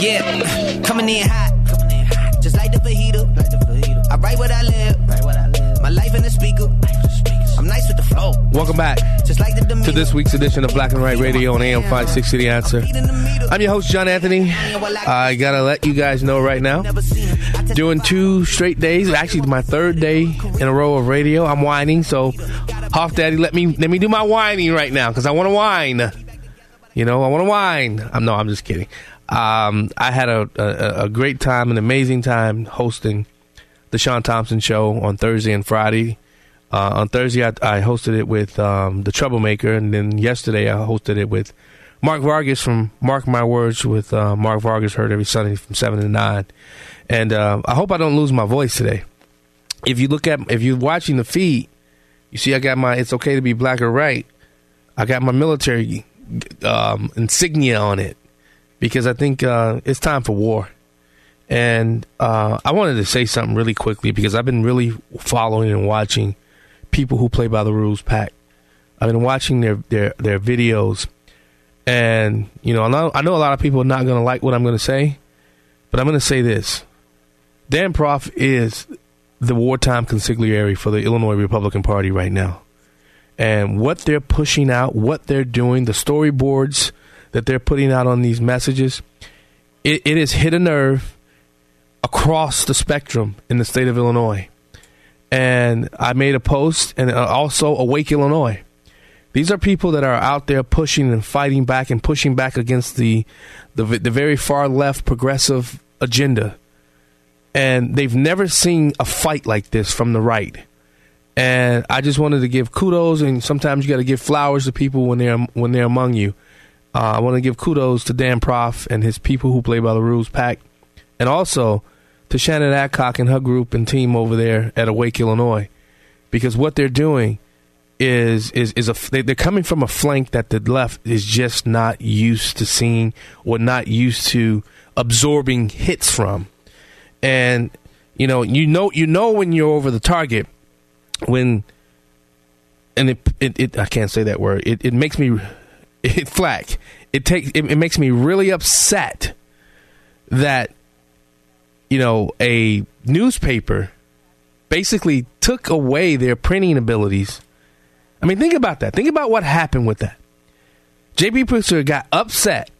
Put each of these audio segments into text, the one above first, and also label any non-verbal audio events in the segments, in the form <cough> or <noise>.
Yeah, coming in hot. Just like the fajita. I write what I live. My life in the speaker. I'm nice with the flow. Welcome back Just like the to this week's edition of Black and Right Radio on AM 560 The Answer. I'm your host, John Anthony. I gotta let you guys know right now, doing two straight days, actually my third day in a row of radio. I'm whining, so Hoff Daddy, let me let me do my whining right now because I want to whine. You know, I want to whine. I'm no, I'm just kidding. Um, I had a, a a great time, an amazing time hosting the Sean Thompson Show on Thursday and Friday. Uh, on Thursday, I, I hosted it with um, the Troublemaker, and then yesterday I hosted it with Mark Vargas from Mark My Words with uh, Mark Vargas. Heard every Sunday from seven to nine, and uh, I hope I don't lose my voice today. If you look at, if you're watching the feed, you see I got my "It's Okay to Be Black or Right." I got my military um, insignia on it because I think uh, it's time for war. And uh, I wanted to say something really quickly because I've been really following and watching people who play by the rules pack. I've been watching their their their videos, and you know I know, I know a lot of people are not going to like what I'm going to say, but I'm going to say this: Dan Proft is the wartime consigliere for the Illinois Republican Party right now, and what they're pushing out, what they're doing, the storyboards that they're putting out on these messages, it, it has hit a nerve across the spectrum in the state of Illinois. And I made a post, and uh, also Awake Illinois. These are people that are out there pushing and fighting back and pushing back against the the, the very far left progressive agenda. And they've never seen a fight like this from the right. And I just wanted to give kudos, and sometimes you got to give flowers to people when they're when they're among you. Uh, I want to give kudos to Dan Proft and his people who play by the rules pack, and also to Shannon Adcock and her group and team over there at Awake Illinois, because what they're doing is is is a they- they're coming from a flank that the left is just not used to seeing or not used to absorbing hits from, and you know you know you know when you're over the target when and it, it, it I can't say that word. It, it makes me it flack. It takes it, it makes me really upset that you know a newspaper basically took away their printing abilities. I mean, think about that. Think about what happened with that. JB Pritzker got upset,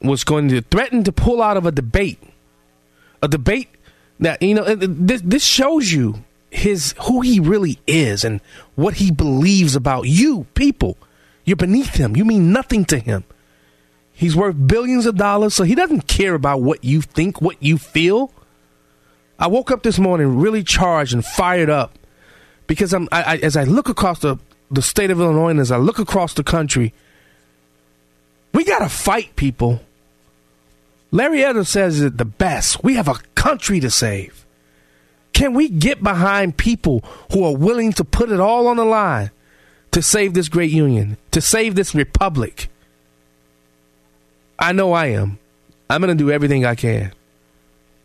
was going to threaten to pull out of a debate, a debate that you know it- uh, this this shows you his who he really is and what he believes about you people. You're beneath him. You mean nothing to him. He's worth billions of dollars, so he doesn't care about what you think, what you feel. I woke up this morning really charged and fired up because I'm I, I, as I look across the the state of Illinois and as I look across the country, we got to fight, people. Larry Evans says it the best. We have a country to save. Can we get behind people who are willing to put it all on the line to save this great union, to save this republic? I know I am. I'm going to do everything I can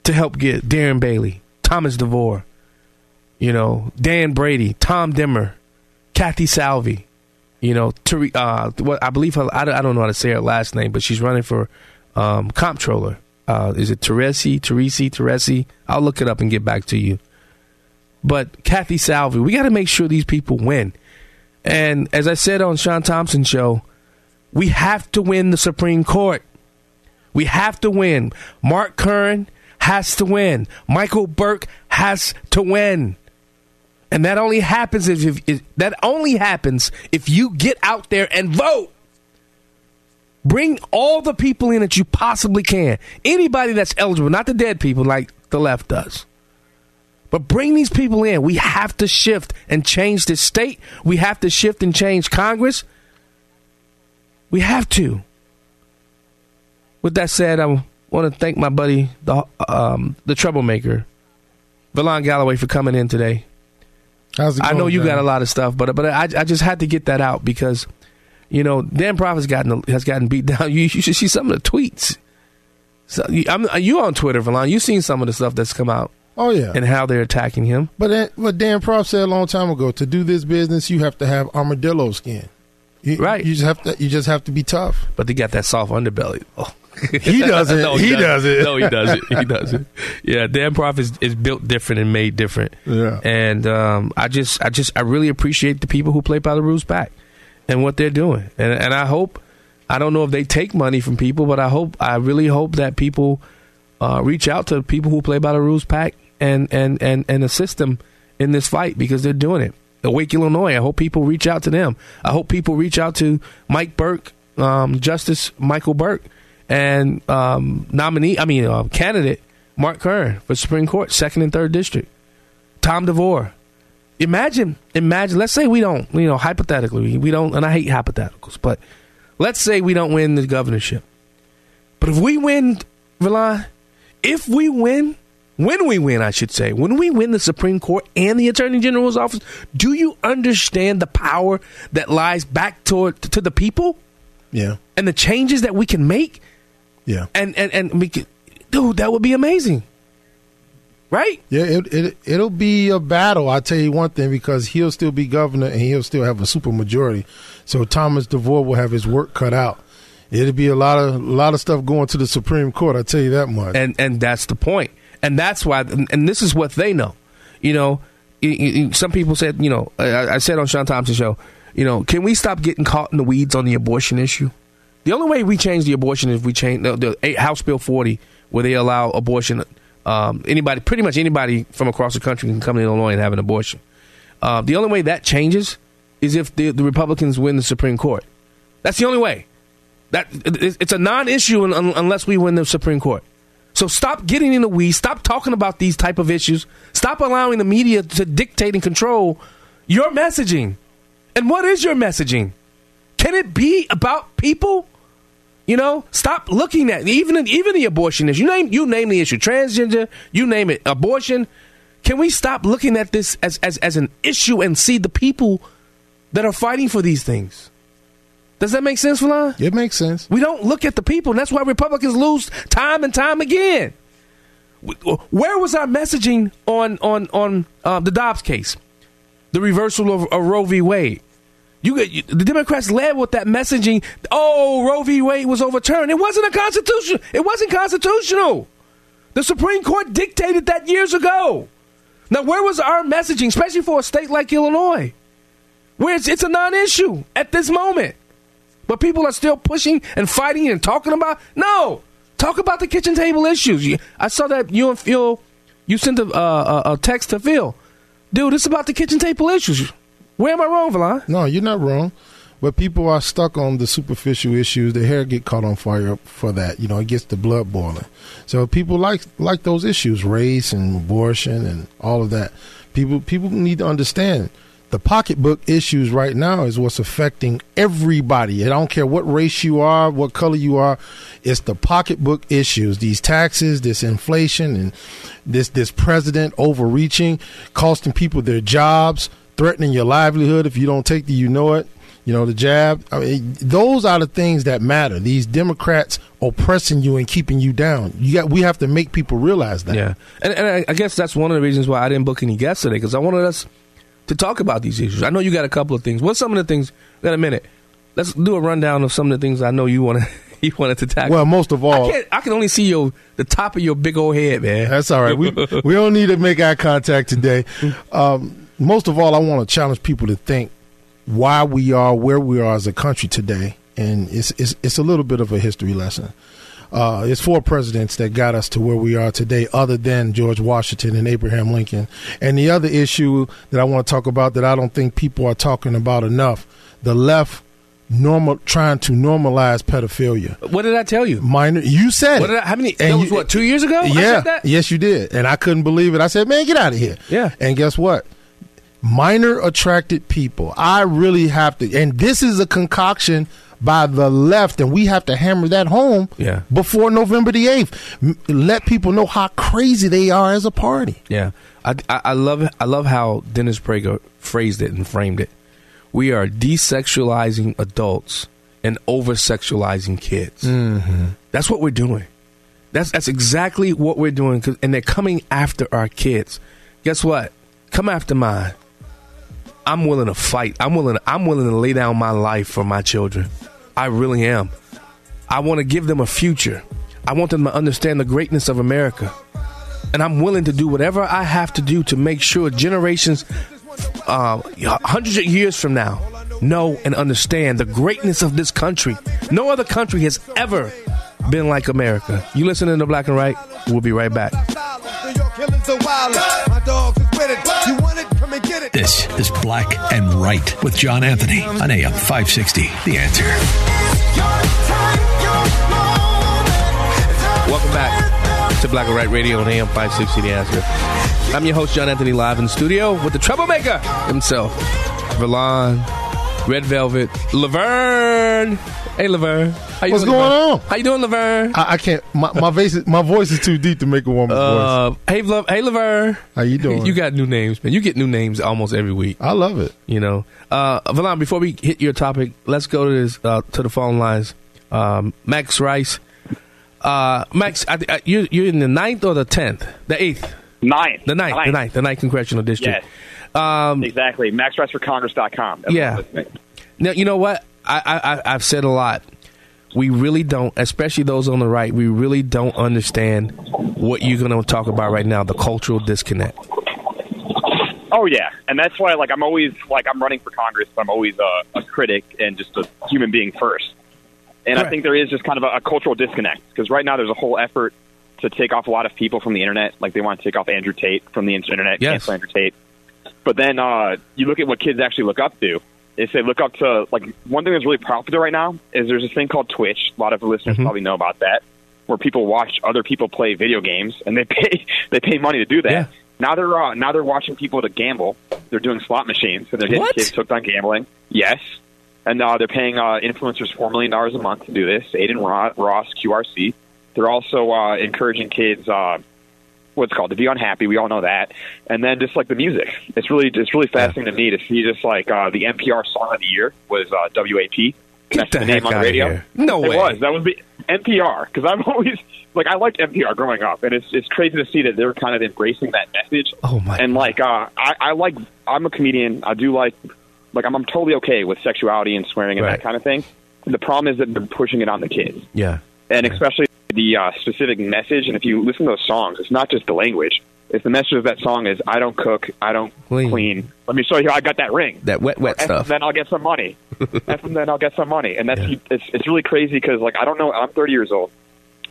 to help get Darren Bailey, Thomas DeVore, you know, Dan Brady, Tom Demmer, Kathy Salvi, you know, Tere- uh, what I believe her, I don't know how to say her last name, but she's running for um, comptroller. Uh, is it Teresi, Teresi, Teresi? I'll look it up and get back to you. but Kathy Salvi. We got to make sure these people win. And as I said on Sean Thompson's show, we have to win the Supreme Court. We have to win. Mark Curran has to win. Michael Burke has to win. And that only happens if, if, if that only happens if you get out there and vote. Bring all the people in that you possibly can. Anybody that's eligible, not the dead people like the left does. But bring these people in. We have to shift and change the state. We have to shift and change Congress. We have to. With that said, I want to thank my buddy, the um, the troublemaker, Valon Galloway, for coming in today. How's it going, I know you Dan? got a lot of stuff, but but I, I just had to get that out because you know Dan Proft's gotten has gotten beat <laughs> down. You, you should see some of the tweets. So you, I'm, you on Twitter, Valon? You've seen some of the stuff that's come out Oh yeah. and how they're attacking him. But that, what Dan Proft said a long time ago: to do this business, you have to have armadillo skin. You, Right. You just have to. You just have to be tough. But they got that soft underbelly. <laughs> Oh. He doesn't. <laughs> No, he doesn't. doesn't. No, he doesn't. He doesn't. Yeah, Dan Proft is, is built different and made different. Yeah. And um, I just, I just, I really appreciate the people who play by the rules pack and what they're doing. And and I hope, I don't know if they take money from people, but I hope, I really hope that people uh, reach out to people who play by the rules pack and and and and assist them in this fight because they're doing it. Awake Illinois. I hope people reach out to them. I hope people reach out to Mike Burke, um, Justice Michael Burke, and um, nominee. I mean, uh, candidate Mark Curran for Supreme Court, second and third district. Tom DeVore. Imagine, imagine. Let's say we don't. You know, hypothetically, we don't. And I hate hypotheticals, but let's say we don't win the governorship. But if we win, Villan, if we win, when we win, I should say, when we win the Supreme Court and the Attorney General's office, do you understand the power that lies back toward to the people Yeah. and the changes that we can make? Yeah. And and and we could, dude, that would be amazing, right? Yeah, it, it it'll be a battle. I tell you one thing because he'll still be governor and he'll still have a super majority. So Thomas DeVore will have his work cut out. It'll be a lot of a lot of stuff going to the Supreme Court. I tell you that much. and and that's the point and that's why and, this is what they know. You know some people said you know I, said on sean thompson show you know can we stop getting caught in the weeds on the abortion issue? The only way we change the abortion is we change the, the house bill 40 where they allow abortion um, anybody pretty much anybody from across the country can come to illinois and have an abortion. Uh, the only way that changes is if the, the republicans win the supreme court. That's the only way. That it's a non-issue un- un- unless we win the Supreme Court. So stop getting in the weeds. Stop talking about these type of issues. Stop allowing the media to dictate and control your messaging. And what is your messaging? Can it be about people? You know, stop looking at even even the abortion issue. You name you name the issue, transgender. You name it, abortion. Can we stop looking at this as as, as an issue and see the people that are fighting for these things? Does that make sense, Falon? it makes sense. We don't look at the people, and that's why Republicans lose time and time again. Where was our messaging on on on uh, the Dobbs case, the reversal of, of Roe v. Wade? You, you the Democrats led with that messaging. Oh, Roe v. Wade was overturned. It wasn't a constitution. It wasn't constitutional. The Supreme Court dictated that years ago. Now, where was our messaging, especially for a state like Illinois, where it's, it's a non-issue at this moment? But people are still pushing and fighting and talking about. No, talk about the kitchen table issues. I saw that you and Phil, you sent a, a, a text to Phil, dude. It's about the kitchen table issues. Where am I wrong, Valon? No, you're not wrong. But people are stuck on the superficial issues. The hair get caught on fire for that. You know, it gets the blood boiling. So people like like those issues, race and abortion and all of that. People people need to understand the pocketbook issues right now is what's affecting everybody. I don't care what race you are, what color you are. It's the pocketbook issues. These taxes, this inflation, and this this president overreaching, costing people their jobs, threatening your livelihood if you don't take the you know it. You know the jab. I mean, those are the things that matter. These Democrats oppressing you and keeping you down. You got. We have to make people realize that. Yeah, and, and I, I guess that's one of the reasons why I didn't book any guests today because I wanted us to talk about these issues. I know you got a couple of things. What's some of the things? In a minute, let's do a rundown of some of the things I know you want to He wanted to tackle. Well, most of all, I, I can only see your the top of your big old head, man. That's all right. We <laughs> we don't need to make eye contact today. Um, most of all, I want to challenge people to think why we are where we are as a country today, and it's it's, it's a little bit of a history lesson. Uh, it's four presidents that got us to where we are today, other than George Washington and Abraham Lincoln. And the other issue that I want to talk about that I don't think people are talking about enough: the left normal trying to normalize pedophilia. What did I tell you? Minor, you said What it. I, how many? And that was you- what two years ago? I Yeah, said that? yes, you did, and I couldn't believe it. I said, "Man, get out of here!" Yeah. and guess what? Minor attracted people. I really have to, and this is a concoction by the left, and we have to hammer that home. Yeah. before November the eighth, let people know how crazy they are as a party. Yeah, I, I, I love I love how Dennis Prager phrased it and framed it. We are desexualizing adults and over sexualizing kids. Mm-hmm. That's what we're doing. That's that's exactly what we're doing. 'cause- and they're coming after our kids. Guess what? Come after mine. I'm willing to fight. I'm willing. I'm willing to lay down my life for my children. I really am. I want to give them a future. I want them to understand the greatness of America. And I'm willing to do whatever I have to do to make sure generations, uh, hundreds of years from now, know and understand the greatness of this country. No other country has ever been like America. You listening to Black and Right? We'll be right back. This is Black and Right with John Anthony on AM 560. The answer. Welcome back to Black and Right Radio on AM 560 The Answer. I'm your host, John Anthony, live in studio with the troublemaker himself, Verlon, Red Velvet, Laverne. Hey, Laverne. How you What's doing, going Laverne? on? How you doing, Laverne? I, I can't. My, my voice, is, my voice is too deep to make a woman's voice. Uh, hey, Lav- hey, Laverne. How you doing? <laughs> You got new names, man. You get new names almost every week. I love it. You know, uh, Valon. Before we hit your topic, let's go to this uh, to the phone lines. Um, Max Rice, uh, Max, I, I, you're you're in the ninth or the tenth, the eighth, Ninth. the ninth, the ninth, the ninth congressional district. Um, Exactly. MaxRiceForCongress.com. That's Yeah. what I'm listening. Now you know what I, I I've said a lot. We really don't, especially those on the right. We really don't understand what you're going to talk about right now. The cultural disconnect. Oh yeah, and that's why like I'm always like I'm running for Congress. But I'm always a, a critic and just a human being first. And I think there is just kind of a, a cultural disconnect because right now there's a whole effort to take off a lot of people from the internet. Like they want to take off Andrew Tate from the internet, Yes. cancel Andrew Tate. But then uh, you look at what kids actually look up to. Is they look up to like one thing that's really popular right now is there's this thing called Twitch. A lot of listeners Mm-hmm. probably know about that, where people watch other people play video games and they <laughs> pay they pay money to do that. Yeah. Now they're uh, now they're watching people to gamble. They're doing slot machines, so they're getting What? kids hooked on gambling. Yes, and uh, they're paying uh, influencers four million dollars a month to do this. Adin Ross, QRC. They're also uh, encouraging kids. Uh, what's called to be unhappy. We all know that. And then just like the music, it's really it's really fascinating to me to see just like uh, the NPR song of the year was uh, WAP. That's the the, name on the radio. here. No it way. It was. That was the NPR because I'm <laughs> always like I liked NPR growing up, and it's it's crazy to see that they're kind of embracing that message. Oh, my And like uh, I, I like I'm a comedian. I do like like I'm, I'm totally okay with sexuality and swearing and Right. that kind of thing. The problem is that they're pushing it on the kids Yeah. and especially the uh, specific message. And if you listen to those songs, it's not just the language. It's the message of that song is I don't cook, I don't Clean. clean. Let me show you how I got that ring. That wet, wet and stuff. then I'll get some money. <laughs> and then I'll get some money. And that's it's it's really crazy because like I don't know. I'm 30 years old,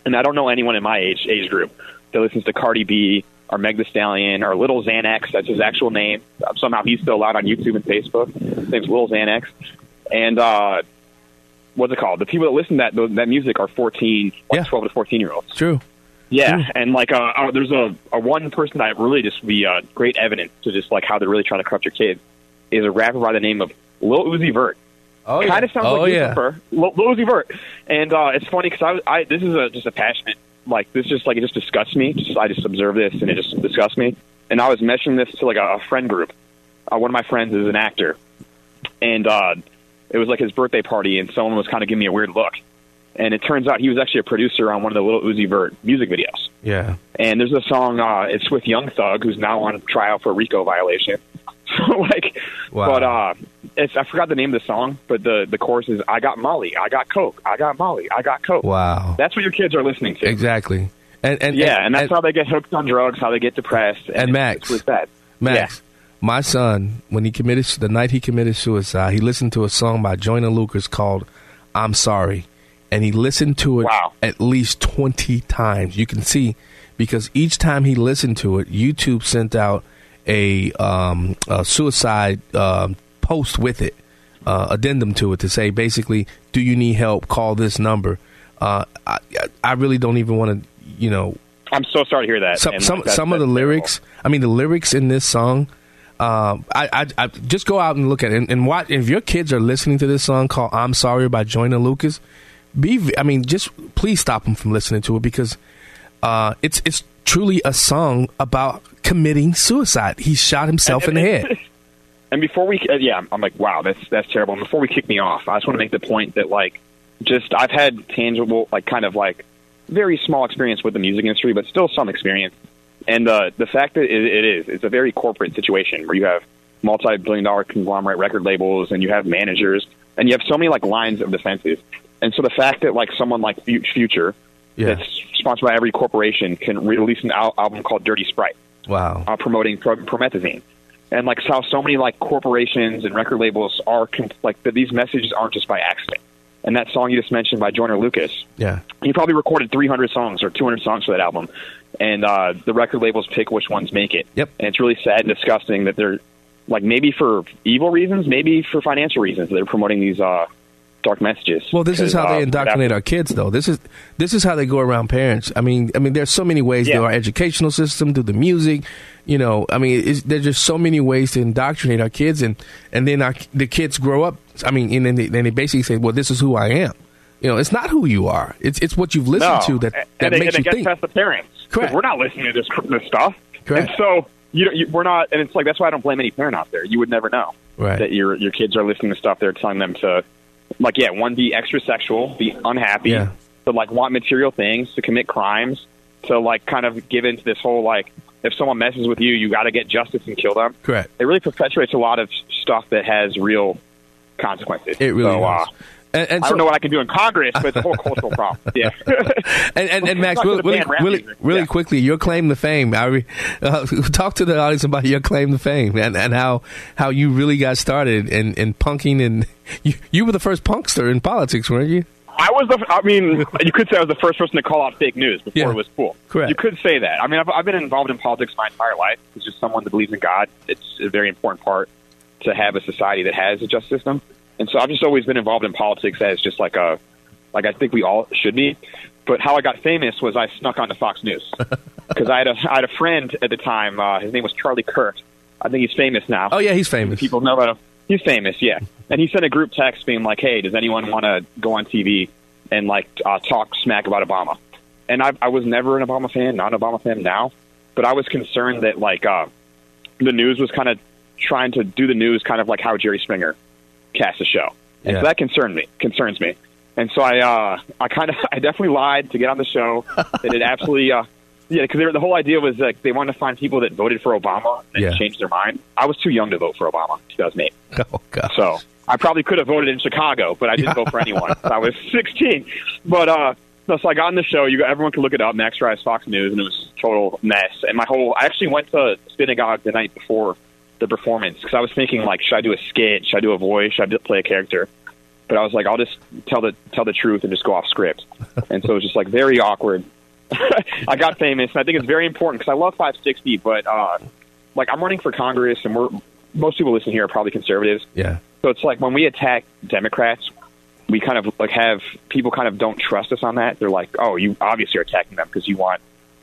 and I don't know anyone in my age age group that listens to Cardi B or Meg The Stallion or Little Xanax. That's his actual name. Somehow he's still out on YouTube and Facebook. His name's Little Xanax. And uh, what's it called? The people that listen to that that music are 14, like Yeah. 12 to 14 year olds. True. Yeah, and like uh, uh, there's a, a one person that really just be uh, great evidence to just like how they're really trying to corrupt your kids is a rapper by the name of Lil Uzi Vert. Oh, Kind of sounds oh, like yeah. Lucifer, Lil, Lil Uzi Vert, and uh, it's funny because I, I this is a, just a passionate like this just like it just disgusts me. Just I just observe this and it just disgusts me. And I was mentioning this to like a, a friend group. Uh, one of my friends is an actor, and uh, it was like his birthday party, and someone was kind of giving me a weird look. And it turns out he was actually a producer on one of the Little Uzi Vert music videos. Yeah. And there's a song, uh, it's with Young Thug, who's now on trial for RICO violation. <laughs> So, like, Wow. but uh, it's, I forgot the name of the song, but the the chorus is "I got Molly, I got Coke, I got Molly, I got Coke." Wow. That's what your kids are listening to. Exactly. And, and yeah, and, and that's how they get hooked on drugs, how they get depressed. And, and Max, it's sad. Max. My son, when he committed the night he committed suicide, he listened to a song by Joyner Lucas called "I'm Sorry," and he listened to it wow. at least twenty times. You can see because each time he listened to it, YouTube sent out a, um, a suicide um, post with it, uh, addendum to it to say basically, do you need help? Call this number. Uh, I, I really don't even want to, you know. I'm so sorry to hear that. Some some, some of the lyrics. I mean, the lyrics in this song. Um, I, I, I, just go out and look at it and, and watch. If your kids are listening to this song called "I'm Sorry" by Joyner Lucas, be. I mean, just please stop them from listening to it because uh, it's it's truly a song about committing suicide. He shot himself and, in the head. <laughs> And before we, uh, yeah, I'm like, wow, that's that's terrible. And before we kick me off, I just want to make the point that like, just I've had tangible, like, kind of like very small experience with the music industry, but still some experience. And uh, the fact that it, it is, it's a very corporate situation where you have multi-billion dollar conglomerate record labels and you have managers and you have so many like lines of defenses. And so the fact that like someone like Future, yeah. that's sponsored by every corporation, can release an al- album called Dirty Sprite. Wow. Uh, promoting pro- promethazine and like how so many like corporations and record labels are comp- like that these messages aren't just by accident. And that song you just mentioned by Joyner Lucas, yeah, he probably recorded 300 songs or 200 songs for that album, and uh, the record labels pick which ones make it. Yep, and it's really sad and disgusting that they're like maybe for evil reasons, maybe for financial reasons, they're promoting these uh, dark messages. Well, this is how uh, they indoctrinate our kids, though. This is this is how they go around parents. I mean, I mean, there's so many ways yeah. through our educational system, through the music. You know, I mean, there's just so many ways to indoctrinate our kids, and and then our, the kids grow up. I mean, and then they, then they basically say, "Well, this is who I am." You know, it's not who you are. It's it's what you've listened no. to that that and makes and you it think. past the parents. Correct. We're not listening to this this stuff. Correct. And so you, you we're not, and it's like that's why I don't blame any parent out there. You would never know right. that your your kids are listening to stuff they're telling them to like yeah, one be extra sexual, be unhappy, yeah. to like want material things, to commit crimes, to like kind of give into this whole like if someone messes with you, you got to get justice and kill them. Correct. It really perpetuates a lot of stuff that has real consequences. It really so, does. Uh, and, and I don't know what I can do in Congress, but it's a whole <laughs> cultural problem. Yeah. <laughs> and, and, and Max, really, really, really, really yeah. quickly, your claim to fame. I <laughs> uh, talk to the audience about your claim to fame and, and how how you really got started in, in punking, and you you were the first punkster in politics, weren't you? I was the. I mean, you could say I was the first person to call out fake news before Yeah. it was cool. Correct. You could say that. I mean, I've, I've been involved in politics my entire life. It's just someone that believes in God. It's a very important part to have a society that has a just system. And so I've just always been involved in politics as just like a, like I think we all should be. But how I got famous was I snuck onto Fox News <laughs> because I had a I had a friend at the time. Uh, his name was Charlie Kirk. I think he's famous now. Oh yeah, he's famous. People know about him. He's famous, yeah. And he sent a group text being like, "Hey, does anyone want to go on TV and like uh, talk smack about Obama?" And I, I was never an Obama fan, not an Obama fan now, but I was concerned that like uh, the news was kind of trying to do the news kind of like how Jerry Springer cast a show, and Yeah. so that concerned me, concerns me. And so I, uh, I kind of, <laughs> I definitely lied to get on the show. that it absolutely, uh, yeah, because the whole idea was like they wanted to find people that voted for Obama and Yeah. changed their mind. I was too young to vote for Obama, in 2008. <laughs> Oh god. So I probably could have voted in Chicago, but I didn't vote for anyone. <laughs> I was 16. But uh, no, so I got on the show. You everyone could look it up. Max Rice Fox News, and it was a total mess. And my whole, I actually went to synagogue the night before the performance because I was thinking like, should I do a skit? Should I do a voice? Should I play a character? But I was like, I'll just tell the tell the truth and just go off script. and so it was just like very awkward. <laughs> I got famous, and I think it's very important because I love 560. But uh, like, I'm running for Congress, and we're most people listening here are probably conservatives. Yeah. So it's like when we attack Democrats, we kind of like have people kind of don't trust us on that. They're like, "Oh, you obviously are attacking them because you want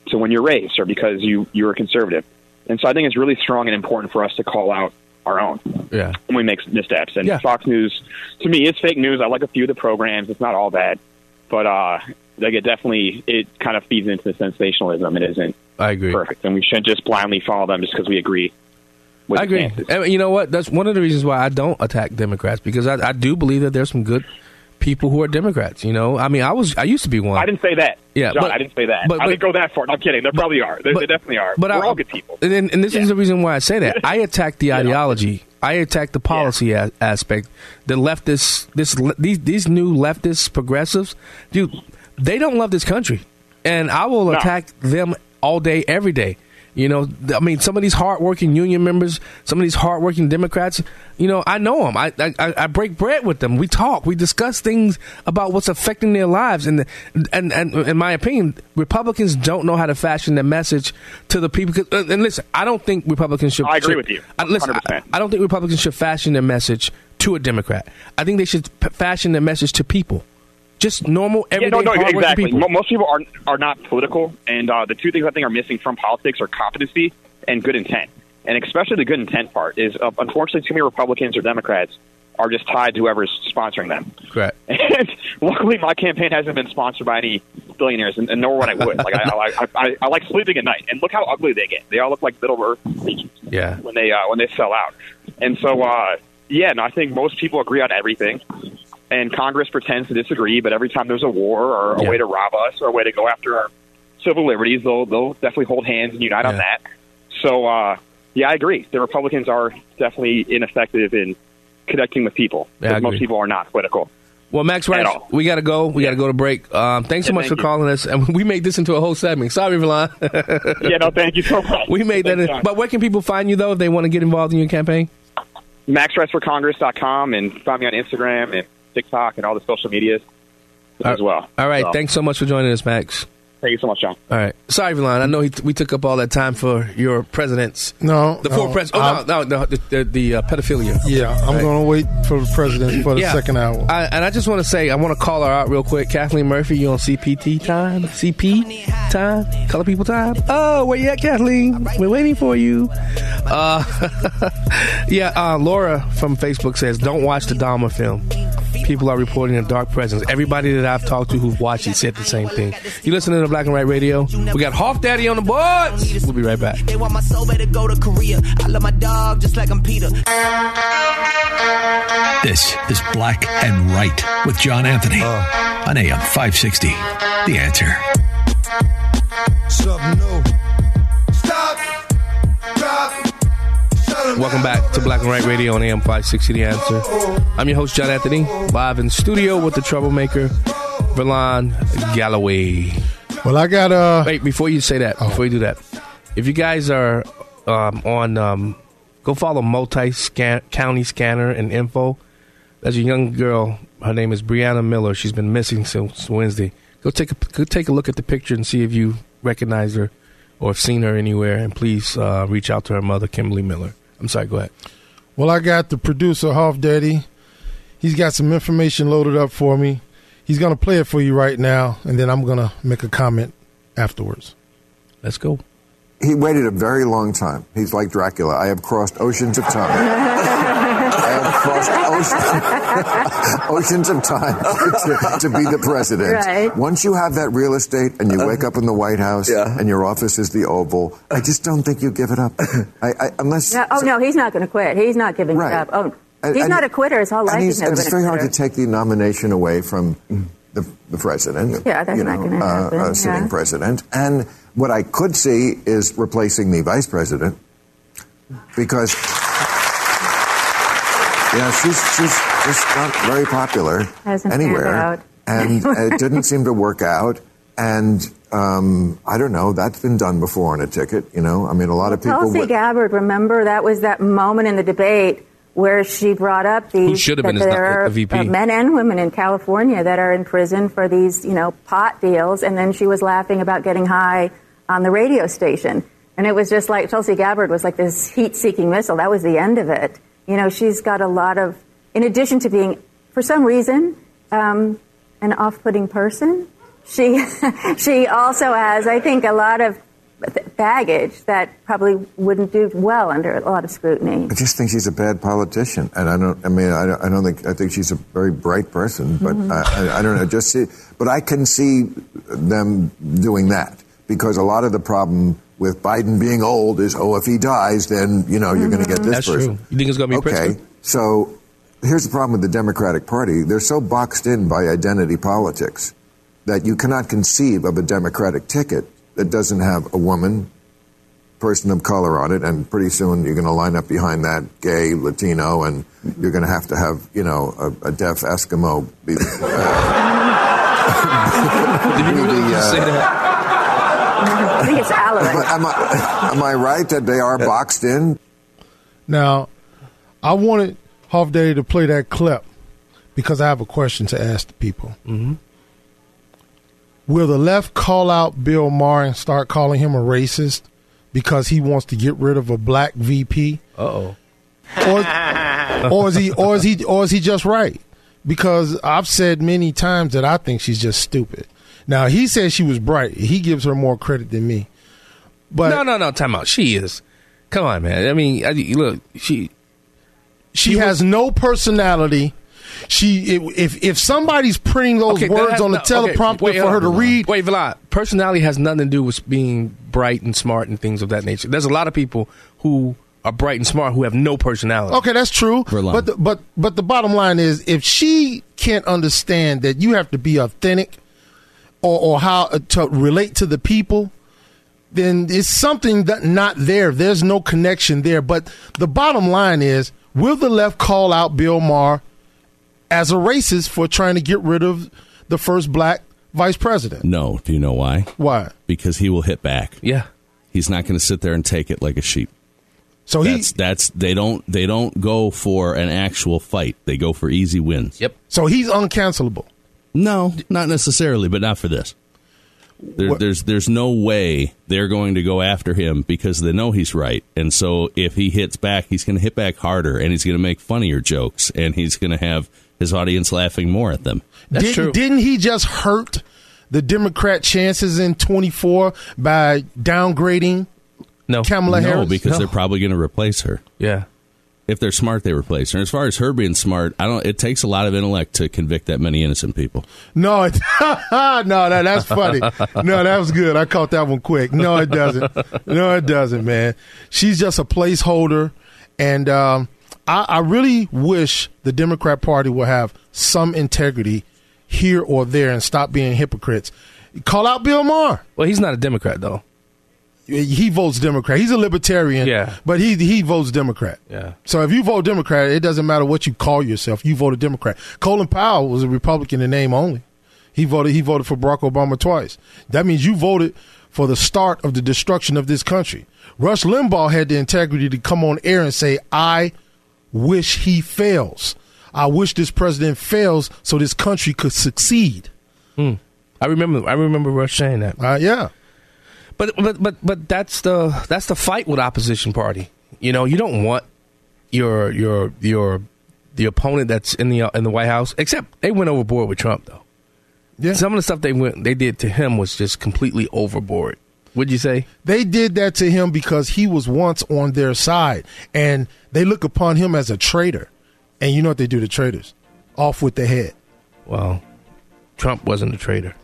to win your race or because you you're a conservative." And so I think it's really strong and important for us to call out our own Yeah. when we make missteps. And Yeah. Fox News, to me, is fake news. I like a few of the programs. It's not all bad, but uh, like it definitely it kind of feeds into the sensationalism. It isn't I agree. perfect, and we shouldn't just blindly follow them just because we agree. With I agree. And you know what? That's one of the reasons why I don't attack Democrats because I, I do believe that there's some good people who are Democrats. You know, I mean, I was I used to be one. I didn't say that. Yeah, John, but- I didn't say that. but- I but- didn't go that far. No, I'm kidding. There probably are. They, but- they definitely are. But We're I, all good people. And, and this Yeah. is the reason why I say that. <laughs> I attack the ideology I attack the policy a- aspect. The leftist, this these these new leftist progressives, dude, they don't love this country, and I will No. attack them all day, every day. You know, I mean, some of these hardworking union members, some of these hardworking Democrats, you know, I know them. I, I I break bread with them. We talk. We discuss things about what's affecting their lives. And and and in my opinion, Republicans don't know how to fashion their message to the people. uh, And listen, I don't think Republicans should. I agree should- with you, I, listen, I, I don't think Republicans should fashion their message to a Democrat. I think they should fashion their message to people, just normal Yeah, no, no, exactly. people. Most people are are not political, and uh, the two things I think are missing from politics are competency and good intent. And especially the good intent part is, uh, unfortunately, too many Republicans or Democrats are just tied to whoever's sponsoring them. Correct. <laughs> And luckily, my campaign hasn't been sponsored by any billionaires, and, and nor would I would. Like I, I, I, I like sleeping at night, and look how ugly they get. They all look like Middle Earth Yeah. when they uh, when they sell out. And so, uh, yeah, no, I think most people agree on everything, and Congress pretends to disagree. But every time there's a war or a Yeah. way to rob us or a way to go after our civil liberties, they'll they'll definitely hold hands and unite on that. So, uh, yeah, I agree. The Republicans are definitely ineffective in connecting with people Yeah, because most people are not political. Well, Max Rice, we got to go. We got to go to break. Um, thanks so Yeah, much for you. calling us. And <laughs> we made this into a whole segment. Sorry, Villan. <laughs> yeah, no, thank you so much. we made that. In, but where can people find you though if they want to get involved in your campaign? MaxRiceForCongress.com and find me on Instagram and TikTok and all the social medias as well. All right. So, Thanks so much for joining us, Max. Thank you so much, John. All right. Sorry, Villan. I know he, we took up all that time for your presidents. No, The four presidents. Oh no, no, no, the the, the uh, pedophilia. Yeah, I'm Right. going to wait for the president for the Yeah. second hour. I, and I just want to say, I want to call her out real quick. Kathleen Murphy, you on CPT time? CP time? Color people time? Oh, where you at, Kathleen? We're waiting for you. Uh, <laughs> yeah, uh, Laura from Facebook says, don't watch the Dahmer film. People are reporting a dark presence. Everybody that I've talked to who've watched it said the same thing. You listening to Black and Right Radio? We got Hoff Daddy on the boards. We'll be right back. They want my soul, better go to Korea. I love my dog just like I'm Peter. This is Black and Right with John Anthony uh. on AM 560. The answer. Something new. Stop. Drop. Welcome back to Black and Right Radio on AM 560 The Answer. I'm your host, John Anthony, live in studio with the troublemaker, Verlon Galloway. Well, I got uh, Wait, before you say that, before you do that, if you guys are um, on, um, go follow Multi County Scanner and Info. There's a young girl. Her name is Brianna Miller. She's been missing since Wednesday. Go take a go take a look at the picture and see if you recognize her or have seen her anywhere. And please uh, reach out to her mother, Kimberly Miller. I'm sorry. Go ahead. Well, I got the producer, Hoff Daddy. He's got some information loaded up for me. He's going to play it for you right now, and then I'm going to make a comment afterwards. Let's go. He waited a very long time. He's like Dracula. I have crossed oceans of time. <laughs> I have crossed ocean, <laughs> oceans of time <laughs> to, to be the president. Right. Once you have that real estate and you wake up in the White House Yeah. and your office is the Oval, I just don't think you give it up. I, I, unless No, oh no, he's not going to quit. He's not giving Right. it up. Oh, And- he's and- not a quitter. It's whole life and he's he's, never it's very hard to take the nomination away from the, the president. Yeah, that's you not know, gonna uh, happen, uh, sitting yeah. president. And what I could see is replacing the vice president because. Yeah, she's she's just not very popular Hasn't anywhere, and <laughs> it didn't seem to work out. And um, I don't know. That's been done before on a ticket. You know, I mean, a lot of people. Tulsi would- Gabbard, remember that was that moment in the debate where she brought up these Who should have that been his there are a men and women in California that are in prison for these, you know, pot deals, and then she was laughing about getting high on the radio station, and it was just like Tulsi Gabbard was like this heat-seeking missile. That was the end of it. You know, she's got a lot of, in addition to being, for some reason, um, an off-putting person. She <laughs> she also has, I think, a lot of baggage that probably wouldn't do well under a lot of scrutiny. I just think she's a bad politician, and I don't. I mean, I don't, I don't think. I think she's a very bright person, but Mm-hmm. I, I, I don't know. Just see, but I can see them doing that because a lot of the problem with Biden being old is, oh, if he dies, then you know you're going to get this That's person. true. You think it's going to be okay? Pritzker? So here's the problem with the Democratic Party: they're so boxed in by identity politics that you cannot conceive of a Democratic ticket that doesn't have a woman, person of color on it, and pretty soon you're going to line up behind that gay Latino, and you're going to have to have you know a, a deaf Eskimo. Be, uh, <laughs> Did you really be, just uh, say that? I think it's Alaric. am, I, am I right that they are boxed in? Now, I wanted Hoff Daddy to play that clip because I have a question to ask the people. Mm-hmm. Will the left call out Bill Maher and start calling him a racist because he wants to get rid of a black VP? Uh oh. Or, or is he or is he or is he just right? Because I've said many times that I think she's just stupid. Now he says she was bright. He gives her more credit than me. But no, no, no. Time out. She is. Come on, man. I mean, I, look, she she has no personality. She if if somebody's printing those Okay, words has on the no- okay, teleprompter wait, for her to read, Wait, Vlad. Personality has nothing to do with being bright and smart and things of that nature. There's a lot of people who are bright and smart who have no personality. Okay, that's true. But the, but but the bottom line is, if she can't understand that you have to be authentic, or or how uh, to relate to the people, then it's something that not there. There's no connection there. But the bottom line is, will the left call out Bill Maher as a racist for trying to get rid of the first black vice president? No. Do you know why? Why? Because he will hit back. Yeah. He's not going to sit there and take it like a sheep. So he that's, that's they don't they don't go for an actual fight. They go for easy wins. Yep. So he's uncancelable. No, not necessarily, but not for this. There, there's there's no way they're going to go after him because they know he's right, and so if he hits back, he's going to hit back harder, and he's going to make funnier jokes, and he's going to have his audience laughing more at them. didn't, Didn't he just hurt the Democrat chances in 24 by downgrading no. Kamala no, Harris? because they're probably going to replace her. Yeah. If they're smart, they replace her. As far as her being smart, I don't. It takes a lot of intellect to convict that many innocent people. No, it, <laughs> no, that, that's funny. No, that was good. I caught that one quick. No, it doesn't. No, it doesn't, man. She's just a placeholder, and um, I, I really wish the Democrat Party will have some integrity here or there and stop being hypocrites. Call out Bill Maher. Well, he's not a Democrat though. He votes Democrat. He's a libertarian. Yeah. but he he votes Democrat. Yeah. So if you vote Democrat, it doesn't matter what you call yourself. You voted Democrat. Colin Powell was a Republican in name only. He voted. He voted for Barack Obama twice. That means you voted for the start of the destruction of this country. Rush Limbaugh had the integrity to come on air and say, "I wish he fails. I wish this president fails so this country could succeed." Hmm. I remember. I remember Rush saying that. Uh, yeah. But but but but that's the that's the fight with opposition party. You know, you don't want your your your the opponent that's in the in the White House. Except they went overboard with Trump though. Yeah. Some of the stuff they went they did to him was just completely overboard. Would you say? They did that to him because he was once on their side, and they look upon him as a traitor. And you know what they do to traitors? Off with the head. Well, Trump wasn't a traitor.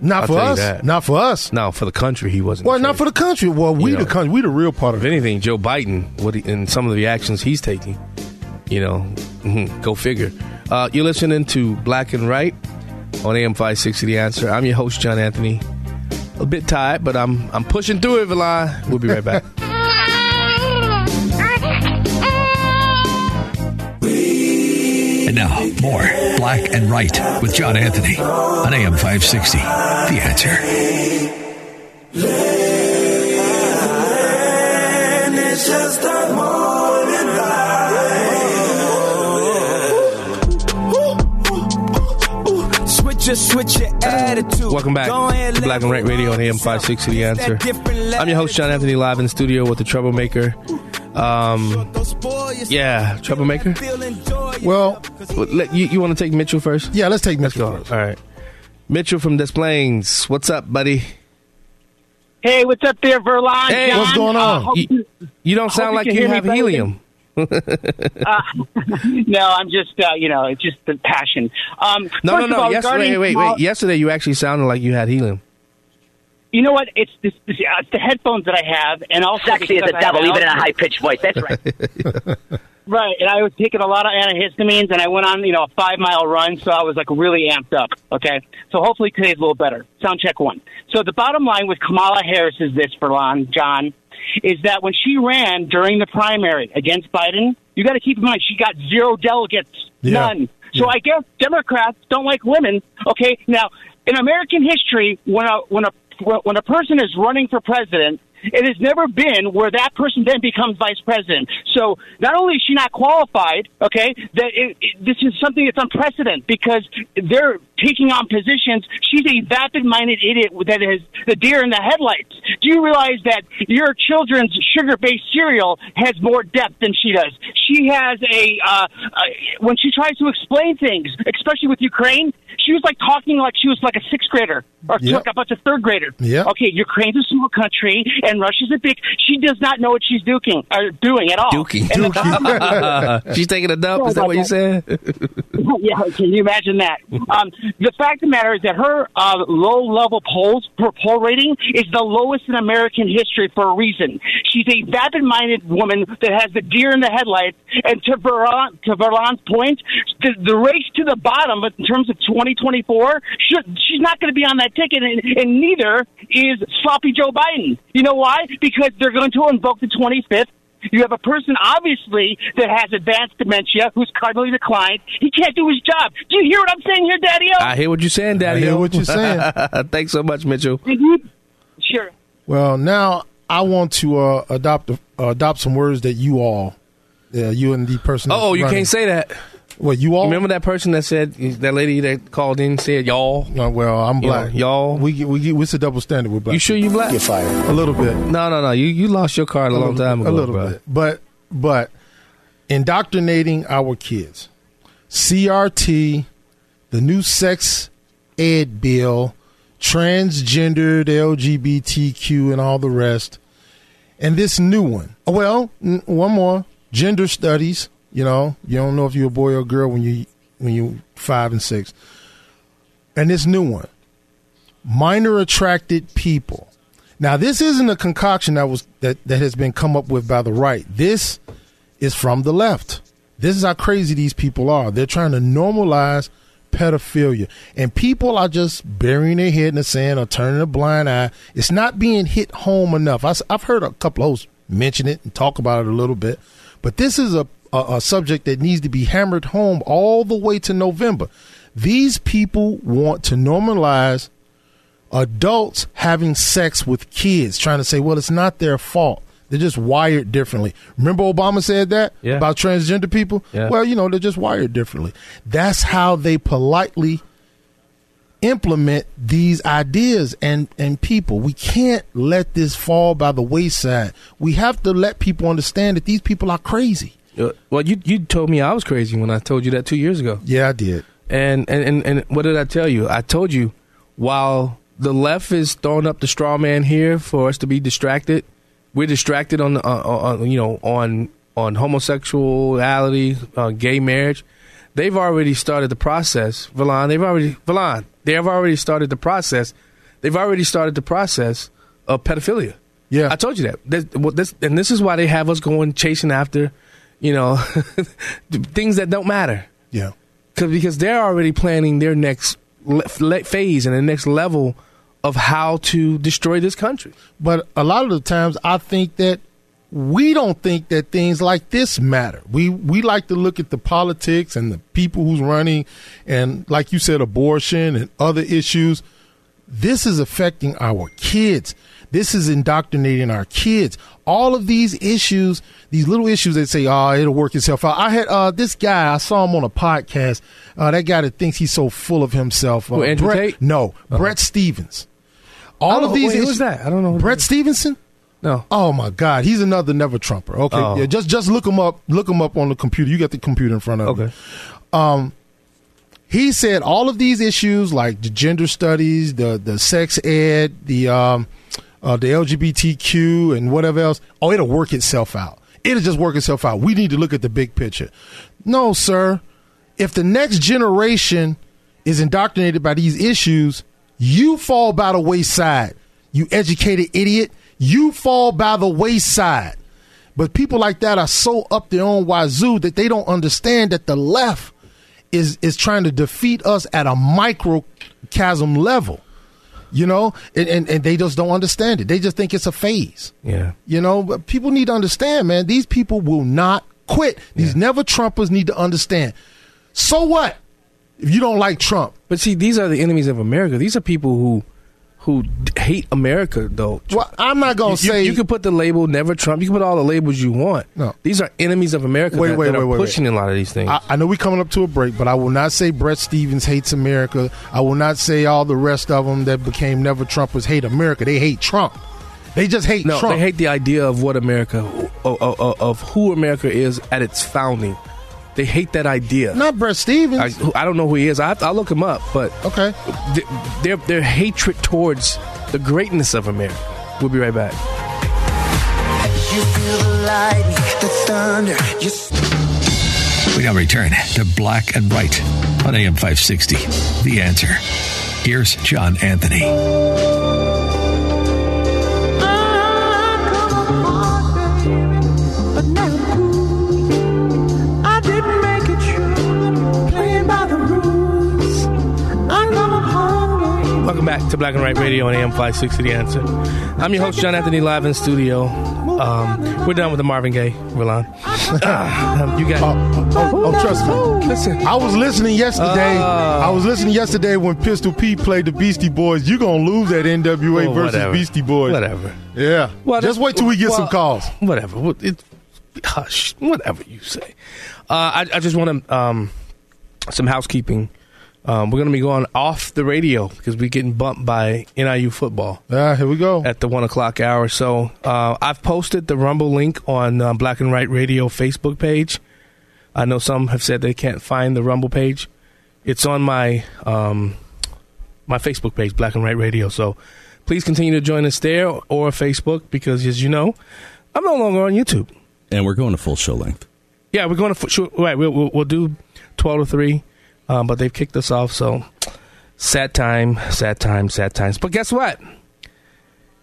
Not I'll for us. Not for us. No, for the country, he wasn't. Well, not for the country. Well, we You the country. We the real part of If it. anything, Joe Biden, what he, and some of the actions he's taking, you know, mhm, go figure. Uh, you're listening to Black and Right on AM 560 The Answer. I'm your host, John Anthony. A bit tired, but I'm I'm pushing through it, Villan. We'll be right back. <laughs> And now, more Black and Right with John Anthony on AM 560. The answer. Ride. Switch your, attitude. Welcome back ahead, to Black and Right Radio on AM 560 The Answer. I'm your host, John Anthony, live in the studio with the Troublemaker. Um, yeah, Troublemaker. Well, you, you want to take Mitchell first? Yeah, let's take Mitchell All right. Mitchell from Des Plaines. What's up, buddy? Hey, what's up there, Verlon? Hey, John? what's going Uh, on? hope You, you don't sound like can you hear me have better helium. Uh, <laughs> no, I'm just, uh, you know, it's just the passion. Um, No, no, no. all, Yes, wait, wait, wait. Yesterday, you actually sounded like you had helium. You know what? It's, this, this, uh, it's the headphones that I have, and also Sexy as because the devil, even in a high pitched voice. That's right. <laughs> Right, and I was taking a lot of antihistamines, and I went on, you know, a five mile run, so I was like really amped up. Okay, so hopefully today's a little better. Sound check one. So the bottom line with Kamala Harris is this, Verlon, John. Is that when she ran during the primary against Biden, you got to keep in mind she got zero delegates, Yeah. none. So I guess Democrats don't like women. Okay, now in American history, when a when a when a person is running for president, it has never been where that person then becomes vice president. So not only is she not qualified, okay, that it, it, this is something that's unprecedented because they're taking on positions. She's a vapid-minded idiot that is the deer in the headlights. Do you realize that your children's sugar-based cereal has more depth than she does? She has a uh, uh, when she tries to explain things, especially with Ukraine. She was like talking like she was like a sixth grader or Yep. like a bunch of third grader. Yep. Okay, Ukraine's a small country and Russia's a big. She does not know what she's doing or doing at all. And the- <laughs> <laughs> She's taking a dump. Is that what you said? <laughs> yeah, can you imagine that? Um, the fact of the matter is that her uh, low level polls, her poll rating, is the lowest in American history for a reason. She's a vapid minded woman that has the deer in the headlights. And to, Veron, to Verlon's point, the, the race to the bottom in terms of 2024, she, she's not going to be on that ticket, and, and neither is sloppy Joe Biden. You know why? Because they're going to invoke the 25th. You have a person, obviously, that has advanced dementia, who's cardinally declined. He can't do his job. Do you hear what I'm saying here, Daddy? I hear what you're saying, Daddy. I hear what you're saying. <laughs> Thanks so much, Mitchell. Sure. Well, now I want to uh, adopt uh, adopt some words that you all, uh, you and the person. Oh, you running- can't say that. What you all remember that person that said that lady that called in said y'all? No, well, I'm You black. know, y'all. We get, we get, it's a double standard with black. You sure you black? Get fired a little bit. No, no, no. You you lost your card a, long little time bit, ago, A little bro. bit, but but indoctrinating our kids, CRT, the new sex ed bill, transgendered LGBTQ, and all the rest, and this new one. Oh, well, n- one more gender studies. You know, you don't know if you're a boy or girl when you when you five and six, and this new one, minor attracted people. Now, this isn't a concoction that was that, that has been come up with by the right. This is from the left. This is how crazy these people are. They're trying to normalize pedophilia, and people are just burying their head in the sand or turning a blind eye. It's not being hit home enough. I, have heard a couple of hosts mention it and talk about it a little bit, but this is a, a, a subject that needs to be hammered home all the way to November. These people want to normalize adults having sex with kids, trying to say, well, it's not their fault. They're just wired differently. Remember Obama said that Yeah. about transgender people? Yeah. Well, you know, they're just wired differently. That's how they politely implement these ideas and, and people. We can't let this fall by the wayside. We have to let people understand that these people are crazy. Uh, Well, you you told me I was crazy when I told you that two years ago. Yeah, I did. And and and, and what did I tell you? I told you while the left is throwing up the straw man here for us to be distracted, we're distracted on the uh, on you know on on homosexuality, uh, gay marriage. They've already started the process, Valon. They've already Valon. They have already started the process. They've already started the process of pedophilia. Yeah, I told you that. This, well, this, and this is why they have us going chasing after, you know, <laughs> things that don't matter. Yeah. Cause, because they're already planning their next le- le- phase and the next level of how to destroy this country. But a lot of the times, I think that we don't think that things like this matter. We we like to look at the politics and the people who's running, and like you said, abortion and other issues. This is affecting our kids. This is indoctrinating our kids. All of these issues, these little issues that say, "Oh, it'll work itself out." I had uh, this guy. I saw him on a podcast. Uh, that guy that thinks he's so full of himself. Uh, Who, Andrew Brett, Tate? No, Bret Stephens. All of these. wait, who's that? I don't know. Brett Stevenson. No. Oh my God, he's another never Trumper. Okay, Oh. yeah, just just look him up. Look him up on the computer. You got the computer in front of you. Okay. Um, he said all of these issues like the gender studies, the the sex ed, the um, uh, the LGBTQ, and whatever else. Oh, it'll work itself out. It'll just work itself out. We need to look at the big picture. No, sir. If the next generation is indoctrinated by these issues, you fall by the wayside. You educated idiot. You fall by the wayside. But people like that are so up their own wazoo that they don't understand that the left is is trying to defeat us at a microcosm level. You know, and, and, and they just don't understand it. They just think it's a phase. Yeah. You know, but people need to understand, man. These people will not quit. These never Trumpers need to understand. So what if you don't like Trump? But see, these are the enemies of America. These are people who who d- hate America, though. Well, I'm not gonna You- say you, can put the label "Never Trump." You can put all the labels you want. No. these are enemies of America Wait, that, wait, that are wait, wait, pushing wait. a lot of these things. I, I know we're coming up to a break, but I will not say Bret Stephens hates America. I will not say all the rest of them that became never Trumpers hate America. They hate Trump. They just hate no, Trump. they hate the idea of what America, of, of, of who America is at its founding. They hate that idea. Not Bret Stephens. I, I don't know who he is. I, I'll look him up, but okay, th- their their hatred towards the greatness of America. We'll be right back. You feel the lightning, the thunder. You We now return to Black and Right on AM 560. The answer. Here's John Anthony. Welcome back to Black and Right Radio on AM 560 The Answer. I'm your host, John Anthony, live in studio. Um, we're done with the Marvin Gaye, Roland. um, you got Oh, oh, trust me. Listen, I was listening yesterday. Uh. I was listening yesterday when Pistol Pete played the Beastie Boys. You're gonna lose that NWA Well, versus whatever. Beastie Boys. Whatever. Yeah. Well, Just wait till we get some calls. Whatever. It, hush. Whatever you say. Uh, I, I just want to um, some housekeeping. Um, we're going to be going off the radio because we're getting bumped by NIU football. Ah, here we go. At the one o'clock hour. So uh, I've posted the Rumble link on uh, Black and Right Radio Facebook page. I know some have said they can't find the Rumble page. It's on my um, my Facebook page, Black and Right Radio. So please continue to join us there or Facebook because, as you know, I'm no longer on YouTube. And we're going to full show length. Yeah, we're going to sure, right. We'll, we'll, we'll do twelve to three, um, but they've kicked us off. So sad time, sad time, sad times. But guess what?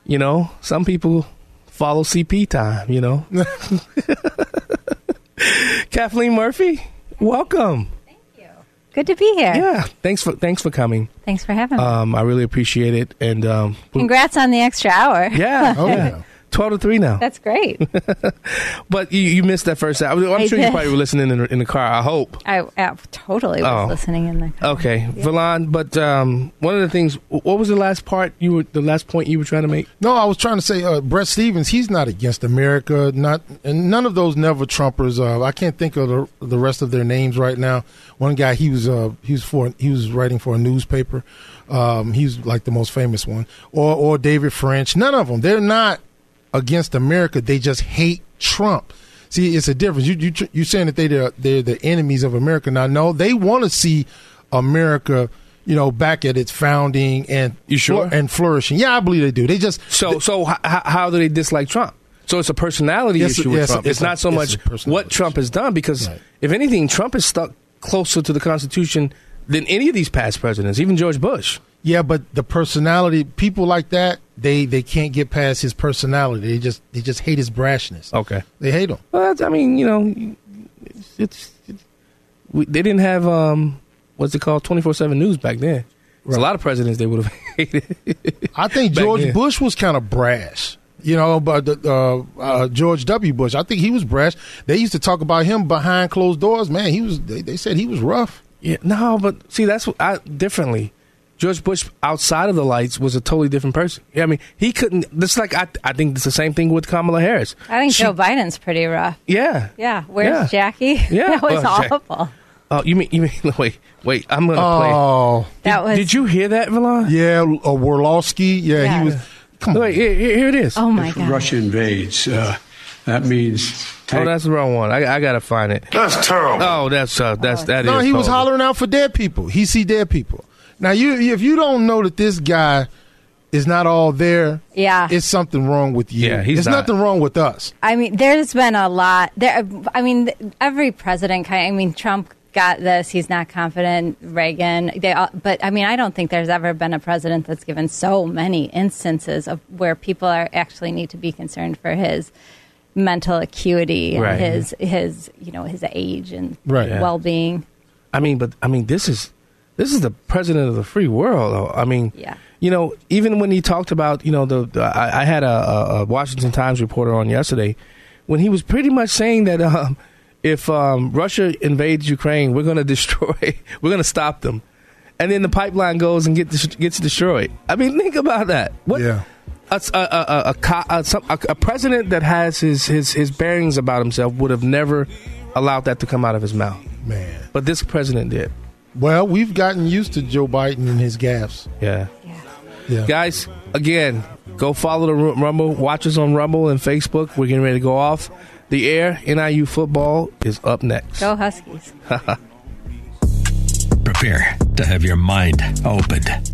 You know, some people follow CP time. You know, <laughs> <laughs> Kathleen Murphy, welcome. Thank you. Good to be here. Yeah, thanks for thanks for coming. Thanks for having me. Um, I really appreciate it. And um, Congrats on the extra hour. yeah, oh yeah. Twelve to three now. That's great. <laughs> But you, you missed that first. hour. I'm I sure you probably were listening in the, in the car. I hope. I, I totally was Oh. listening in the Okay, Valon. But um, one of the things. What was the last part you were? The last point you were trying to make? No, I was trying to say uh, Bret Stephens. He's not against America. Not and none of those never Trumpers. Uh, I can't think of the, the rest of their names right now. One guy, he was uh, he was for he was writing for a newspaper. Um, he's like the most famous one, or or David French. None of them. They're not against America. They just hate Trump. See, it's a difference. You you you saying that they they're, they're the enemies of America. Now, no, they want to see America. You know, back at its founding and You sure? and flourishing. Yeah, I believe they do. They just So so h- how do they dislike Trump? So it's a personality issue with Trump. It's, it's a- not so much what Trump has done because if anything, Trump is stuck closer to the Constitution than any of these past presidents, even George Bush. Yeah, but the personality, people like that, they they can't get past his personality. They just they just hate his brashness. Okay, they hate him. But I mean, you know, it's, it's, it's we, they didn't have um what's it called twenty four seven news back then. There's a lot of presidents they would have <laughs> hated. I think George then. Bush was kind of brash. You know, but uh, uh, George W. Bush, I think he was brash. They used to talk about him behind closed doors. Man, he was. They, they said he was rough. Yeah, no, but see, that's what I differently. George Bush outside of the lights was a totally different person. Yeah, I mean, he couldn't. This like I, I think it's the same thing with Kamala Harris. I think She- Joe Biden's pretty rough. Yeah. Yeah. Where's Yeah. Jackie? <laughs> Yeah. that was Oh, Jack- awful. Oh, you mean you mean? <laughs> Wait, wait. I'm gonna play. Oh, play. That was. Did you hear that, Valon? yeah, uh, Walorski. Yeah, Yeah. he was. Come on. Wait, here, here here it is. Oh my if god. Russia invades, uh, that means. Oh, that's the wrong one. I, I gotta find it. That's terrible. Oh, that's uh, that's that no, is he was hollering out for dead people. He see dead people. Now, you if you don't know that this guy is not all there, Yeah. it's something wrong with you. Yeah, he's There's not. nothing wrong with us. I mean, there's been a lot. There, I mean, every president kind. I mean, Trump got this. He's not confident. Reagan. They. All, but I mean, I don't think there's ever been a president that's given so many instances of where people are actually need to be concerned for his mental acuity and Right. his his you know his age and Right. Yeah. well being. I mean, but I mean, this is this is the president of the free world. I mean, Yeah. you know, even when he talked about, you know, the, the I, I had a, a, a Washington Times reporter on yesterday when he was pretty much saying that um, if um, Russia invades Ukraine, we're going <laughs> to destroy, we're going to stop them, and then the pipeline goes and get gets destroyed. I mean, think about that. What? Yeah. A, a, a, a, a, a, a president that has his, his, his bearings about himself would have never allowed that to come out of his mouth. Man. But this president did. Well, we've gotten used to Joe Biden and his gaffes. Yeah. Yeah. Guys, again, go follow the Rumble. Watch us on Rumble and Facebook. We're getting ready to go off the air. NIU football is up next. Go Huskies. <laughs> Prepare to have your mind opened.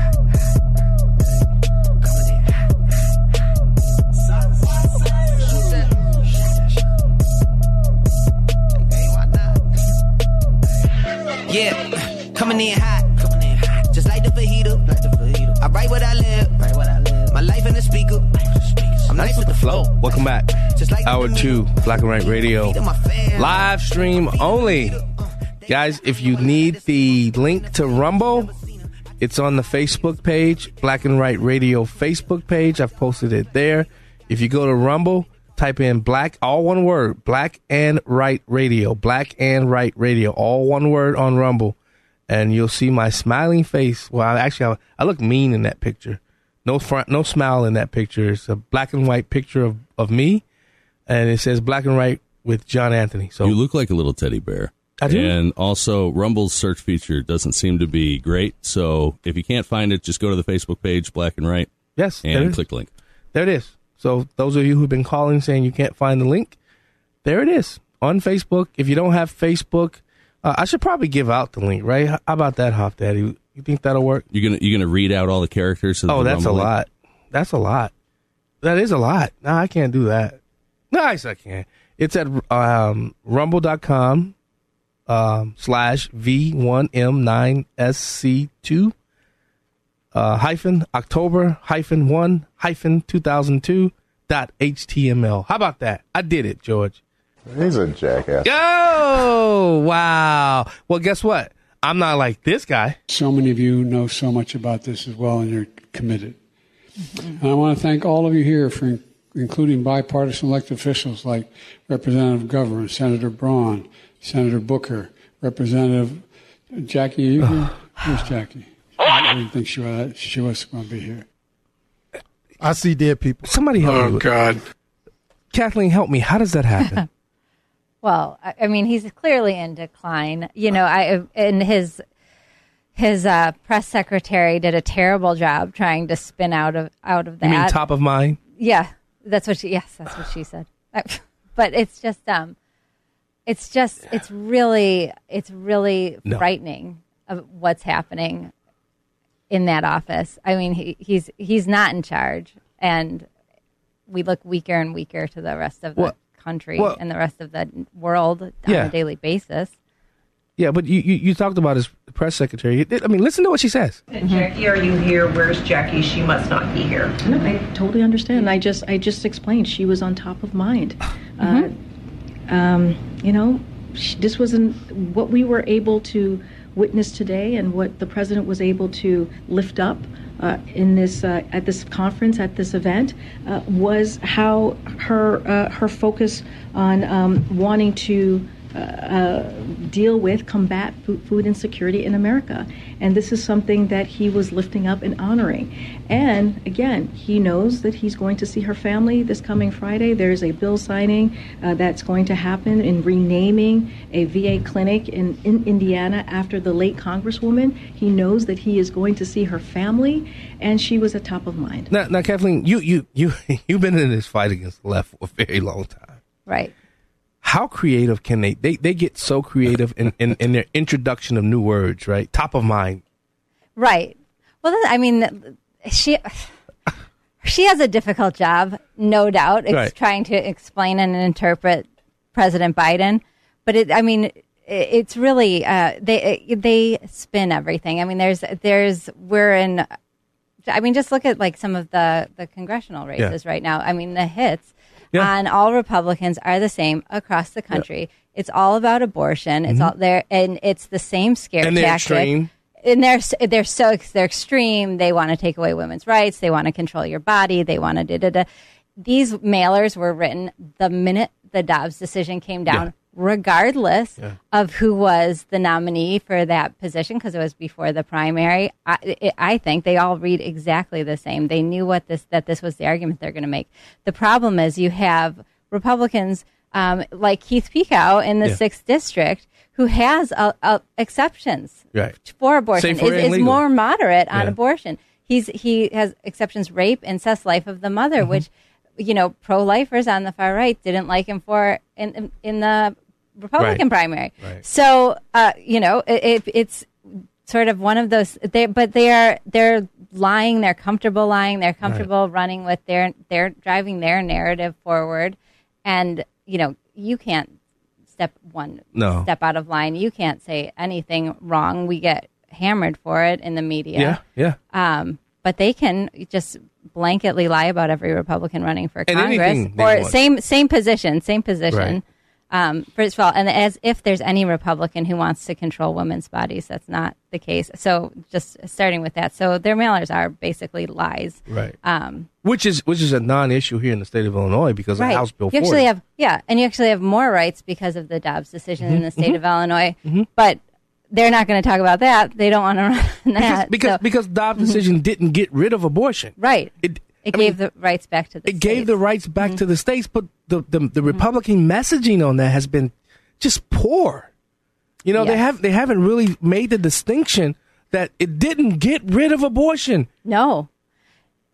Yeah, coming in hot. Coming in hot. Just like the fajita. Like the fajita. I write what I live. Write what I live. My life in the speaker. I'm nice with the flow. Welcome back. Just like Hour two, Black and Right Radio. Live stream only. Guys, if you need the link to Rumble, it's on the Facebook page, Black and Right Radio Facebook page. I've posted it there. If you go to Rumble, type in black, all one word, Black and Right Radio, Black and Right Radio, all one word on Rumble, and you'll see my smiling face. Well, I actually, I, I look mean in that picture. No front, no smile in that picture. It's a black and white picture of, of me, and it says black and white with John Anthony. So you look like a little teddy bear. I do. And also, Rumble's search feature doesn't seem to be great. So if you can't find it, just go to the Facebook page, Black and Right. Yes, and click link. There it is. So those of you who've been calling saying you can't find the link, there it is on Facebook. If you don't have Facebook, uh, I should probably give out the link, right? How about that, Hop Daddy? You think that'll work? You're gonna you're gonna read out all the characters. Oh, the that's a link? lot. That's a lot. That is a lot. No, I can't do that. Nice, I can. It's at um, rumble.com um, slash V1M9SC2 uh, hyphen October hyphen 1 hyphen 2002 dot HTML. How about that? I did it, George. He's a jackass. Oh, wow. Well, guess what? I'm not like this guy. So many of you know so much about this as well, and you're committed. And I want to thank all of you here for in- including bipartisan elected officials like Representative Governor, Senator Braun, Senator Booker, Representative Jackie. Are you here? <sighs> Where's Jackie? I didn't think she was, she was going to be here. I see dead people. Somebody help me. Oh, with- God. Kathleen, help me. How does that happen? <laughs> Well, I, I mean, he's clearly in decline. You know, I and his his uh, press secretary did a terrible job trying to spin out of out of that. you mean top of mind? Yeah, that's what she. Yes, that's what she said. <laughs> but it's just um, it's just it's really it's really No. frightening of what's happening in that office. I mean, he, he's he's not in charge, and we look weaker and weaker to the rest of the Well- country well- and the rest of the world on a daily basis. Yeah, but you, you, you talked about his press secretary. I mean, listen to what she says. And Jackie, are you here? Where's Jackie? She must not be here. No, I totally understand. I just I just explained she was on top of mind. Uh, um, you know, sh this wasn't what we were able to witness today, and what the president was able to lift up uh, in this uh, at this conference at this event uh, was how her uh, her focus on um, wanting to. Uh, uh, deal with combat food, food insecurity in America, and this is something that he was lifting up and honoring. And again, he knows that he's going to see her family this coming Friday. There's a bill signing uh, that's going to happen in renaming a VA clinic in, in Indiana after the late Congresswoman. He knows that he is going to see her family, and she was at top of mind. Now, now, Kathleen, you you you <laughs> you've been in this fight against the left for a very long time. Right. How creative can they? They they get so creative in, in, in their introduction of new words, right? Top of mind. Right. Well, I mean, she she has a difficult job, no doubt. It's Right. trying to explain and interpret President Biden, but it. I mean, it's really uh, they they spin everything. I mean, there's there's we're in. I mean, just look at like some of the the congressional races right now. I mean, the hits Yeah. on all Republicans are the same across the country. It's all about abortion. It's Mhm. all there, and it's the same scare And they're tactic. extreme. And they're they're so they're extreme. They want to take away women's rights. They want to control your body. They want to da da da. These mailers were written the minute the Dobbs decision came down, regardless Yeah. of who was the nominee for that position, because it was before the primary. I, it, I think they all read exactly the same. They knew what this that this was the argument they're going to make. The problem is you have Republicans um, like Keith Pekau in the Yeah. sixth district who has uh, uh, exceptions Right. for abortion Safer is, is more moderate on Yeah. abortion. He's he has exceptions rape, incest, life of the mother, Mm-hmm. which you know pro lifers on the far right didn't like him for in in, the Republican Right. primary. Right. So uh, you know it, it, it's sort of one of those. They but they are they're lying. They're comfortable lying. They're comfortable running with their they're driving their narrative forward, and you know you can't step one No. step out of line. You can't say anything wrong. We get hammered for it in the media. Yeah, yeah. Um, but they can just blanketly lie about every Republican running for And Congress or same same position, same position. Right. Um, first of all, and as if there's any Republican who wants to control women's bodies, that's not the case. So just starting with that, so their mailers are basically lies. Right. Um, Which is which is a non-issue here in the state of Illinois because right. of House Bill you 40. actually have yeah, and you actually have more rights because of the Dobbs decision in Mhm, the state mhm. of Illinois. But they're not going to talk about that. They don't want to run <laughs> that because So- because Dobbs' decision didn't get rid of abortion. Right. It It I gave mean, the rights back to the it gave the rights back Mm-hmm. to the states, but the the, the Republican messaging on that has been just poor. You know, they have they haven't really made the distinction that it didn't get rid of abortion. No.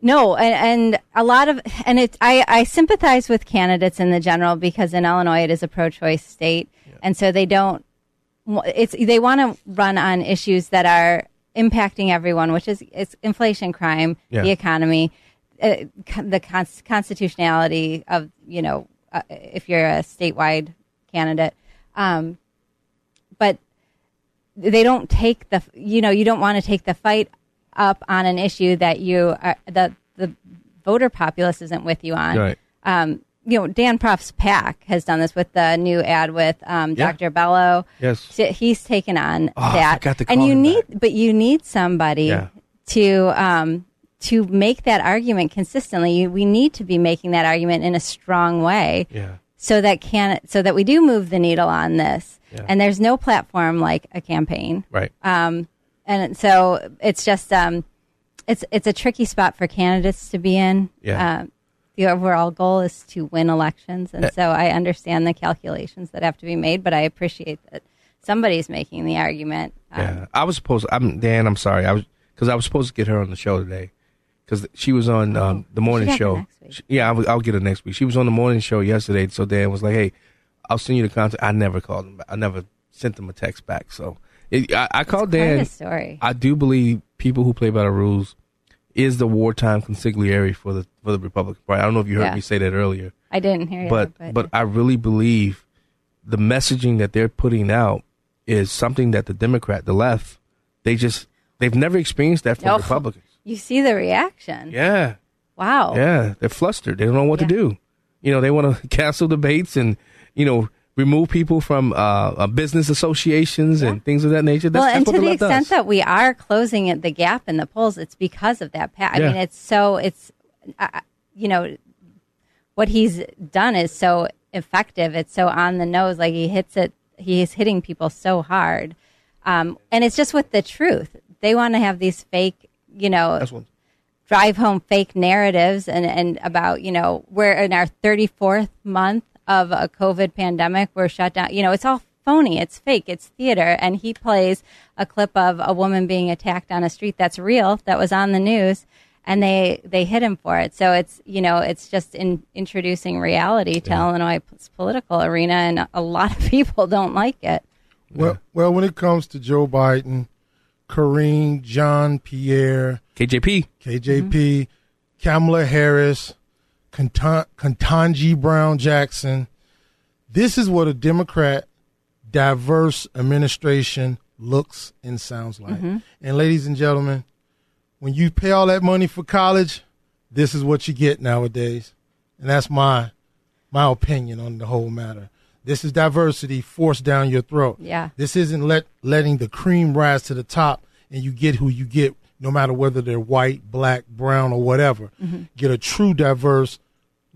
No, and, and a lot of and it I, I sympathize with candidates in the general because in Illinois it is a pro-choice state, and so they don't. It's they want to run on issues that are impacting everyone, which is it's inflation, crime, Yeah. the economy, uh, the cons- constitutionality of you know uh, if you're a statewide candidate, um, but they don't take the you know you don't want to take the fight up on an issue that you are, the the voter populace isn't with you on. Right. Um, you know, Dan Proft's pack has done this with the new ad with um, Yeah. Dr. Bello. Yes. He's taken on Oh, that, and you need, but you need somebody Yeah. to um, to make that argument consistently. You, we need to be making that argument in a strong way Yeah. so that can so that we do move the needle on this. Yeah. And there's no platform like a campaign, Right. Um, and so it's just um, it's it's a tricky spot for candidates to be in. Yeah. Um, the overall goal is to win elections, and so I understand the calculations that have to be made, but I appreciate that somebody's making the argument. Um, Yeah, I was supposed. I'm Dan. I'm sorry. I was because I was supposed to get her on the show today because she was on um, the morning Oh, show. She- yeah, I'll, I'll get her next week. She was on the morning show yesterday. So Dan was like, "Hey, I'll send you the contact." I never called him. back. I never sent them a text back. So it, I, I called Dan. story. I do believe people who play by the rules is the wartime consigliere for the for the Republican Party. I don't know if you heard Yeah. me say that earlier. I didn't hear you, but but- but I really believe the messaging that they're putting out is something that the Democrat, the left, they just they've never experienced that from No. Republicans. <laughs> You see the reaction. Yeah, Wow. yeah, they're flustered. They don't know what to do. You know, they want to <laughs> cancel debates and you know remove people from uh, uh, business associations and things of that nature. That's, well, and to the left extent does. that we are closing the gap in the polls, it's because of that. Pa- I Yeah. mean, it's so it's uh, you know what he's done is so effective. It's so on the nose. Like he hits it. He's hitting people so hard, um, and it's just with the truth. They want to have these fake, you know, drive home fake narratives and, and about, you know, we're in our 34th month of a COVID pandemic. We're shut down. You know, it's all phony. It's fake. It's theater. And he plays a clip of a woman being attacked on a street that's real, that was on the news. And they, they hit him for it. So it's, you know, it's just in introducing reality to Illinois political arena. And a lot of <laughs> people don't like it. Well, well, when it comes to Joe Biden, Karine, John Pierre, KJP, KJP, mm-hmm. Kamala Harris, Ketanji Brown Jackson, this is what a Democrat diverse administration looks and sounds like. Mhm. And ladies and gentlemen, when you pay all that money for college, this is what you get nowadays. And that's my my opinion on the whole matter. This is diversity forced down your throat. Yeah. This isn't let letting the cream rise to the top and you get who you get no matter whether they're white, black, brown or whatever. Mhm. Get a true diverse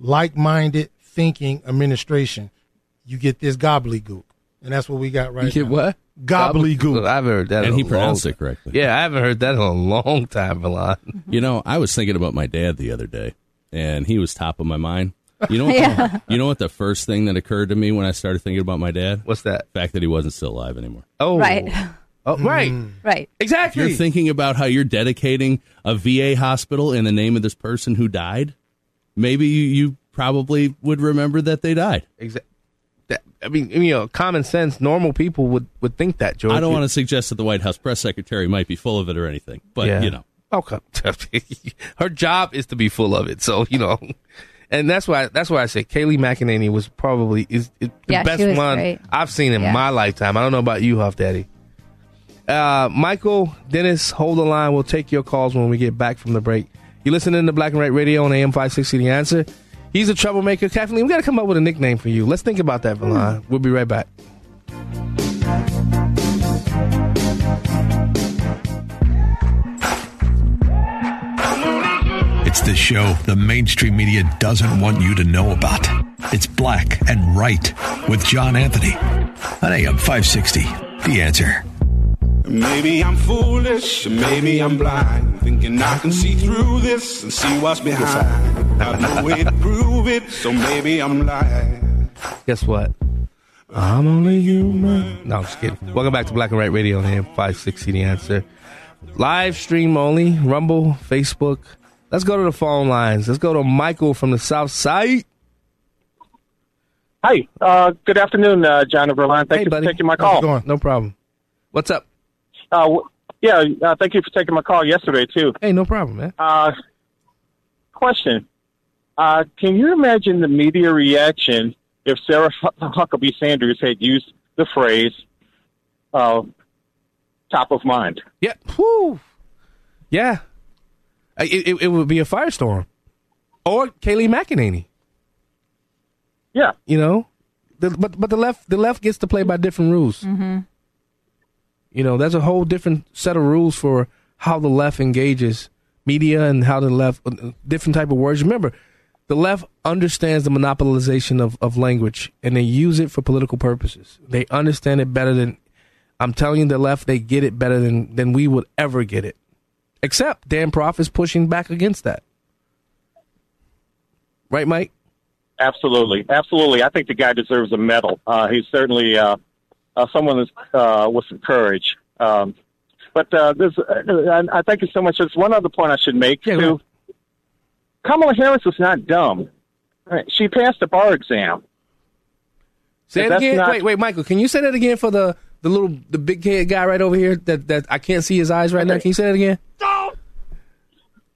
like-minded thinking administration. You get this gobbledygook. And that's what we got right You get now. what? Gobbledygook. I haven't heard that. And in he a pronounced long it correctly. Yeah, I haven't heard that in a long time, Milan. You know, I was thinking about my dad the other day, and he was top of my mind. You know, what <laughs> Yeah. you know what the first thing that occurred to me when I started thinking about my dad? What's that? The fact that he wasn't still alive anymore. Oh, Right. <laughs> Oh, right. Mm. Right. If Exactly. you're thinking about how you're dedicating a VA hospital in the name of this person who died, maybe you, you probably would remember that they died. Exactly. That, I mean, you know, common sense, normal people would, would think that, George. I don't want to suggest that the White House press secretary might be full of it or anything, but Yeah. you know. Okay. <laughs> Her job is to be full of it, so you know, and that's why that's why I say Kayleigh McEnany was probably is, is the Yeah, best one great. I've seen in Yeah. my lifetime. I don't know about you, Huff Daddy. Uh, Michael, Dennis, hold the line. We'll take your calls when we get back from the break. You listening to Black and Right Radio on AM five sixty. The answer. He's a troublemaker. Kathleen, we got to come up with a nickname for you. Let's think about that, Valon. Hmm. We'll be right back. It's the show the mainstream media doesn't want you to know about. It's Black and Right with John Anthony on AM 560. The answer. Maybe I'm foolish, maybe I'm blind, thinking I can see through this and see what's behind. Got no way to prove it, so maybe I'm lying. Guess what? I'm only human. No, I'm just kidding. Welcome back to Black and Right Radio on AM 560 The Answer. Live stream only, Rumble, Facebook. Let's go to the phone lines. Let's go to Michael from the South Side. Hi, uh, good afternoon, uh, John and Verline. Thank Hey, you buddy. for taking my call. No problem. What's up? Uh, yeah, uh, thank you for taking my call yesterday too. Hey, no problem, man. Uh, question: uh, Can you imagine the media reaction if Sarah Huckabee Sanders had used the phrase uh, "top of mind"? Yeah. Whew. Yeah. It, it, it would be a firestorm. Or Kayleigh McEnany. Yeah. You know? The, but but the left the left gets to play by different rules. Mm-hmm. You know, there's a whole different set of rules for how the left engages media and how the left uh, different type of words. Remember, the left understands the monopolization of, of language and they use it for political purposes. They understand it better than I'm telling you the left they get it better than than we would ever get it. Except Dan Proft is pushing back against that. Right, Mike? Absolutely, absolutely. I think the guy deserves a medal. Uh, he's certainly uh, uh, someone uh, with some courage. Um, but uh, there's, uh, I I thank you so much. There's one other point I should make too. Kamala Harris is not dumb. She passed the bar exam. Say it again. not- wait, wait, Michael. Can you say that again for the the little the big head guy right over here that that I can't see his eyes right now? Can you say that again?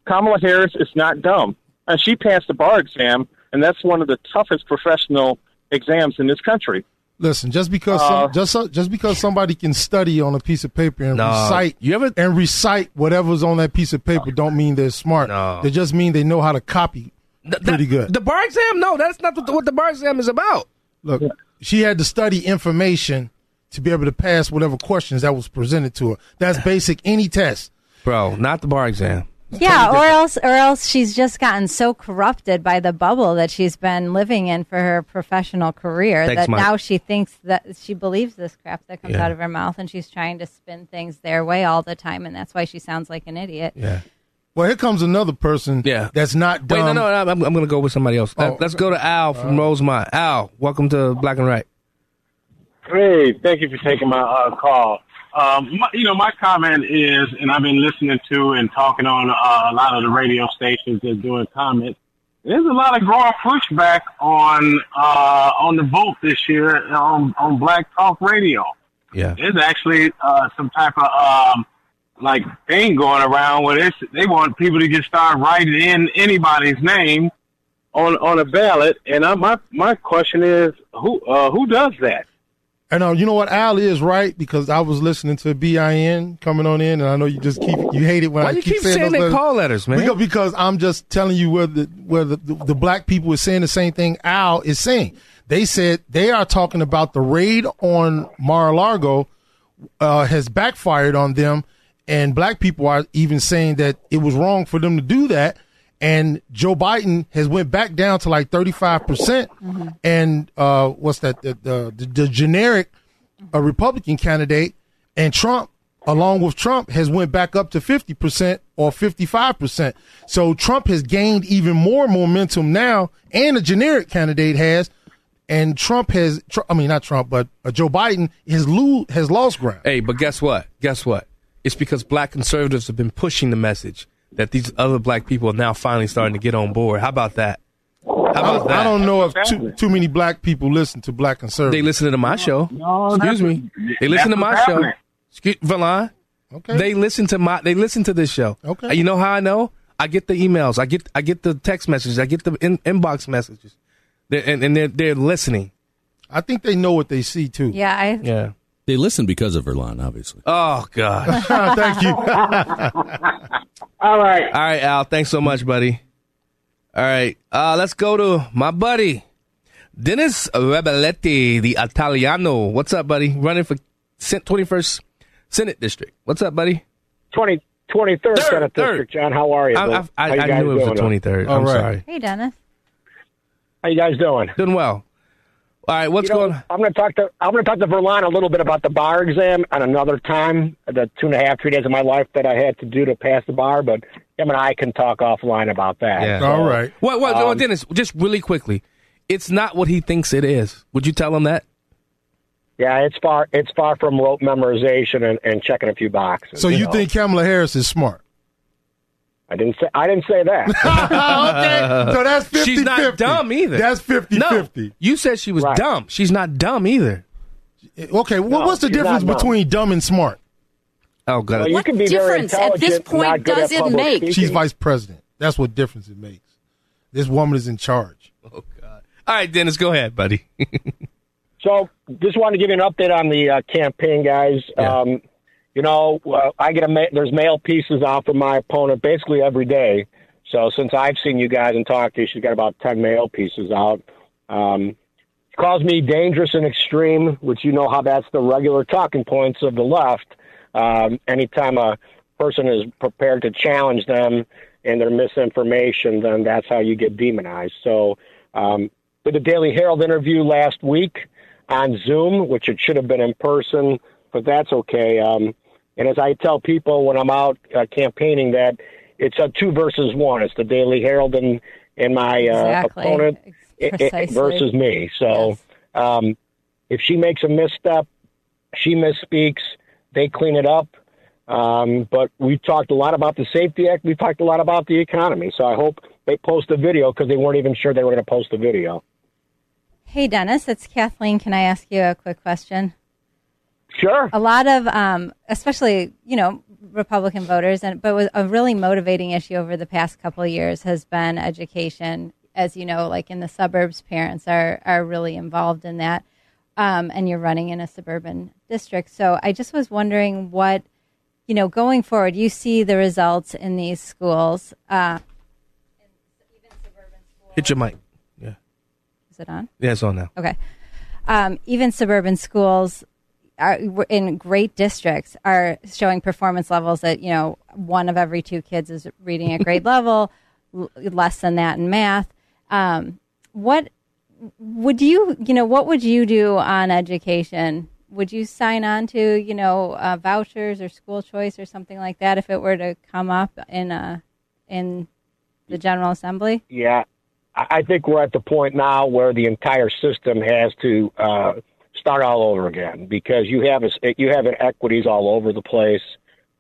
Kamala Harris is not dumb, and she passed the bar exam, and that's one of the toughest professional exams in this country. Listen, just because Uh, some, just just because somebody can study on a piece of paper and No. recite you ever and recite whatever's on that piece of paper don't mean they're smart. They just mean they know how to copy pretty good. The bar exam? No, that's not what the, what the bar exam is about. Look, she had to study information to be able to pass whatever questions that was presented to her. That's basic any test. Bro, not the bar exam. Yeah, or else, or else she's just gotten so corrupted by the bubble that she's been living in for her professional career Thanks, that Mike. now she thinks that she believes this crap that comes Yeah. out of her mouth, and she's trying to spin things their way all the time, and that's why she sounds like an idiot. Yeah. Well, here comes another person. Yeah. That's not dumb. Wait, no, no, no I'm, I'm going to go with somebody else. Oh. Let's go to Al from Rosemont. Al, welcome to Black and Right. Hey, thank you for taking my uh, call. Um, my, you know, my comment is, and I've been listening to and talking on uh, a lot of the radio stations that are doing comments. There's a lot of growing pushback on uh, on the vote this year on on Black Talk Radio. Yeah. There's actually uh, some type of um, like thing going around where they want people to just start writing in anybody's name on on a ballot. And I, my my question is, who uh, who does that? I know. You know what? Al is right because I was listening to BIN coming on in, and I know you just keep you hate it when Why I you keep, keep saying, saying those they call letters, man? Because, because I'm just telling you where the where the, the, the black people is saying the same thing Al is saying. They said they are talking about the raid on Mar-a-Lago uh, has backfired on them, and black people are even saying that it was wrong for them to do that. And Joe Biden has went back down to like 35 percent, and uh, what's that? The the, the, the generic a Republican candidate, and Trump, along with Trump, has went back up to 50 percent or 55 percent. So Trump has gained even more momentum now, and a generic candidate has. And Trump has, Tr- I mean, not Trump, but uh, Joe Biden has lo- has lost ground. Hey, but guess what? Guess what? It's because black conservatives have been pushing the message that these other black people are now finally starting to get on board. How about that? How I about don't, that? I don't know if too, too many black people listen to black conservatives. They listen to my show. Excuse me. They listen to my show. Excuse Valon. Okay. They listen to my. They listen to this show. Okay. You know how I know? I get the emails. I get. I get the text messages. I get the in, inbox messages. They're, and, and they're they're listening. I think they know what they see too. Yeah, I Yeah. They listen because of Verlon, obviously. Oh God. <laughs> Thank you. <laughs> All right. All right, Al. Thanks so much, buddy. All right. Uh, let's go to my buddy, Dennis Reboletti, the Italiano. What's up, buddy? Running for twenty first Senate District. What's up, buddy? 20, 23rd Senate District, John. How are you? I, I, I, you I knew it was the twenty third. All I'm right. sorry. Hey, Dennis. How you guys doing? Doing well. All right, what's You know, going on? I'm going to talk to I'm going to talk to Verlon a little bit about the bar exam at another time. The two and a half, three days of my life that I had to do to pass the bar, but him and I can talk offline about that. Yeah. So, What? What? um, Dennis, just really quickly, it's not what he thinks it is. Would you tell him that? Yeah, it's far it's far from rote memorization and, and checking a few boxes. So you know. think Kamala Harris is smart? I didn't say I didn't say that. <laughs> okay. So that's 50 She's not dumb either. That's 50 no, 50. You said she was dumb. She's not dumb either. Okay, well, No, what's the difference between dumb and smart? Oh, God. Well, you can be very intelligent and not good at public speaking. She's vice president. That's what difference it makes. This woman is in charge. Oh, God. All right, Dennis, go ahead, buddy. <laughs> So, just wanted to give you an update on the uh, campaign, guys. Um, you know, I get a ma- there's mail pieces out from my opponent basically every day. So, since I've seen you guys and talked to you, she's got about ten mail pieces out. Um, she calls me dangerous and extreme, which you know how that's the regular talking points of the left. Um, anytime a person is prepared to challenge them and their misinformation, then that's how you get demonized. So, um, did the Daily Herald interview last week on Zoom, which it should have been in person, but that's okay. Um, and as I tell people when I'm out uh, campaigning, that it's a two versus one. It's the Daily Herald and and my uh, Exactly. opponent i- i- Precisely. versus me. So um, if she makes a misstep, she misspeaks. They clean it up. Um, but we talked a lot about the Safety Act. We talked a lot about the economy. So I hope they post a video because they weren't even sure they were going to post a video. Hey, Dennis, it's Kathleen. Can I ask you a quick question? Sure. A lot of, um, especially, you know, Republican voters, and but was a really motivating issue over the past couple of years has been education. As you know, like in the suburbs, parents are are really involved in that, um, and you're running in a suburban district. So I just was wondering what, you know, going forward, you see the results in these schools. Uh, Hit your mic. Yeah. is it on? Yeah, it's on now. Okay. Um, even suburban schools are in great districts are showing performance levels that you know one of every two kids is reading at grade <laughs> level, l- less than that in math. Um, what would you you know what would you do on education? Would you sign on to you know uh, vouchers or school choice or something like that if it were to come up in a in the General Assembly? Yeah, I I think we're at the point now where the entire system has to uh, start all over again because you have a, you have inequities all over the place,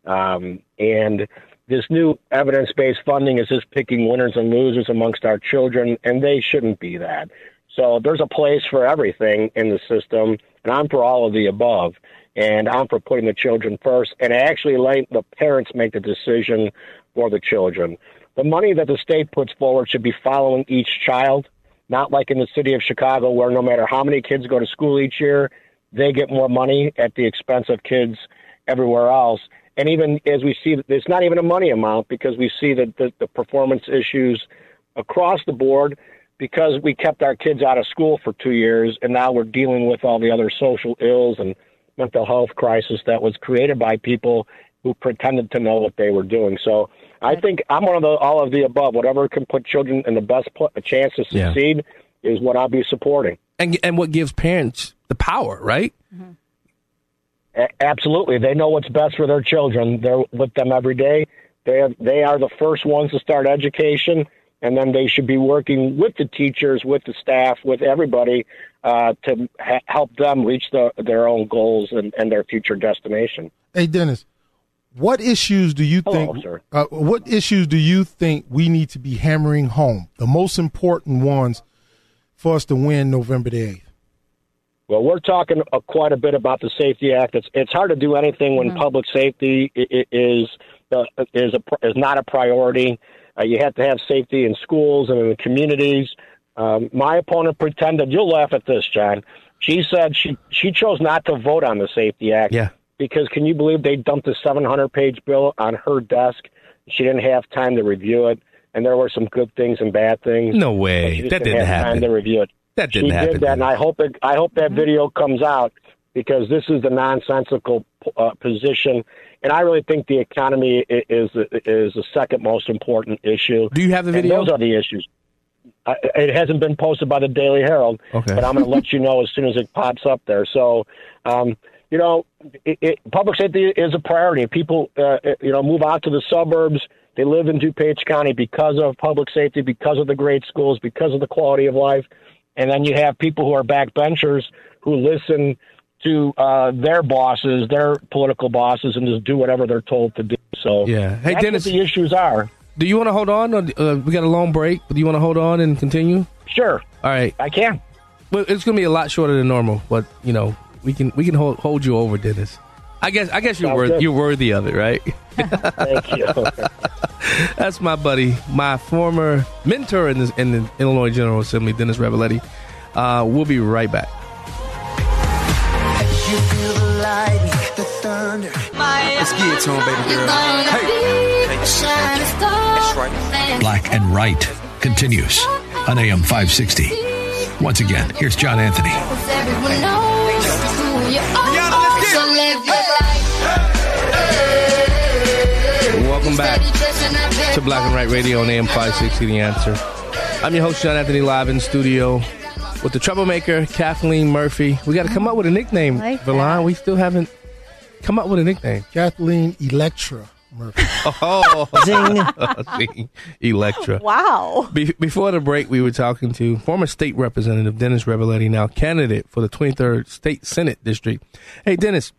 um, and this new evidence-based funding is just picking winners and losers amongst our children, and they shouldn't be that. So there's a place for everything in the system, and I'm for all of the above. And I'm for putting the children first, and actually let the parents make the decision for the children. The money that the state puts forward should be following each child, not like in the city of Chicago, where no matter how many kids go to school each year, they get more money at the expense of kids everywhere else. And even as we see, it's not even a money amount because we see that the, the performance issues across the board because we kept our kids out of school for two years, and now we're dealing with all the other social ills and mental health crisis that was created by people who pretended to know what they were doing. So I think I'm one of the all of the above. Whatever can put children in the best pl- chance to Yeah. succeed is what I'll be supporting. And and what gives parents the power, right? A- absolutely, they know what's best for their children. They're with them every day. They have, they are the first ones to start education, and then they should be working with the teachers, with the staff, with everybody uh, to ha- help them reach the, their own goals and, and their future destination. Hey, Dennis, what issues do you Hello, think? Uh, what issues do you think we need to be hammering home? The most important ones for us to win November the eighth. Well, we're talking uh, quite a bit about the Safety Act. It's it's hard to do anything when public safety i- i- is uh, is a is not a priority. Uh, you have to have safety in schools and in the communities. Um, my opponent pretended. You'll laugh at this, John. She said she she chose not to vote on the Safety Act. Yeah. Because can you believe they dumped a 700 page bill on her desk? She didn't have time to review it, and there were some good things and bad things. No way. That didn't didn't have happen. Time to review it. That didn't she happen, did that, and I hope it. I hope that video comes out because this is the nonsensical uh, position, and I really think the economy is is the second most important issue. Do you have the And video? those are the issues. I, it hasn't been posted by the Daily Herald, Okay. but I'm going <laughs> to let you know as soon as it pops up there. So, um, you know, it, it, public safety is a priority. People, uh, you know, move out to the suburbs. They live in DuPage County because of public safety, because of the great schools, because of the quality of life. And then you have people who are backbenchers who listen to uh, their bosses, their political bosses, and just do whatever they're told to do. So, Yeah. Hey, that's Dennis. what the issues are. Do you want to hold on? Or, uh, we got a long break, do you want to hold on and continue? Sure. All right. I can. Well, it's going to be a lot shorter than normal, but you know we can we can hold hold you over, Dennis. I guess I guess you're Sounds worth, good. you're worthy of it, right? <laughs> <laughs> Thank you. That's my buddy, my former mentor in, this, in the Illinois General Assembly, Dennis Reboletti. Uh, we'll be right back. You feel the lightning, the thunder. Let's get it to him, baby girl. Hey. That's right. Black and Right continues on AM 560. Once again, here's John Anthony. Welcome back to Black and Right Radio on AM 560 The Answer. I'm your host, John Anthony, live in studio with the troublemaker, Kathleen Murphy. We got to come up with a nickname, like Valon. We still haven't come up with a nickname. Kathleen Electra Murphy. Oh, <laughs> Zing. <laughs> Electra. Wow. Be- before the break, we were talking to former state representative Dennis Reboletti, now candidate for the 23rd State Senate District. Hey, Dennis,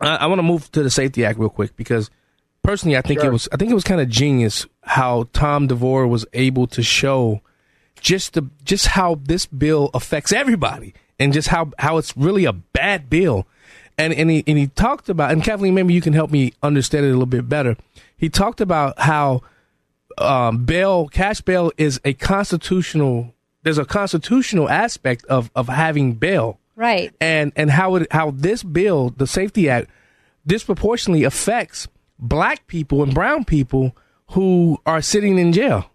I, I want to move to the Safety Act real quick because personally, I think it was I think it was kind of genius how Tom DeVore was able to show just the just how this bill affects everybody and just how how it's really a bad bill. And and he and he talked about and Kathleen, maybe you can help me understand it a little bit better. He talked about how um, bail, cash bail is a constitutional. There's a constitutional aspect of of having bail, Right. and and how it how this bill, the Safety Act, disproportionately affects black people and brown people who are sitting in jail.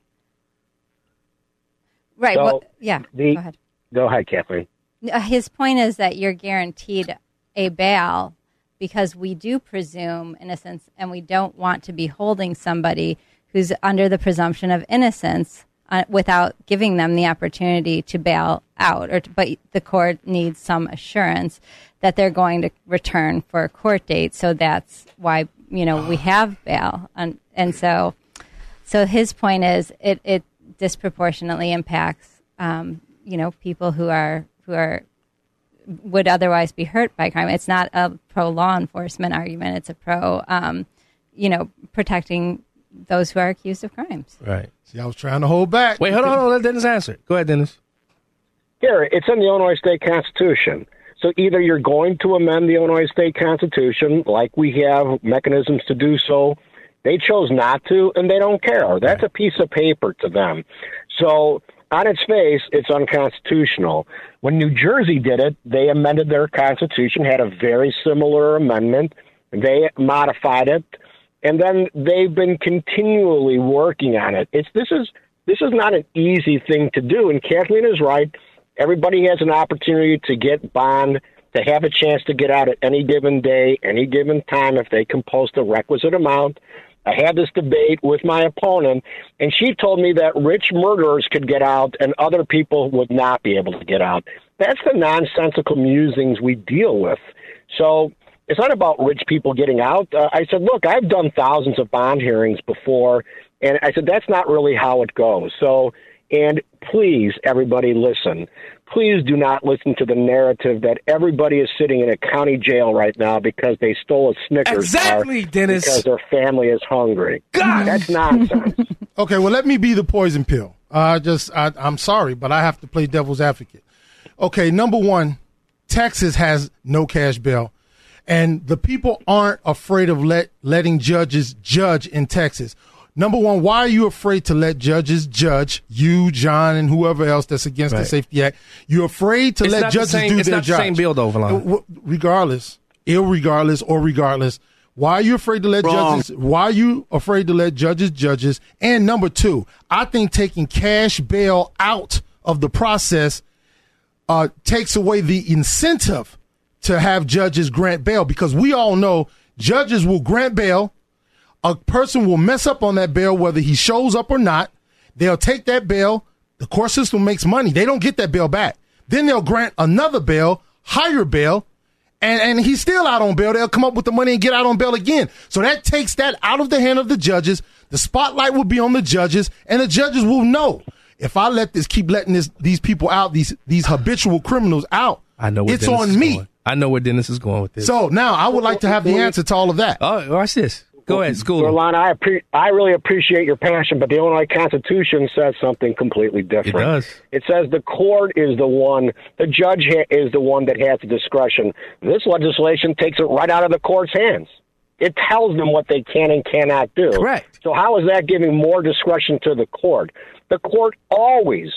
Right. So, well, yeah. the- go ahead. Go ahead, Kathleen. Uh, His point is that you're guaranteed a bail because we do presume innocence and we don't want to be holding somebody who's under the presumption of innocence uh, without giving them the opportunity to bail out or to, but the court needs some assurance that they're going to return for a court date. So that's why you know we have bail. And and so so his point is it, it disproportionately impacts um, you know people who are who are would otherwise be hurt by crime. It's not a pro law enforcement argument. It's a pro um, you know protecting those who are accused of crimes. Right. See, I was trying to hold back. Wait, hold on, hold on. Let Dennis answer. Go ahead, Dennis. Here, it's in the Illinois State Constitution. So either you're going to amend the Illinois State Constitution, like we have mechanisms to do so. They chose not to, and they don't care. That's a piece of paper to them. So on its face, it's unconstitutional. When New Jersey did it, they amended their constitution, had a very similar amendment. They modified it, and then they've been continually working on it. It's this is this is not an easy thing to do. And Kathleen is right. Everybody has an opportunity to get bond, to have a chance to get out at any given day, any given time if they can post a requisite amount. I had this debate with my opponent, and she told me that rich murderers could get out and other people would not be able to get out. That's the nonsensical musings we deal with. So it's not about rich people getting out. Uh, I said, look, I've done thousands of bond hearings before, and I said, that's not really how it goes. So, and please, everybody, listen please do not listen to the narrative that everybody is sitting in a county jail right now because they stole a Snickers Exactly, bar Dennis. because their family is hungry. God, That's nonsense. <laughs> Okay, well, let me be the poison pill. I just, I, I'm sorry, but I have to play devil's advocate. Okay, number one, Texas has no cash bail, and the people aren't afraid of let letting judges judge in Texas. Number one, why are you afraid to let judges judge you, John, and whoever else that's against the Safety Act? You're afraid to It's let not the judges same- do it's their not the job. same bill, though, Valon. Regardless, irregardless, or regardless, why are you afraid to let Wrong. judges? Why are you afraid to let judges judges? And number two, I think taking cash bail out of the process uh, takes away the incentive to have judges grant bail because we all know judges will grant bail. A person will mess up on that bail whether he shows up or not. They'll take that bail. The court system makes money. They don't get that bail back. Then they'll grant another bail, higher bail, and, and he's still out on bail. They'll come up with the money and get out on bail again. So that takes that out of the hand of the judges. The spotlight will be on the judges, and the judges will know if I let this keep letting this these people out, these these habitual criminals out, I know it's Dennis on me. going. I know where Dennis is going with this. So now I would like to have the answer to all of that. Oh, watch this. Go ahead, school. him. I, appre- I really appreciate your passion, but the Illinois Constitution says something completely different. It does. It says the court is the one, the judge ha- is the one that has the discretion. This legislation takes it right out of the court's hands. It tells them what they can and cannot do. Correct. So how is that giving more discretion to the court? The court always,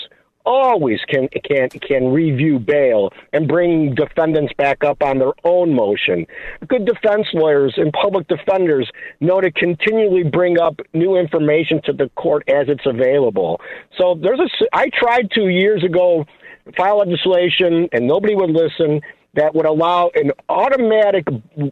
always can can can review bail and bring defendants back up on their own motion. Good defense lawyers and public defenders know to continually bring up new information to the court as it's available. So there's a I tried 2 years ago file legislation and nobody would listen that would allow an automatic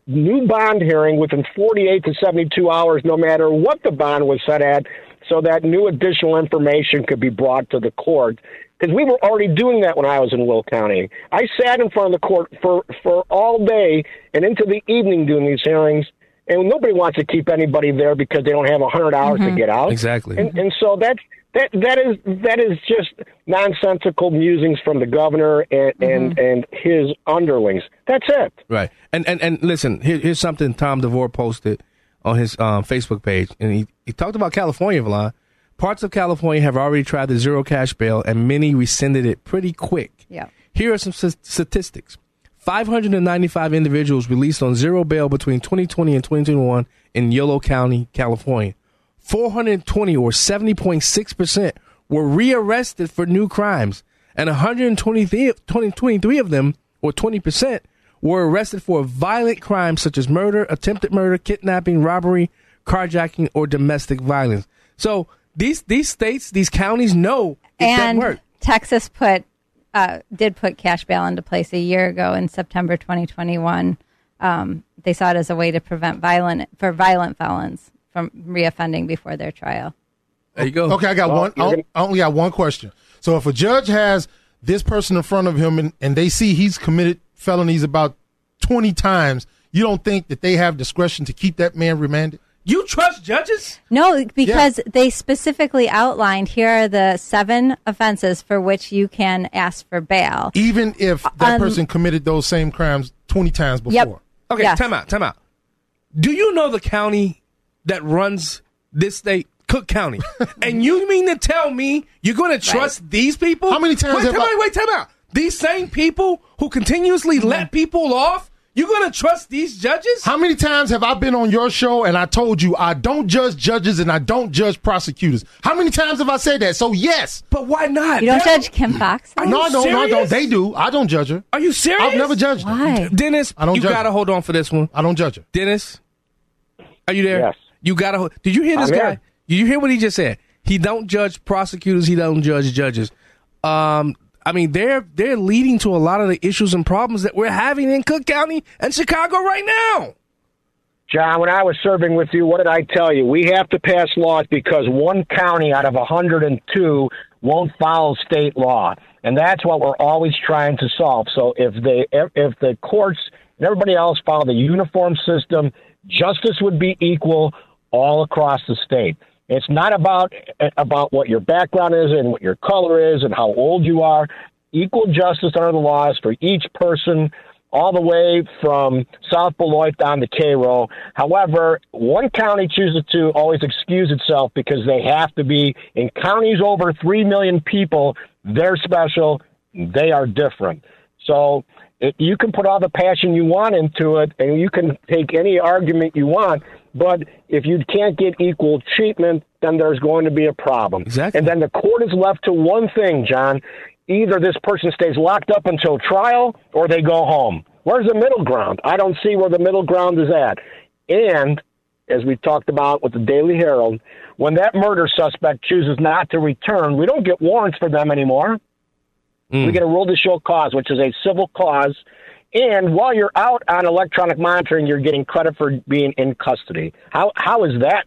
new bond hearing within 48 to 72 hours, no matter what the bond was set at, so that new additional information could be brought to the court. Because we were already doing that when I was in Will County. I sat in front of the court for, for all day and into the evening doing these hearings, and nobody wants to keep anybody there because they don't have 100 hours to get out. Exactly. And, and so that that that is that is just nonsensical musings from the governor and and, and his underlings. That's it. Right. And and and listen, here, here's something Tom DeVore posted on his um, Facebook page, and he, he talked about California, Valon. Parts of California have already tried the zero cash bail, and many rescinded it pretty quick. Yeah. Here are some statistics 595 individuals released on zero bail between 2020 and 2021 in Yolo County, California. 420 or 70.6% were rearrested for new crimes, and 123 20 23 of them, or 20%, were arrested for violent crimes such as murder, attempted murder, kidnapping, robbery, carjacking, or domestic violence. So these these states, these counties know it doesn't and work. Texas put uh, did put cash bail into place a year ago in September 2021. Um, they saw it as a way to prevent violent for violent felons from reoffending before their trial. There you go. Okay, I got Well, one. gonna- I only got one question. So if a judge has this person in front of him and, and they see he's committed felonies about 20 times, you don't think that they have discretion to keep that man remanded? You trust judges? No, because they specifically outlined here are the seven offenses for which you can ask for bail. Even if that Um, person committed those same crimes 20 times before? Yep. Okay, Yes. time out, time out. Do you know the county that runs this state, Cook County? <laughs> and you mean to tell me you're going to trust these people? How many times Wait, have time I- out, wait, time out. These same people who continuously let people off You gonna trust these judges? How many times have I been on your show and I told you I don't judge judges and I don't judge prosecutors? How many times have I said that? So yes. But why not? You don't judge Kim Foxx. no, I don't. No, I don't. They do. I don't judge her. Are you serious? I've never judged her. Why? Dennis, I don't you judge gotta her. hold on for this one. I don't judge her. Dennis, are you there? Yes. You gotta. hold Did you hear this I'm guy? here. Did you hear what he just said? He don't judge prosecutors. He don't judge judges. Um, I mean, they're they're leading to a lot of the issues and problems that we're having in Cook County and Chicago right now. John, when I was serving with you, what did I tell you? We have to pass laws because one county out of 102 won't follow state law, and that's what we're always trying to solve. So if they, if the courts and everybody else follow the uniform system, justice would be equal all across the state. It's not about about what your background is and what your color is and how old you are. Equal justice under the laws for each person all the way from South Beloit down to Cairo. However, one county chooses to always excuse itself because they have to be in counties over 3 million people. They're special. They are different. So you can put all the passion you want into it and you can take any argument you want. But if you can't get equal treatment, then there's going to be a problem. Exactly. And then the court is left to one thing, John either this person stays locked up until trial or they go home. Where's the middle ground? I don't see where the middle ground is at. And as we talked about with the Daily Herald, when that murder suspect chooses not to return, we don't get warrants for them anymore. Hmm. We get a rule to show cause, which is a civil cause. And while you're out on electronic monitoring, you're getting credit for being in custody. How how is that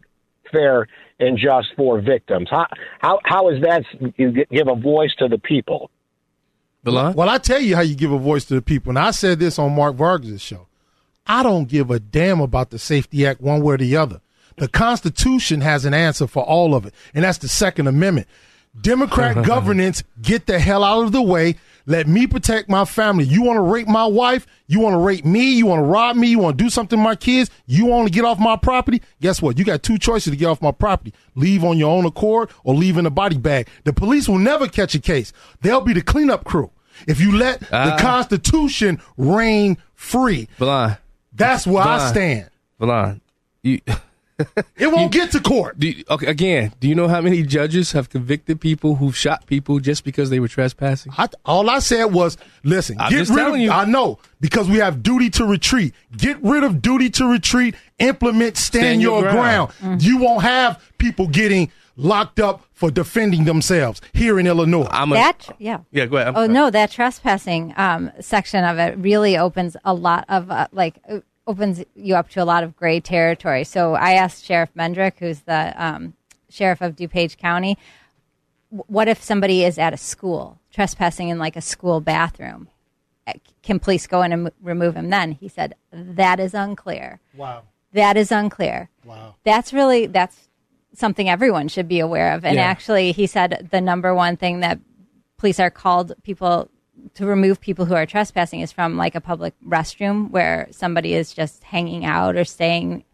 fair and just for victims? How how how is that you give a voice to the people? Well, I tell you how you give a voice to the people. And I said this on Mark Vargas' show. I don't give a damn about the Safety Act one way or the other. The Constitution has an answer for all of it, and that's the Second Amendment. Democrat <laughs> governance, get the hell out of the way. Let me protect my family. You want to rape my wife? You want to rape me? You want to rob me? You want to do something to my kids? You want to get off my property? Guess what? You got two choices to get off my property. Leave on your own accord or leave in a body bag. The police will never catch a case. They'll be the cleanup crew. If you let Ah. the Constitution reign free, that's where I stand. Valon, you. <laughs> It won't get to court. Do you, okay, again, do you know how many judges have convicted people who've shot people just because they were trespassing? I, all I said was, listen, I'm get just rid telling of, you. I know, because we have duty to retreat. Get rid of duty to retreat, implement stand, Stand your your, ground. ground. You won't have people getting locked up for defending themselves here in Illinois. I'm That yeah. yeah, go ahead. I'm oh no, that trespassing um, section of it really opens a lot of uh, like uh, opens you up to a lot of gray territory. So I asked Sheriff Mendrick, who's the um, sheriff of DuPage County, what if somebody is at a school trespassing in like a school bathroom? Uh, Can police go in and m- remove him? Then he said that is unclear. Wow. That is unclear. Wow. That's really that's something everyone should be aware of. And Yeah. actually, he said the number one thing that police are called people to remove people who are trespassing is from like a public restroom where somebody is just hanging out or staying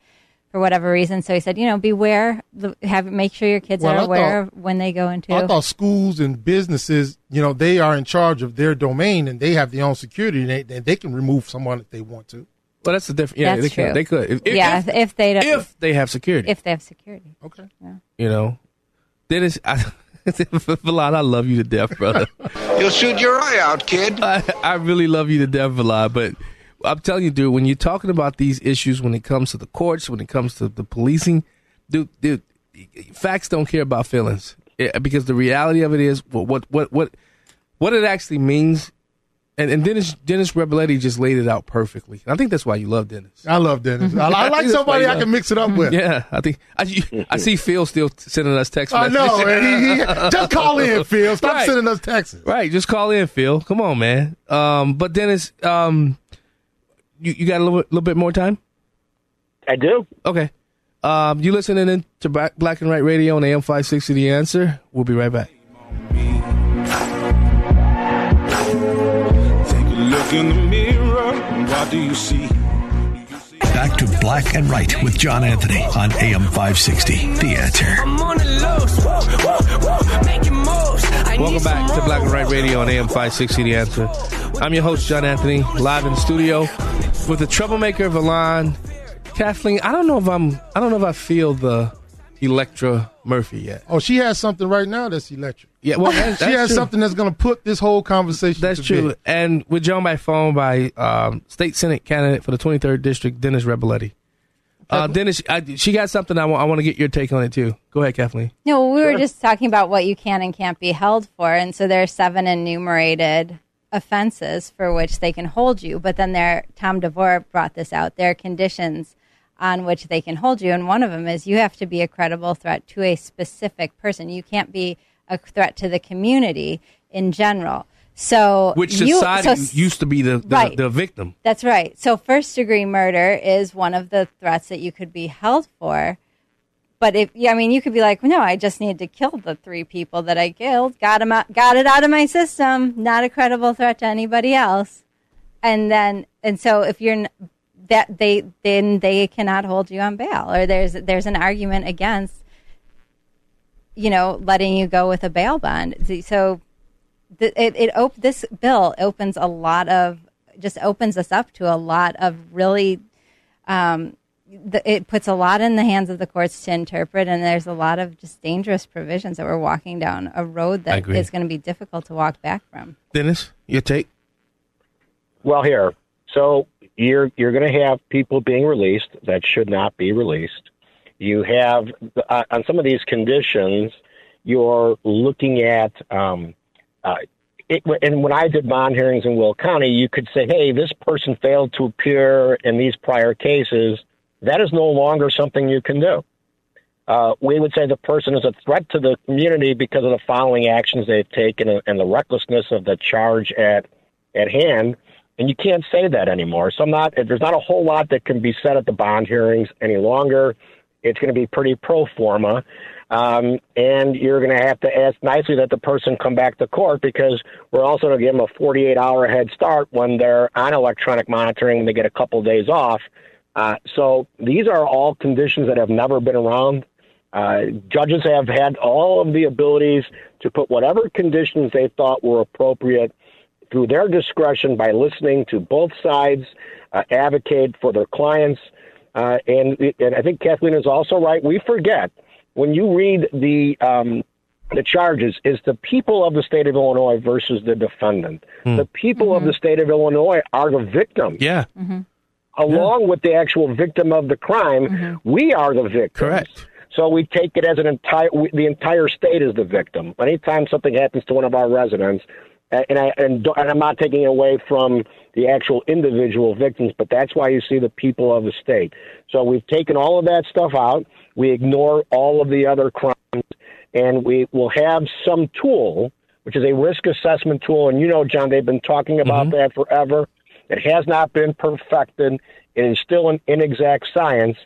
for whatever reason. So he said, you know, beware. the- Have make sure your kids Well, are I aware thought- of when they go into. I thought schools and businesses, you know, they are in charge of their domain and they have their own security and they, they can remove someone if they want to. Well, that's the different. Yeah, That's they could. true. They could. If, if- yeah, if, if, if they don't, if they have security. if they have security. Okay. Yeah. you know, Dennis, I, <laughs> Valon, I love you to death, brother. <laughs> You'll shoot your eye out, kid. I, I really love you to death, Valon, but I'm telling you, dude, when you're talking about these issues, when it comes to the courts, when it comes to the policing, dude, dude, facts don't care about feelings because the reality of it is what what what what, what it actually means. And, and Dennis Dennis Reboletti just laid it out perfectly. I think that's why you love Dennis. I love Dennis. I, <laughs> I I like think somebody I can mix it up with. Yeah, I think I, I see Phil still sending us text I know. and he- he- just call in, <laughs> Phil. Stop Right. sending us texts. Right, just call in, Phil. Come on, man. Um, but Dennis, um, you, you got a little, little bit more time? I do. Okay. Um, you listening in to Black, Black and White Radio on AM five sixty. The answer. We'll be right back. Look in the mirror. What do you see? Back to Black and Right with John Anthony on AM 560. The answer. Welcome back to Black and Right Radio on AM 560 The Answer. I'm your host, John Anthony, live in the studio with the troublemaker, Valon. Kathleen, I don't know if I'm, I don't know if I feel the Electra Murphy yet. Oh, she has something right now that's electric. Yeah, well, <laughs> that's, she that's has true. something that's going to put this whole conversation. That's to true. bed. And we're joined by phone by um, state senate candidate for the 23rd district, Dennis Reboletti. Uh, Dennis, I, she got something I want. I want to get your take on it too. Go ahead, Kathleen. No, we were just talking about what you can and can't be held for, and so there are seven enumerated offenses for which they can hold you. But then there, Tom DeVore brought this out. There are conditions on which they can hold you, and one of them is you have to be a credible threat to a specific person. You can't be a threat to the community in general. So Which you- society so used to be the the, Right. the victim. that's right. So first degree murder is one of the threats that you could be held for. But if yeah, I mean, you could be like, no, I just need to kill the three people that I killed. Got 'em out, got it out of my system. Not a credible threat to anybody else. And then, and so if you're that they then they cannot hold you on bail, or there's there's an argument against, you know, letting you go with a bail bond. So the, it, it op- this bill opens a lot of just opens us up to a lot of really um, the, it puts a lot in the hands of the courts to interpret and there's a lot of just dangerous provisions that we're walking down a road I that agree. is going to be difficult to walk back from Dennis, your take? Well, here, so you're you're going to have people being released that should not be released. You have uh, on some of these conditions, you're looking at. Um, uh, it, and when I did bond hearings in Will County, you could say, "Hey, this person failed to appear in these prior cases." That is no longer something you can do. Uh, we would say the person is a threat to the community because of the following actions they've taken and, and the recklessness of the charge at at hand. And you can't say that anymore. So I'm not. There's not a whole lot that can be said at the bond hearings any longer. It's going to be pretty pro forma, um, and you're going to have to ask nicely that the person come back to court because we're also going to give them a 48 hour head start when they're on electronic monitoring and they get a couple days off. Uh, so these are all conditions that have never been around. Uh, judges have had all of the abilities to put whatever conditions they thought were appropriate through their discretion by listening to both sides, uh, advocate for their clients. Uh, and, and I think Kathleen is also right. We forget when you read the um, the charges is the people of the state of Illinois versus the defendant. The people of the state of Illinois are the victim. Yeah. Along with the actual victim of the crime, we are the victims. Correct. So we take it as an entire we, the entire state is the victim. Anytime something happens to one of our residents, and I and, and I'm not taking it away from the actual individual victims, but that's why you see the people of the state. So we've taken all of that stuff out. We ignore all of the other crimes, and we will have some tool, which is a risk assessment tool. And you know, John, they've been talking about that forever. It has not been perfected. It is still an inexact science,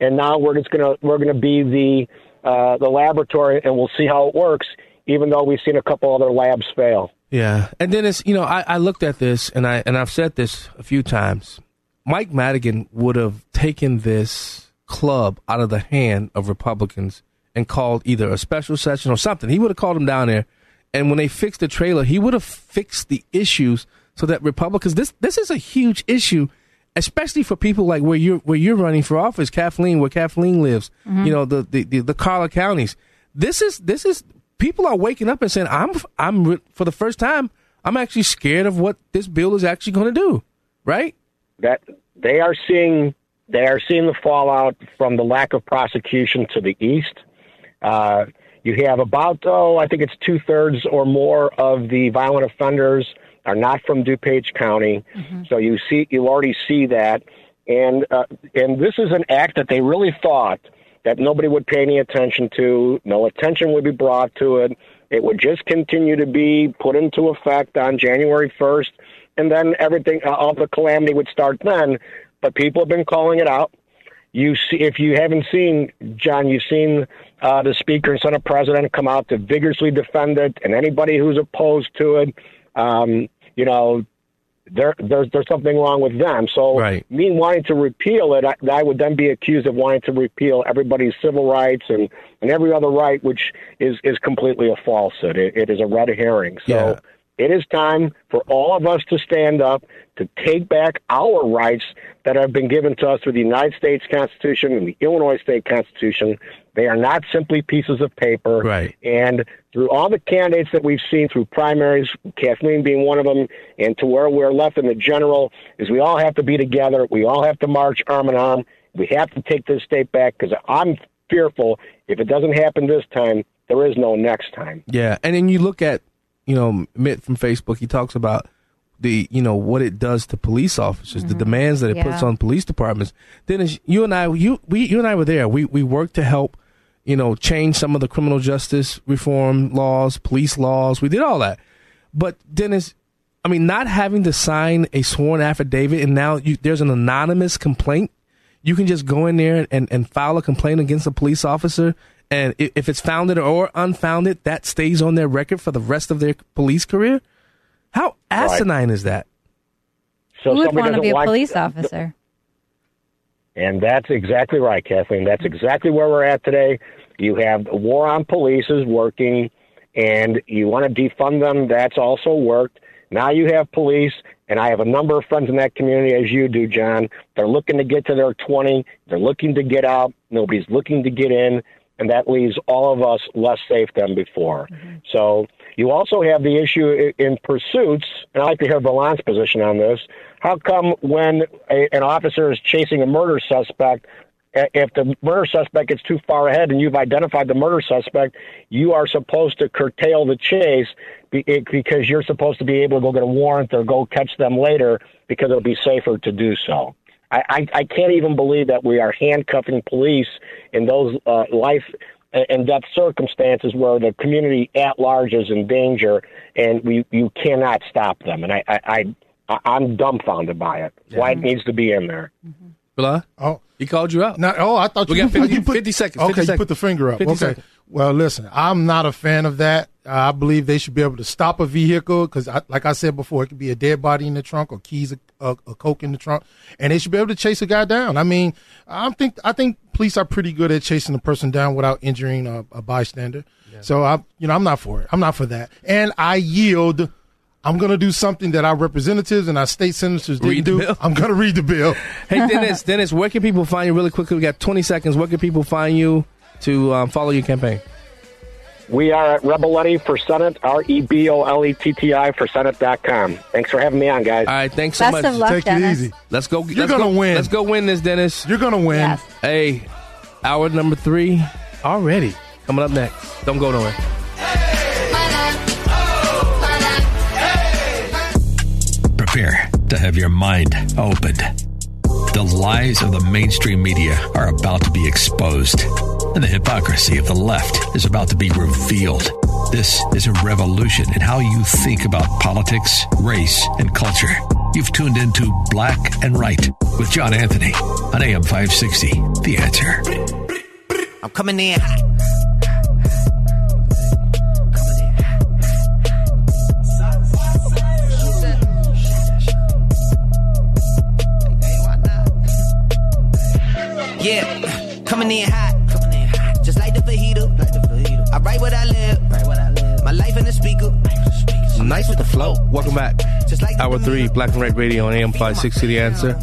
and now we're just gonna we're gonna be the uh, the laboratory, and we'll see how it works. Even though we've seen a couple other labs fail. Yeah, and then it's you know I, I looked at this and I and I've said this a few times. Mike Madigan would have taken this club out of the hand of Republicans and called either a special session or something. He would have called them down there, and when they fixed the trailer, he would have fixed the issues so that Republicans this this is a huge issue, especially for people like where you're where you're running for office, Kathleen, where Kathleen lives. Mhm. You know the the the, the collar counties. This is this is people are waking up and saying I'm I'm for the first time I'm actually scared of what this bill is actually going to do. Right? that they are seeing they are seeing the fallout from the lack of prosecution to the east. Uh, you have about oh, I think it's two thirds or more of the violent offenders are not from DuPage County. So you see, you already see that, and uh, and this is an act that they really thought that nobody would pay any attention to, no attention would be brought to it. It would just continue to be put into effect on January 1st, and then everything, uh, all the calamity would start then. But people have been calling it out. You see, if you haven't seen John, you've seen uh, the Speaker and Senate President come out to vigorously defend it, and anybody who's opposed to it, um, you know, there, there's there's something wrong with them. So right. me wanting to repeal it, I, I would then be accused of wanting to repeal everybody's civil rights and, and every other right, which is is completely a falsehood. It, it is a red herring. So. Yeah. It is time for all of us to stand up to take back our rights that have been given to us through the United States Constitution and the Illinois State Constitution. They are not simply pieces of paper. Right. And through all the candidates that we've seen through primaries, Kathleen being one of them, and to where we're left in the general, is we all have to be together. We all have to march arm in arm. We have to take this state back because I'm fearful if it doesn't happen this time, there is no next time. Yeah, and then you look at, you know, Mitt from Facebook. He talks about the, you know, what it does to police officers, the mm-hmm. demands that it puts on police departments. Dennis, you and I, you we, you and I were there. We we worked to help, you know, change some of the criminal justice reform laws, police laws. We did all that. But Dennis, I mean, not having to sign a sworn affidavit, and now you, there's an anonymous complaint. You can just go in there and, and file a complaint against a police officer, and if it's founded or unfounded, that stays on their record for the rest of their police career. How asinine is that? So Who would want to be a like- police officer? And that's exactly right, Kathleen. That's exactly where we're at today. You have the war on police is working, and you want to defund them. That's also worked. Now you have police, and I have a number of friends in that community, as you do, John. They're looking to get to their 20. They're looking to get out. Nobody's looking to get in, and that leaves all of us less safe than before. So you also have the issue in pursuits, and I'd like to hear Valant's position on this. How come when a, an officer is chasing a murder suspect, if the murder suspect gets too far ahead and you've identified the murder suspect, you are supposed to curtail the chase because you're supposed to be able to go get a warrant or go catch them later because it'll be safer to do so. I, I, I can't even believe that we are handcuffing police in those uh, life and death circumstances where the community at large is in danger, and we you cannot stop them. And I I, I I'm dumbfounded by it. Why it needs to be in there. Blah. Oh, he called you out. No, oh, I thought We you, got 50 you put 50 seconds, Okay, 50 you put the finger up. okay. seconds. Well, listen, I'm not a fan of that. I believe they should be able to stop a vehicle because, like I said before, it could be a dead body in the trunk or keys, a, a coke in the trunk, and they should be able to chase a guy down. I mean, I think I think police are pretty good at chasing a person down without injuring a, a bystander. So I, you know, I'm not for it. I'm not for that, and I yield. I'm going to do something that our representatives and our state senators didn't do. bill. I'm going to read the bill. Hey Dennis, <laughs> Dennis, where can people find you really quickly? We got 20 seconds. Where can people find you to um, follow your campaign? We are at Reboletti for Senate, R E B O L E T T I for Senate.com. Thanks for having me on, guys. All right, thanks so Best much. of luck, Take it easy. Let's go. You're gonna win. Let's go win this, Dennis. You're gonna win. Yes. Hey, hour number three already coming up next. Don't go nowhere. Prepare to have your mind opened. The lies of the mainstream media are about to be exposed, and the hypocrisy of the left is about to be revealed. This is a revolution in how you think about politics, race, and culture. You've tuned into Black and Right with John Anthony on AM 560. The answer. I'm coming in. Yeah, coming in hot. The fajita. Like the fajita. I write what I live. Write what I live. My life in the speaker. I'm nice with the flow. Welcome back. Hour three, Black and Right Radio on AM 560 The Answer.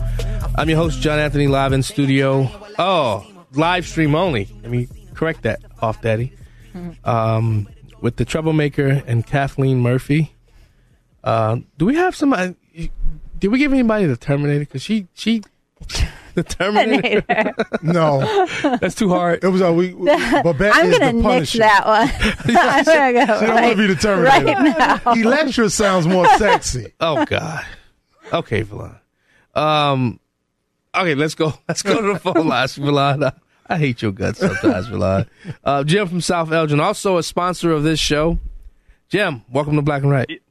I'm your host, John Anthony, live in studio. Oh, live stream only. Let me correct that off, Daddy. Um, with the Troublemaker and Kathleen Murphy. Uh, do we have somebody? Did we give anybody the Terminator? Because she, she, <laughs> the Terminator. No, that's too hard. It was a we. Babette I'm is gonna the nix Punisher. that one. <laughs> I'm gonna go She don't right, want to be the Terminator. right now. Electra sounds more sexy. <laughs> Oh God. Okay, Villan. Um. Okay, let's go. <laughs> Let's go to the phone lines, Villan. I, I hate your guts sometimes, Villan. Uh, Jim from South Elgin, also a sponsor of this show. Jim, welcome to Black and Right.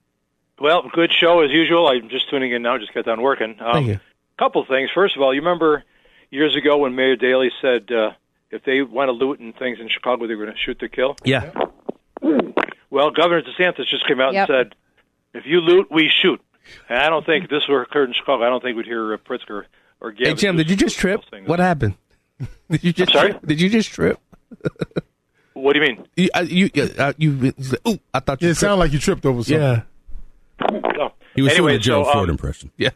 Well, good show as usual. I'm just tuning in now. Just got done working. Um, Thank you. Couple things. First of all, you remember years ago when Mayor Daley said uh, if they want to loot and things in Chicago, they were going to shoot to kill. Yeah. Well, Governor DeSantis just came out Yep. and said, if you loot, we shoot. And I don't think if this were occurred in Chicago. I don't think we'd hear uh, Pritzker or Gavin. Hey Jim, <laughs> did you just trip? What happened? Did you just sorry? Trip? Did you just trip? What do you mean? You, uh, you, uh, you, ooh, I thought you. Yeah, it sounded like you tripped over something. Yeah. No. He was anyway, doing a Gerald so, um, Ford impression. <laughs> Yeah.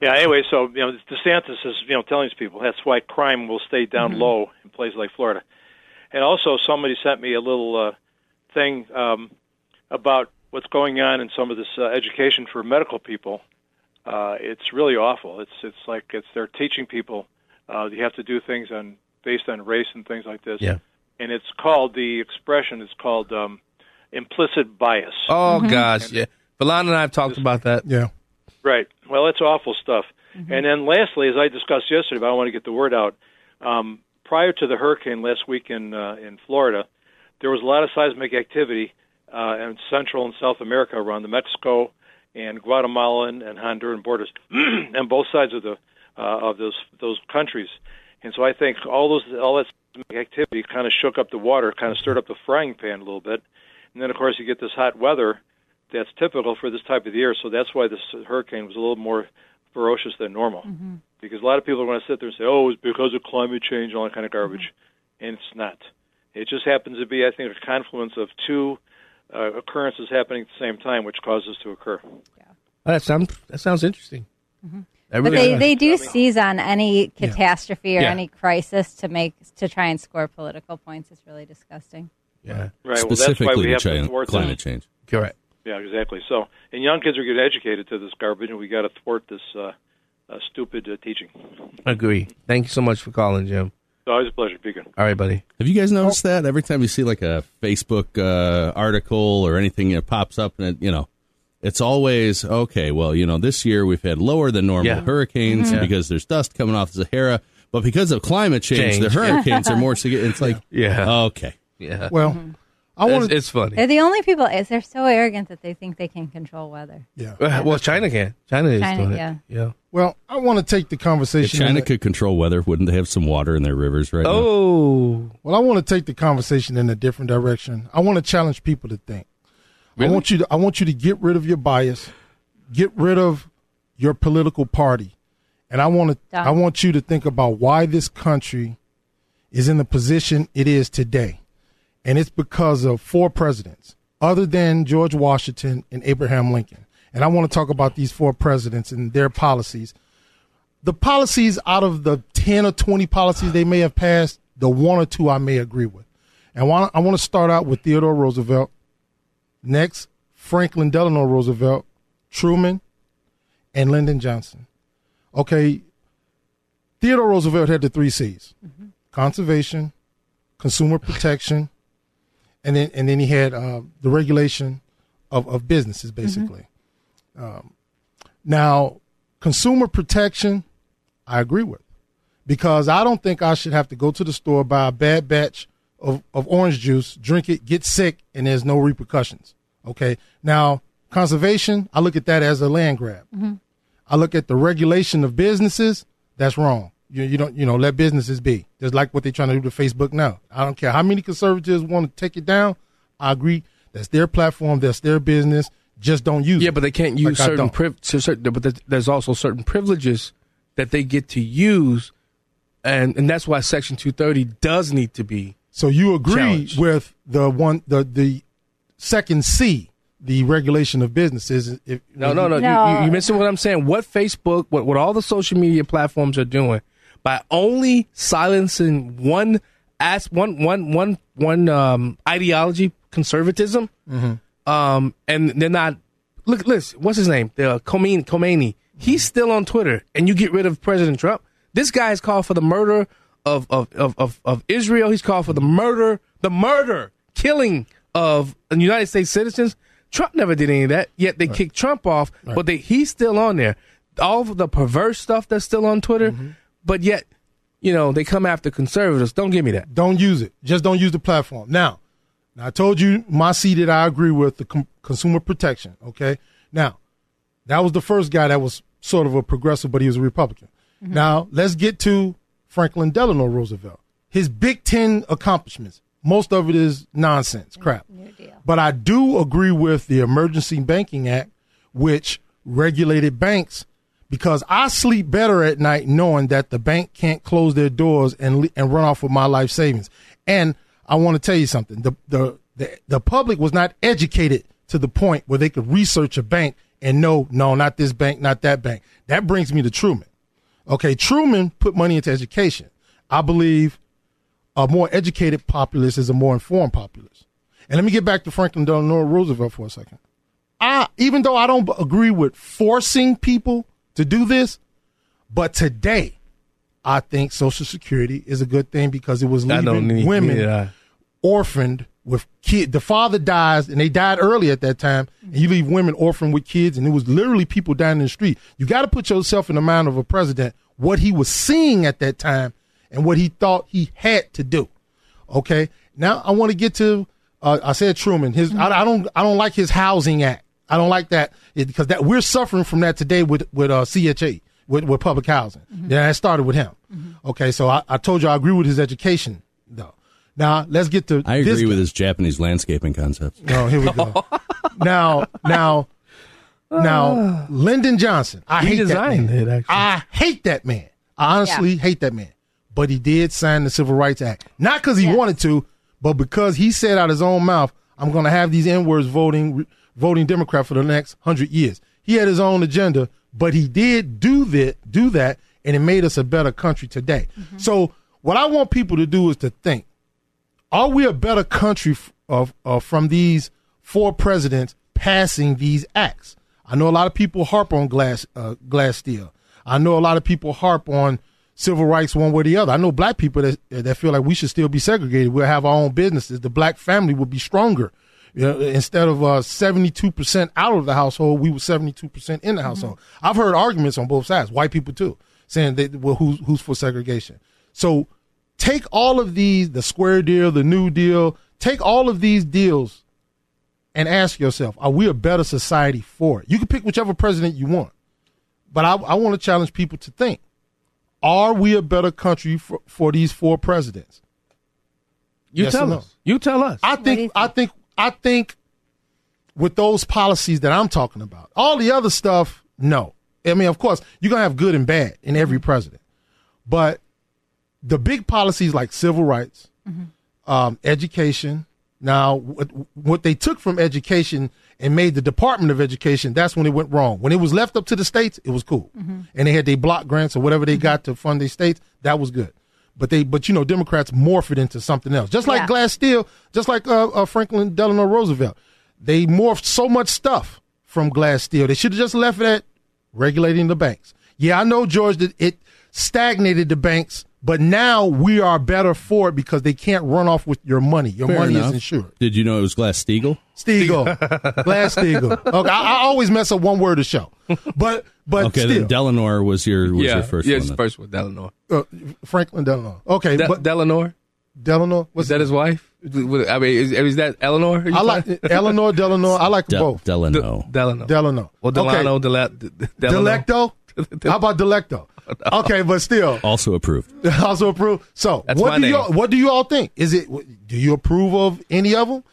Yeah. Anyway, so you know, DeSantis is you know telling these people that's why crime will stay down Mm-hmm. low in places like Florida. And also, somebody sent me a little uh, thing um, about what's going on in some of this uh, education for medical people. Uh, it's really awful. It's it's like it's they're teaching people uh, you have to do things on based on race and things like this. Yeah. And it's called the expression is called um, implicit bias. Oh gosh, yeah. Valana and I have talked about that. Yeah. Right. Well, it's awful stuff. And then lastly, as I discussed yesterday, but I want to get the word out. Um, prior to the hurricane last week in uh, in Florida, there was a lot of seismic activity uh, in Central and South America around the Mexico and Guatemalan and Honduran borders, <clears throat> and both sides of the uh, of those those countries. And so I think all those all that seismic activity kind of shook up the water, kind of stirred up the frying pan a little bit. And then of course you get this hot weather that's typical for this type of year. So that's why this hurricane was a little more ferocious than normal. Mm-hmm. Because a lot of people are going to sit there and say, "Oh, it's because of climate change and all that kind of garbage," mm-hmm. and it's not. It just happens to be, I think, a confluence of two uh, occurrences happening at the same time, which causes this to occur. Oh, that sounds that sounds interesting. Mm-hmm. That But really they, they do seize on any catastrophe or Yeah. any crisis to make to try and score political points. It's really disgusting. yeah. Right. Well, that's why Specifically we have to climate change. Correct. Yeah, exactly. So, and young kids are getting educated to this garbage, and we got to thwart this uh, uh, stupid uh, teaching. Agree. Thank you so much for calling, Jim. It's always a pleasure speaking. All right, buddy. Have you guys noticed that every time you see like a Facebook uh, article or anything that pops up, and it, you know, it's always okay. Well, you know, this year we've had lower than normal Yeah. hurricanes Mhm. because there's dust coming off the Sahara, but because of climate change, Change. the hurricanes are more. <laughs> sig- It's like, Yeah. okay, Yeah. Well, I want It's, to. it's funny. They're the only people. is They're so arrogant that they think they can control weather. Yeah. Well, China can. China is China, doing yeah. it. Yeah. Well, I want to take the if conversation. in China a- could control weather, wouldn't they have some water in their rivers right now? Oh. Well, I want to take the conversation in a different direction. I want to challenge people to think. I Really? want you to I want you to get rid of your bias, get rid of your political party. And I want to Done. I want you to think about why this country is in the position it is today. And it's because of four presidents other than George Washington and Abraham Lincoln. And I want to talk about these four presidents and their policies the policies out of the 10 or 20 policies they may have passed, the one or two I may agree with. And I want to start out with Theodore Roosevelt, next, Franklin Delano Roosevelt, Truman, and Lyndon Johnson. Okay, Theodore Roosevelt had the three C's mm-hmm. conservation, consumer protection, and then, and then he had uh, the regulation of, of businesses, basically. Um, now, consumer protection, I agree with because I don't think I should have to go to the store, buy a bad batch of, of orange juice, drink it, get sick, and there's no repercussions. Okay. Now, conservation, I look at that as a land grab. I look at the regulation of businesses, that's wrong. You, you don't, you know, let businesses be. Just like what they're trying to do to Facebook now. I don't care how many conservatives want to take it down. I agree. That's their platform. That's their business. Just don't use it. Yeah, but they can't use Like certain don't. priv- so certain, but there's- there's also certain privileges that they get to use, and and that's why Section 230 does need to be. So you agree challenged. with the one the the second C, the regulation of businesses. If, No, no, no. You, you, you missing what I'm saying. What Facebook, what, what all the social media platforms are doing by only silencing one as one one one one um, ideology, conservatism, Mhm. um, and they're not. Look, listen. What's his name? The Khomeini. Khomeini. He's still on Twitter, and you get rid of President Trump. This guy has called for the murder of of, of, of of Israel. He's called for the murder, the murder, killing of United States citizens. Trump never did any of that. Yet they kicked Trump off, but they, he's still on there. All of the perverse stuff that's still on Twitter, but yet, you know, they come after conservatives. Don't give me that. Don't use it. Just don't use the platform. Now, now I told you my seat that I agree with the com- consumer protection. Okay. Now, that was the first guy that was sort of a progressive, but he was a Republican. Mm-hmm. Now let's get to Franklin Delano Roosevelt. His Big Ten accomplishments. Most of it is nonsense, mm-hmm. crap. But I do agree with the Emergency Banking Act, which regulated banks because I sleep better at night knowing that the bank can't close their doors and and run off with my life savings. And I want to tell you something: the the the, the public was not educated to the point where they could research a bank and know, no, not this bank, not that bank. That brings me to Truman. Okay, Truman put money into education. I believe a more educated populace is a more informed populace. And let me get back to Franklin Delano Roosevelt for a second. I, even though I don't agree with forcing people to do this, but today, I think Social Security is a good thing because it was leaving need- women I. orphaned with kid. The father dies, and they died early at that time, and you leave women orphaned with kids, and it was literally people down in the street. You got to put yourself in the mind of a president, what he was seeing at that time, and what he thought he had to do. Okay, now I want to get to. Uh, I said Truman. His I, I don't I don't like his housing act. I don't like that because that we're suffering from that today with with uh, CHA with, with public housing. Yeah, it started with him. Okay, so I, I told you I agree with his education though. Now let's get to I this agree with his Japanese landscaping concepts. Oh, here we go. <laughs> now, now, now, <sighs> Lyndon Johnson. I He hate designed that man. it, actually. I hate that man. I honestly hate that man. But he did sign the Civil Rights Act, not because he wanted to, but because he said out his own mouth, "I'm going to have these N words voting voting Democrat for the next hundred years." He had his own agenda, but he did do that, do that, and it made us a better country today. So, what I want people to do is to think: Are we a better country f- of, of from these four presidents passing these acts? I know a lot of people harp on Glass uh, Glass Steal. I know a lot of people harp on civil rights one way or the other. I know black people that that feel like we should still be segregated. We'll have our own businesses. The black family would be stronger. You know, instead of uh, seventy two percent out of the household, we were seventy two percent in the mm-hmm. household. I've heard arguments on both sides, white people too, saying that well, who's who's for segregation? So take all of these, the square deal, the new deal, take all of these deals and ask yourself, are we a better society for it? You can pick whichever president you want. But I, I want to challenge people to think, are we a better country for, for these four presidents? You Yes or tell no? us. You tell us. I think I think I think with those policies that I'm talking about, all the other stuff, no. I mean, of course, you're gonna have good and bad in every mm-hmm. president, but the big policies like civil rights, mm-hmm. um, education. Now, what, what they took from education and made the Department of Education, that's when it went wrong. When it was left up to the states, it was cool, mm-hmm. and they had their block grants or whatever they got to fund their states. That was good. But they, but you know, Democrats morph it into something else, just like Yeah. Glass Steal, just like uh, uh, Franklin Delano Roosevelt. They morphed so much stuff from Glass Steal. They should have just left it at regulating the banks. Yeah, I know, George, that it stagnated the banks, but now we are better for it because they can't run off with your money. Your Fair money enough. is insured. Did you know it was Glass Steagall? Steagall, <laughs> Glass Steagall. Okay, I, I always mess up one word to show, but but okay, still, then Delano was your was yeah, your first yeah, one. it's then. first one, Delano. uh, Franklin Delano. Okay, De- but Delano. Delano. Was that his wife? I mean, is, is that Eleanor? I like Eleanor Delano. I like them Del- both. Delano. Delano. Delano. Or Delano. Okay. Dela- D- Delano. Delecto. <laughs> How about Delecto? <laughs> Okay, but still, Also approved. <laughs> also approved. So, That's what do name. you what do you all think? Is it do you approve of any of them,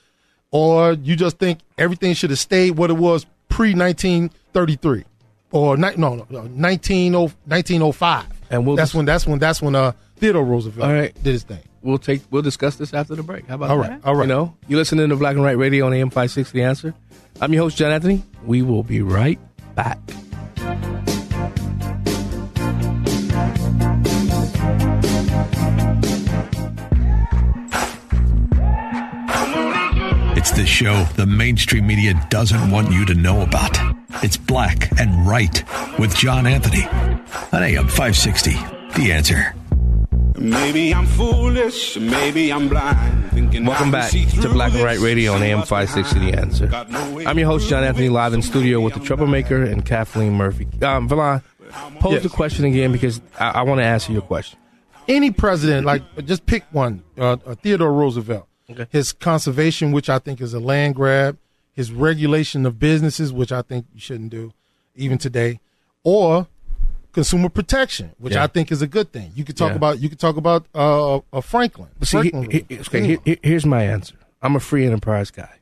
or you just think everything should have stayed what it was pre nineteen thirty three, or ni- no, no, no 19, 1905? And we'll that's dis- when that's when that's when uh Theodore Roosevelt All right. did his thing. We'll take. We'll discuss this after the break. How about all right? That? All right. You know, you listening to Black and Right Radio on AM five sixty. The answer. I'm your host John Anthony. We will be right back. The show the mainstream media doesn't want you to know about. It's Black and Right with John Anthony on AM 560. The answer. Maybe I'm foolish, maybe I'm blind. Welcome I back to Black and this, Right Radio on AM 560 The. Answer. No I'm your host, John Anthony, live in studio with the Troublemaker and Kathleen Murphy. Um, Valon, pose Yes. the question again because I, I want to answer your question. Any president, like just pick one. Uh, uh, Theodore Roosevelt. His conservation, which I think is a land grab. His regulation of businesses, which I think you shouldn't do, even today, or consumer protection, which Yeah. I think is a good thing. You could talk Yeah. about you could talk about uh, uh, Franklin. See, Franklin he- he- okay, here- here- here's my answer. I'm a free enterprise guy,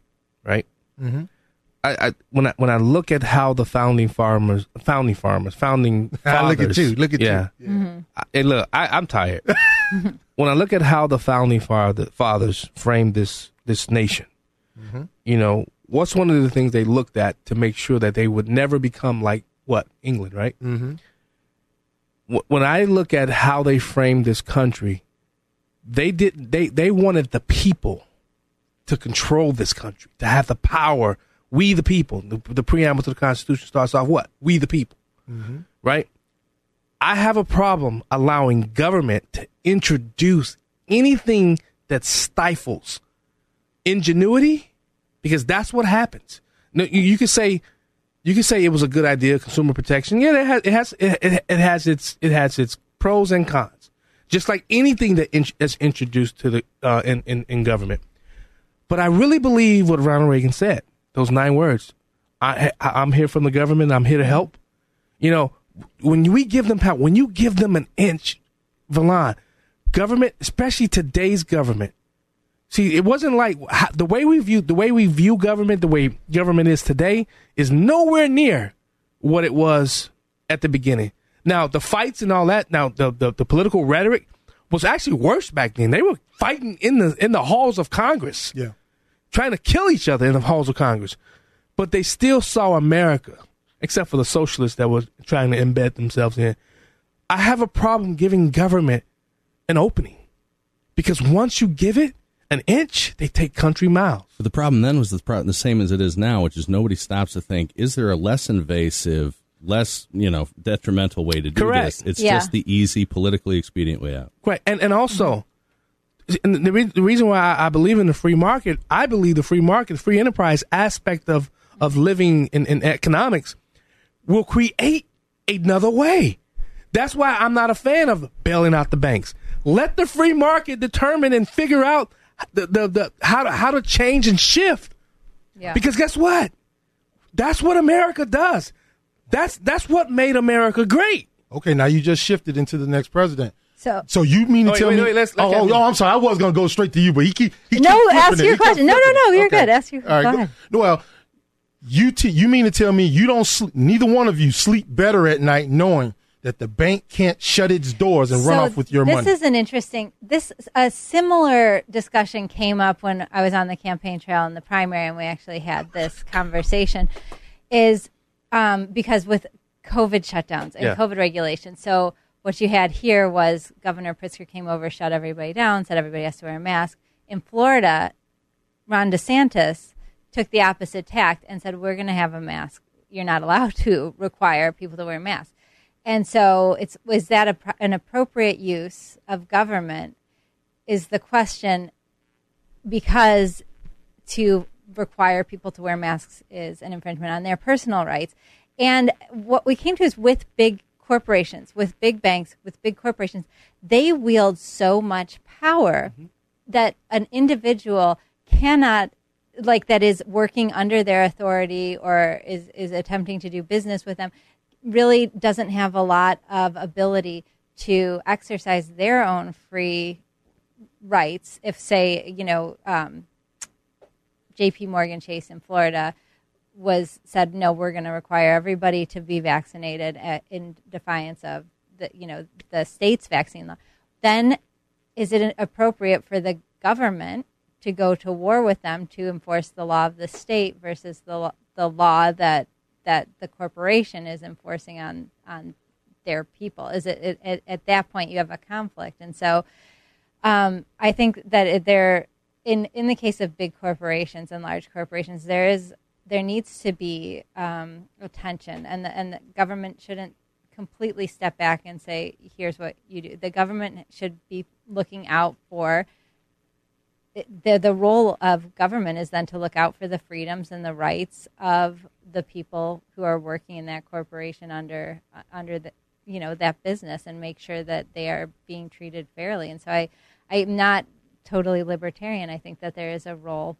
right? Mhm. I, I when I when I look at how the founding farmers, founding farmers, founding Ah, <laughs> look at fathers- you, look at you. yeah. Yeah. Mm-hmm. I, and look, I, I'm tired. <laughs> <laughs> when I look at how the founding father, fathers framed this this nation, Mhm. you know, what's one of the things they looked at to make sure that they would never become like what England, right? Mhm. Wh- When I look at how they framed this country, they did they they wanted the people to control this country, to have the power. We the people. The, the preamble to the Constitution starts off what? We the people Mm-hmm. right? I have a problem allowing government to introduce anything that stifles ingenuity because that's what happens. You, you could say you could say it was a good idea, consumer protection. Yeah, it has it has it, it, has its it has its pros and cons, just like anything that in, is introduced to the uh, in, in in government. But I really believe what Ronald Reagan said. Those nine words. I, I I'm here from the government. I'm here to help. You know, when we give them power, when you give them an inch, Valon, government, especially today's government. See, it wasn't like the way we view the way we view government, the way government is today, is nowhere near what it was at the beginning. Now, the fights and all that, now the, the, the political rhetoric was actually worse back then. They were fighting in the in the halls of Congress. Yeah. Trying to kill each other in the halls of Congress. But they still saw America, except for the socialists that were trying to embed themselves in. I have a problem giving government an opening. Because once you give it an inch, they take country miles. But the problem then was the, pro- the same as it is now, which is nobody stops to think: is there a less invasive, less you know detrimental way to do Correct. this? It's Yeah. just the easy, politically expedient way out. Right, and and also, and the, re- the reason why I, I believe in the free market, I believe the free market, free enterprise aspect of of living in, in economics will create another way. That's why I'm not a fan of bailing out the banks. Let the free market determine and figure out the the, the how to how to change and shift. Yeah. Because guess what? That's what America does. That's that's what made America great. Okay, now you just shifted into the next president. So, So you mean to Wait, tell wait, me? wait, let's- oh, let's- oh, oh, oh, I'm sorry. I was gonna go straight to you, but he keep. He No, keep flipping ask it. your He kept question. No, no, no, you're Okay. good. Ask your- All right, go go- ahead. Well, you t- you mean to tell me you don't sleep, neither one of you sleep better at night knowing that the bank can't shut its doors and run off with your this money? This is an interesting. This a similar discussion came up when I was on the campaign trail in the primary, and we actually had this conversation. Is um, because with COVID shutdowns and Yeah. COVID regulations, so what you had here was Governor Pritzker came over, shut everybody down, said everybody has to wear a mask. In Florida, Ron DeSantis took the opposite tact and said, "We're going to have a mask. You're not allowed to require people to wear masks." And so, it's was that a, an appropriate use of government? Is the question because to require people to wear masks is an infringement on their personal rights. And what we came to is with big corporations, with big banks, with big corporations, they wield so much power mm-hmm. that an individual cannot like that is working under their authority or is is attempting to do business with them really doesn't have a lot of ability to exercise their own free rights if say you know um, jp morgan chase in florida was said no we're going to require everybody to be vaccinated uh, in defiance of the you know the state's vaccine law. Then is it appropriate for the government to go to war with them to enforce the law of the state versus the the law that that the corporation is enforcing on on their people. Is it, it, at, at that point you have a conflict. And so um, I think that there in in the case of big corporations and large corporations there is there needs to be um, attention. And the, and the government shouldn't completely step back and say here's what you do. The government should be looking out for the the role of government is then to look out for the freedoms and the rights of the people who are working in that corporation under uh, under the you know that business and make sure that they are being treated fairly. And so I I'm not totally libertarian. I think that there is a role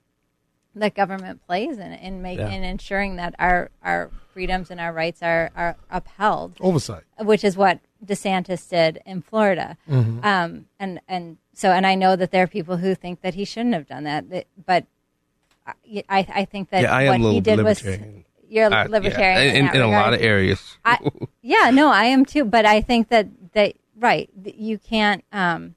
that government plays in in make Yeah. in ensuring that our our freedoms and our rights are are upheld. Oversight. which is what DeSantis did in Florida. Mhm. Um, and and so and I know that there are people who think that he shouldn't have done that, that- but I, I think that Yeah, I what he did was you're I- libertarian yeah, in, that in a lot of areas. I, <laughs> yeah, no, I am too. But I think that that right, you can't. Um,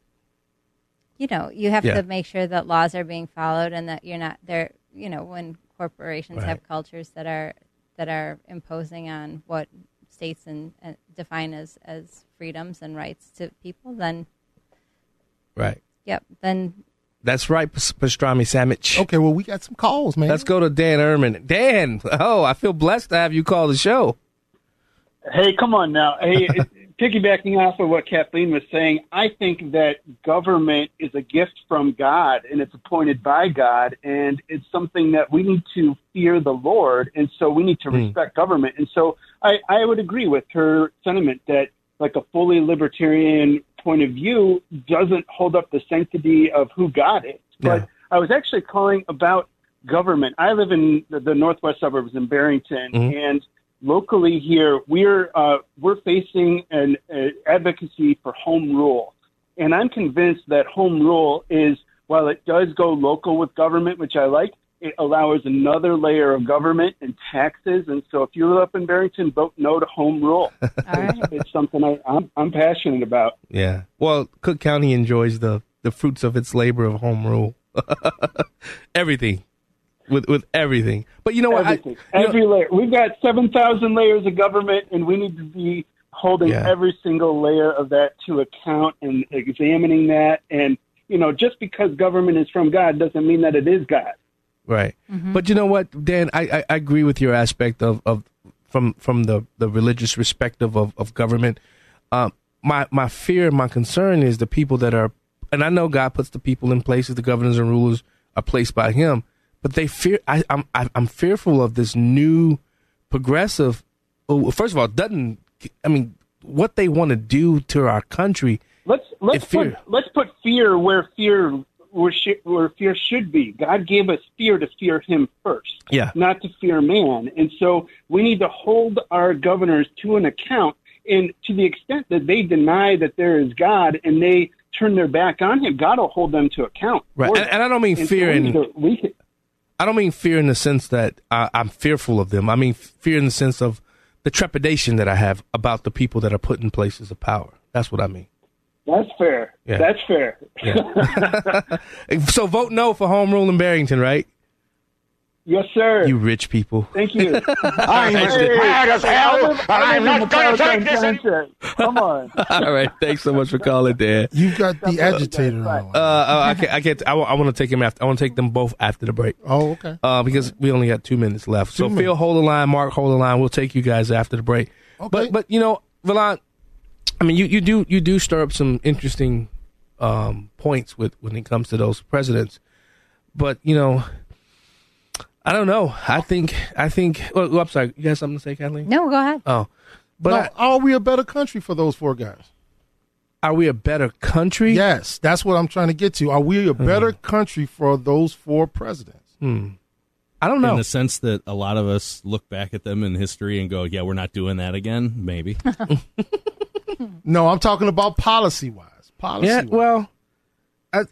you know, you have Yeah. to make sure that laws are being followed and that you're not there. You know, when corporations have cultures that are that are imposing on what states and, and define as as freedoms and rights to people, then Right. yep, then That's right, Pas- Pastrami Sandwich. Okay, well, we got some calls, man. Let's go to Dan Ehrman. Dan, oh, I feel blessed to have you call the show. Hey, come on now. Hey, <laughs> piggybacking off of what Kathleen was saying, I think that government is a gift from God and it's appointed by God, and it's something that we need to fear the Lord, and so we need to hmm. respect government. And so I, I would agree with her sentiment that like a fully libertarian point of view doesn't hold up the sanctity of who got it. But I was actually calling about government. I live in the, the northwest suburbs in Barrington, Mhm. and locally here we're uh, we're facing an uh, advocacy for home rule, and I'm convinced that home rule is while it does go local with government, which I like. It allows another layer of government and taxes, and so if you live up in Barrington, vote no to home rule. <laughs> it's, it's something I, I'm I'm passionate about. Yeah. Well, Cook County enjoys the, the fruits of its labor of home rule. <laughs> everything. With with everything. But you know what? I- you know- Every layer. We've got 7,000 layers of government, and we need to be holding Yeah. every single layer of that to account and examining that. And, you know, just because government is from God doesn't mean that it is God. Right. But you know what, Dan, I, I, I agree with your aspect of, of from from the, the religious perspective of, of government. Um, my my fear, my concern is the people that are, and I know God puts the people in places, the governors and rulers are placed by Him, but they fear. I, I'm I- I'm fearful of this new progressive. First of all, doesn't I mean what they want to do to our country? Let's let's put let's put fear where fear where, sh- where fear should be. God gave us fear to fear Him first. Yeah. not to fear man. And so we need to hold our governors to an account. And to the extent that they deny that there is God and they turn their back on him, God will hold them to account. Right. And, and I don't mean And fear we in to- can- I don't mean fear in the sense that I, I'm fearful of them. I mean fear in the sense of the trepidation that I have about the people that are put in places of power. That's what I mean. That's fair. Yeah. That's fair. <laughs> so vote no for home rule in Barrington, right? Yes, sir. You rich people. Thank you. I'm mad as hell, and I'm not gonna take this. Come on. <laughs> All right. Thanks so much for calling, Dan. You got the agitator on. Uh, uh, I can't. I can't. I, want to take him after. I want to take them both after the break. Oh, okay. Uh, because we only got two minutes left. so Two Phil, hold the line. Mark, hold the line. We'll take you guys after the break. But but you know, Villan, I mean, you, you do you do stir up some interesting um, points with when it comes to those presidents. But you know, I don't know. I think I think. Well, oh, I'm sorry. You got something to say, Kathleen? No, go ahead. Oh, but But are we a better country for those four guys? Are we a better country? Yes, that's what I'm trying to get to. Are we a better country for those four presidents? Hmm. I don't know. In the sense that a lot of us look back at them in history and go, "Yeah, we're not doing that again." Maybe. <laughs> <laughs> <laughs> No, I'm talking about policy wise. Policy. Yeah, well, I,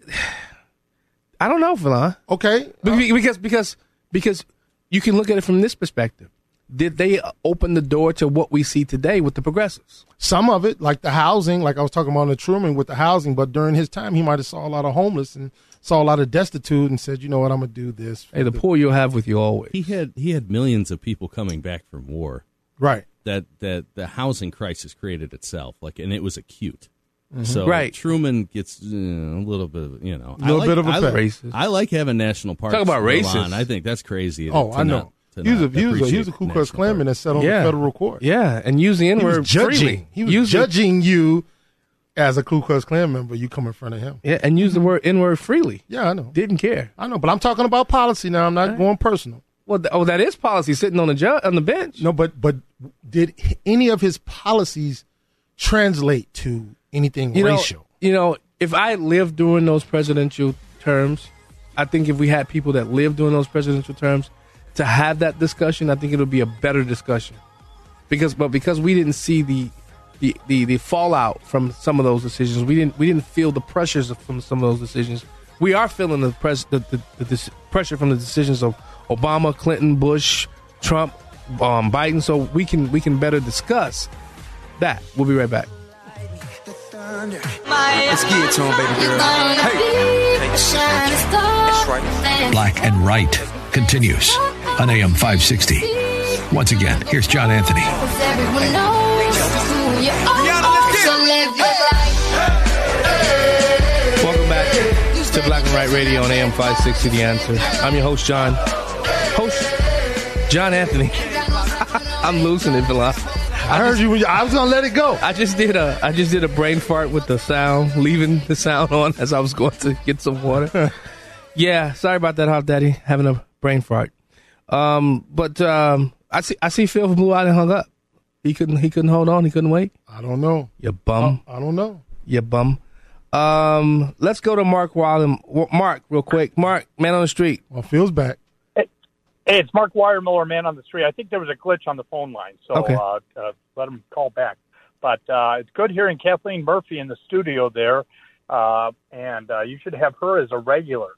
<sighs> I don't know, Villan. Okay, Be- because because because you can look at it from this perspective. Did they open the door to what we see today with the progressives? Some of it, like the housing, like I was talking about in the Truman with the housing, but during his time, he might have saw a lot of homeless and saw a lot of destitute and said, you know what, I'm gonna do this. for Hey, the poor you'll have with you always. He had he had millions of people coming back from war. Right. That that the housing crisis created itself, like, and it was acute. Mhm. So Right. Truman gets uh, a little bit, of, you know, A little I like, bit of a I, like- Racist. I like having national parks. Talk about go racist. I think that's crazy. Oh, to I know. not- to He was a not he was a, he was a Ku Klux national Klanman that sat on Yeah. the federal court. Yeah, and use the N word judging. freely. He was Use the- judging you as a Ku Klux Klan member. You come in front of him. yeah, and use the word N word freely. Yeah, I know. Didn't care. I know, but I'm talking about policy now. I'm not going personal. Well, oh, that is policy sitting on the ju- on the bench. No, but but did any of his policies translate to anything you know, racial? You know, if I lived during those presidential terms, I think if we had people that lived during those presidential terms to have that discussion, I think it'll be a better discussion. Because, but because we didn't see the the, the, the fallout from some of those decisions, we didn't we didn't feel the pressures from some of those decisions. We are feeling the pres the, the, the, pressure from the decisions of Obama, Clinton, Bush, Trump, um, Biden. So we can we can better discuss that. We'll be right back. Let's get it to baby girl. Hey. That's. Black and Right continues on AM 560. Once again, here's John Anthony. Welcome back to Black and Right Radio on AM 560 The Answer. I'm your host, John. John Anthony. <laughs> I'm losing it, Bilal. I heard you. I was gonna let it go. I just did a I just did a brain fart with the sound, leaving the sound on as I was going to get some water. <laughs> yeah, sorry about that, Hot Daddy, having a brain fart. Um, but um, I see I see Phil from Blue Island hung up. He couldn't he couldn't hold on. He couldn't wait. I don't know. You bum. I don't know. You bum. Um, let's go to Mark Wallen. Mark, real quick. Mark, man on the street. Well, Phil's back. Hey, it's Mark Miller, man on the street. I think there was a glitch on the phone line, so Okay. uh, uh, let him call back. But uh, it's good hearing Kathleen Murphy in the studio there, uh, and uh, you should have her as a regular.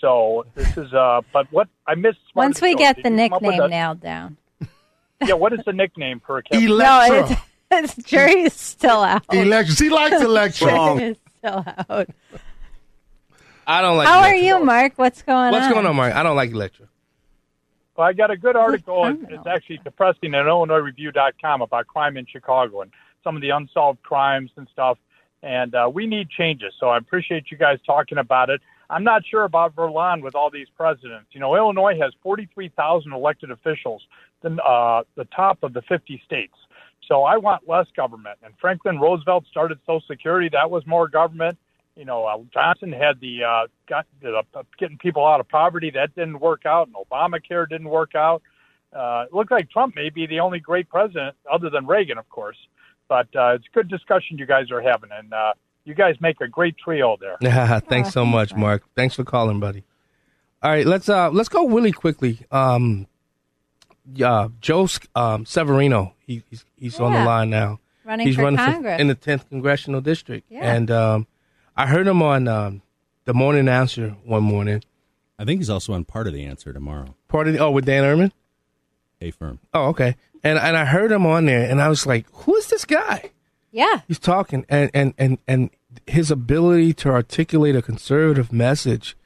So this is, uh, but what I missed. Once we Show. get Did the you come up with nickname a- nailed down. Yeah, what is the nickname for <laughs> Kathleen? No, it's, <laughs> it's jury's still out. Elections. He likes elections. Jury's still out. I don't like. How are you, Mark? What's going What's on? What's going on, Mark? I don't like Electra. Well, I got a good article. It's, it's actually depressing at IllinoisReview.com about crime in Chicago and some of the unsolved crimes and stuff. And uh, we need changes. So I appreciate you guys talking about it. I'm not sure about Verlon with all these presidents. You know, Illinois has 43,000 elected officials, the, uh, the top of the 50 states. So I want less government. And Franklin Roosevelt started Social Security. That was more government. You know, uh, Johnson had the uh, got the, uh, getting people out of poverty. That didn't work out, and Obamacare didn't work out. Uh, it looked like Trump may be the only great president, other than Reagan, of course. But uh, it's good discussion you guys are having, and uh, you guys make a great trio there. <laughs> thanks so much, Mark. Thanks for calling, buddy. All right, let's uh let's go really quickly. Um, yeah, Joe um, Severino, he, he's he's on the line now. Running he's for running Congress. in the tenth congressional district, Yeah. and um, I heard him on um, the morning answer one morning. I think he's also on part of the answer tomorrow. Part of the, oh with Dan Ehrman. A firm. Oh, okay. And and I heard him on there, and I was like, "Who is this guy?" Yeah. He's talking, and and and and his ability to articulate a conservative message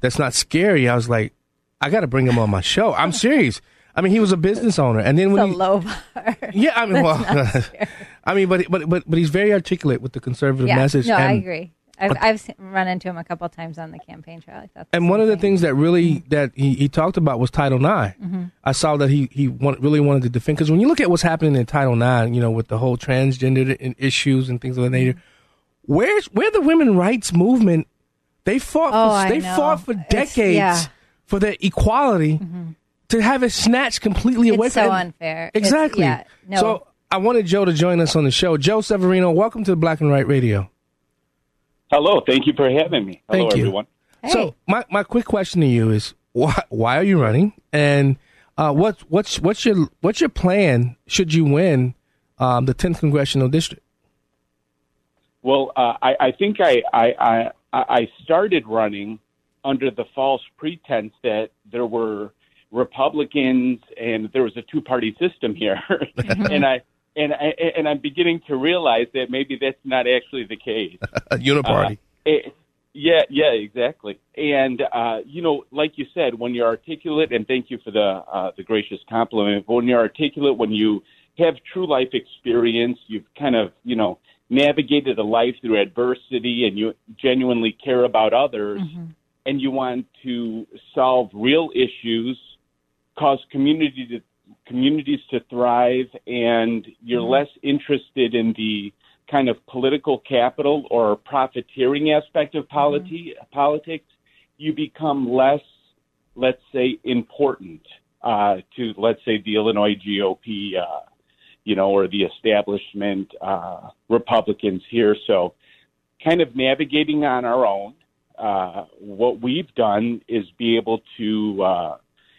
that's not scary. I was like, I got to bring him on my show. I'm serious. I mean, he was a business owner, and then It's when a he, low bar. <laughs> yeah, I mean, well. <laughs> I mean, but but but but he's very articulate with the conservative yeah. message. No, I agree. I've, I've run into him a couple times on the campaign trail. I thought And one of the thing. things that really that he, he talked about was Title IX. Mhm. I saw that he he want, really wanted to defend because when you look at what's happening in Title IX, you know, with the whole transgender issues and things of that nature, Mm-hmm. where's where the women rights movement? They fought. Oh, for, they fought for decades yeah. Mm-hmm. for their equality. To have it snatched completely away It's from so unfair. It's- Exactly. yeah, no. So I wanted Joe to join us on the show. Joe Severino, welcome to Black and Right Radio. Hello, thank you for having me. Hello, Thank you. everyone. So my, my quick question to you is why why are you running and uh, what's what's what's your what's your plan should you win um, the 10th congressional district? Well, uh, I, I think I, I, I, I started running under the false pretense that there were Republicans and there was a two party system here, <laughs> <laughs> and I. And I and I'm beginning to realize that maybe that's not actually the case. <laughs> Uniparty. Uh, it- yeah, yeah, exactly. And uh, you know, like you said, when you're articulate, and thank you for the uh, the gracious compliment. But when you're articulate, when you have true life experience, you've kind of you know navigated a life through adversity, and you genuinely care about others, and you want to solve real issues, cause community to communities to thrive, and you're Mhm. less interested in the kind of political capital or profiteering aspect of polity, politics, you become less, let's say, important uh, to, let's say, the Illinois GOP, uh, you know, or the establishment uh, Republicans here. So, kind of navigating on our own. Uh, what we've done is be able to, uh,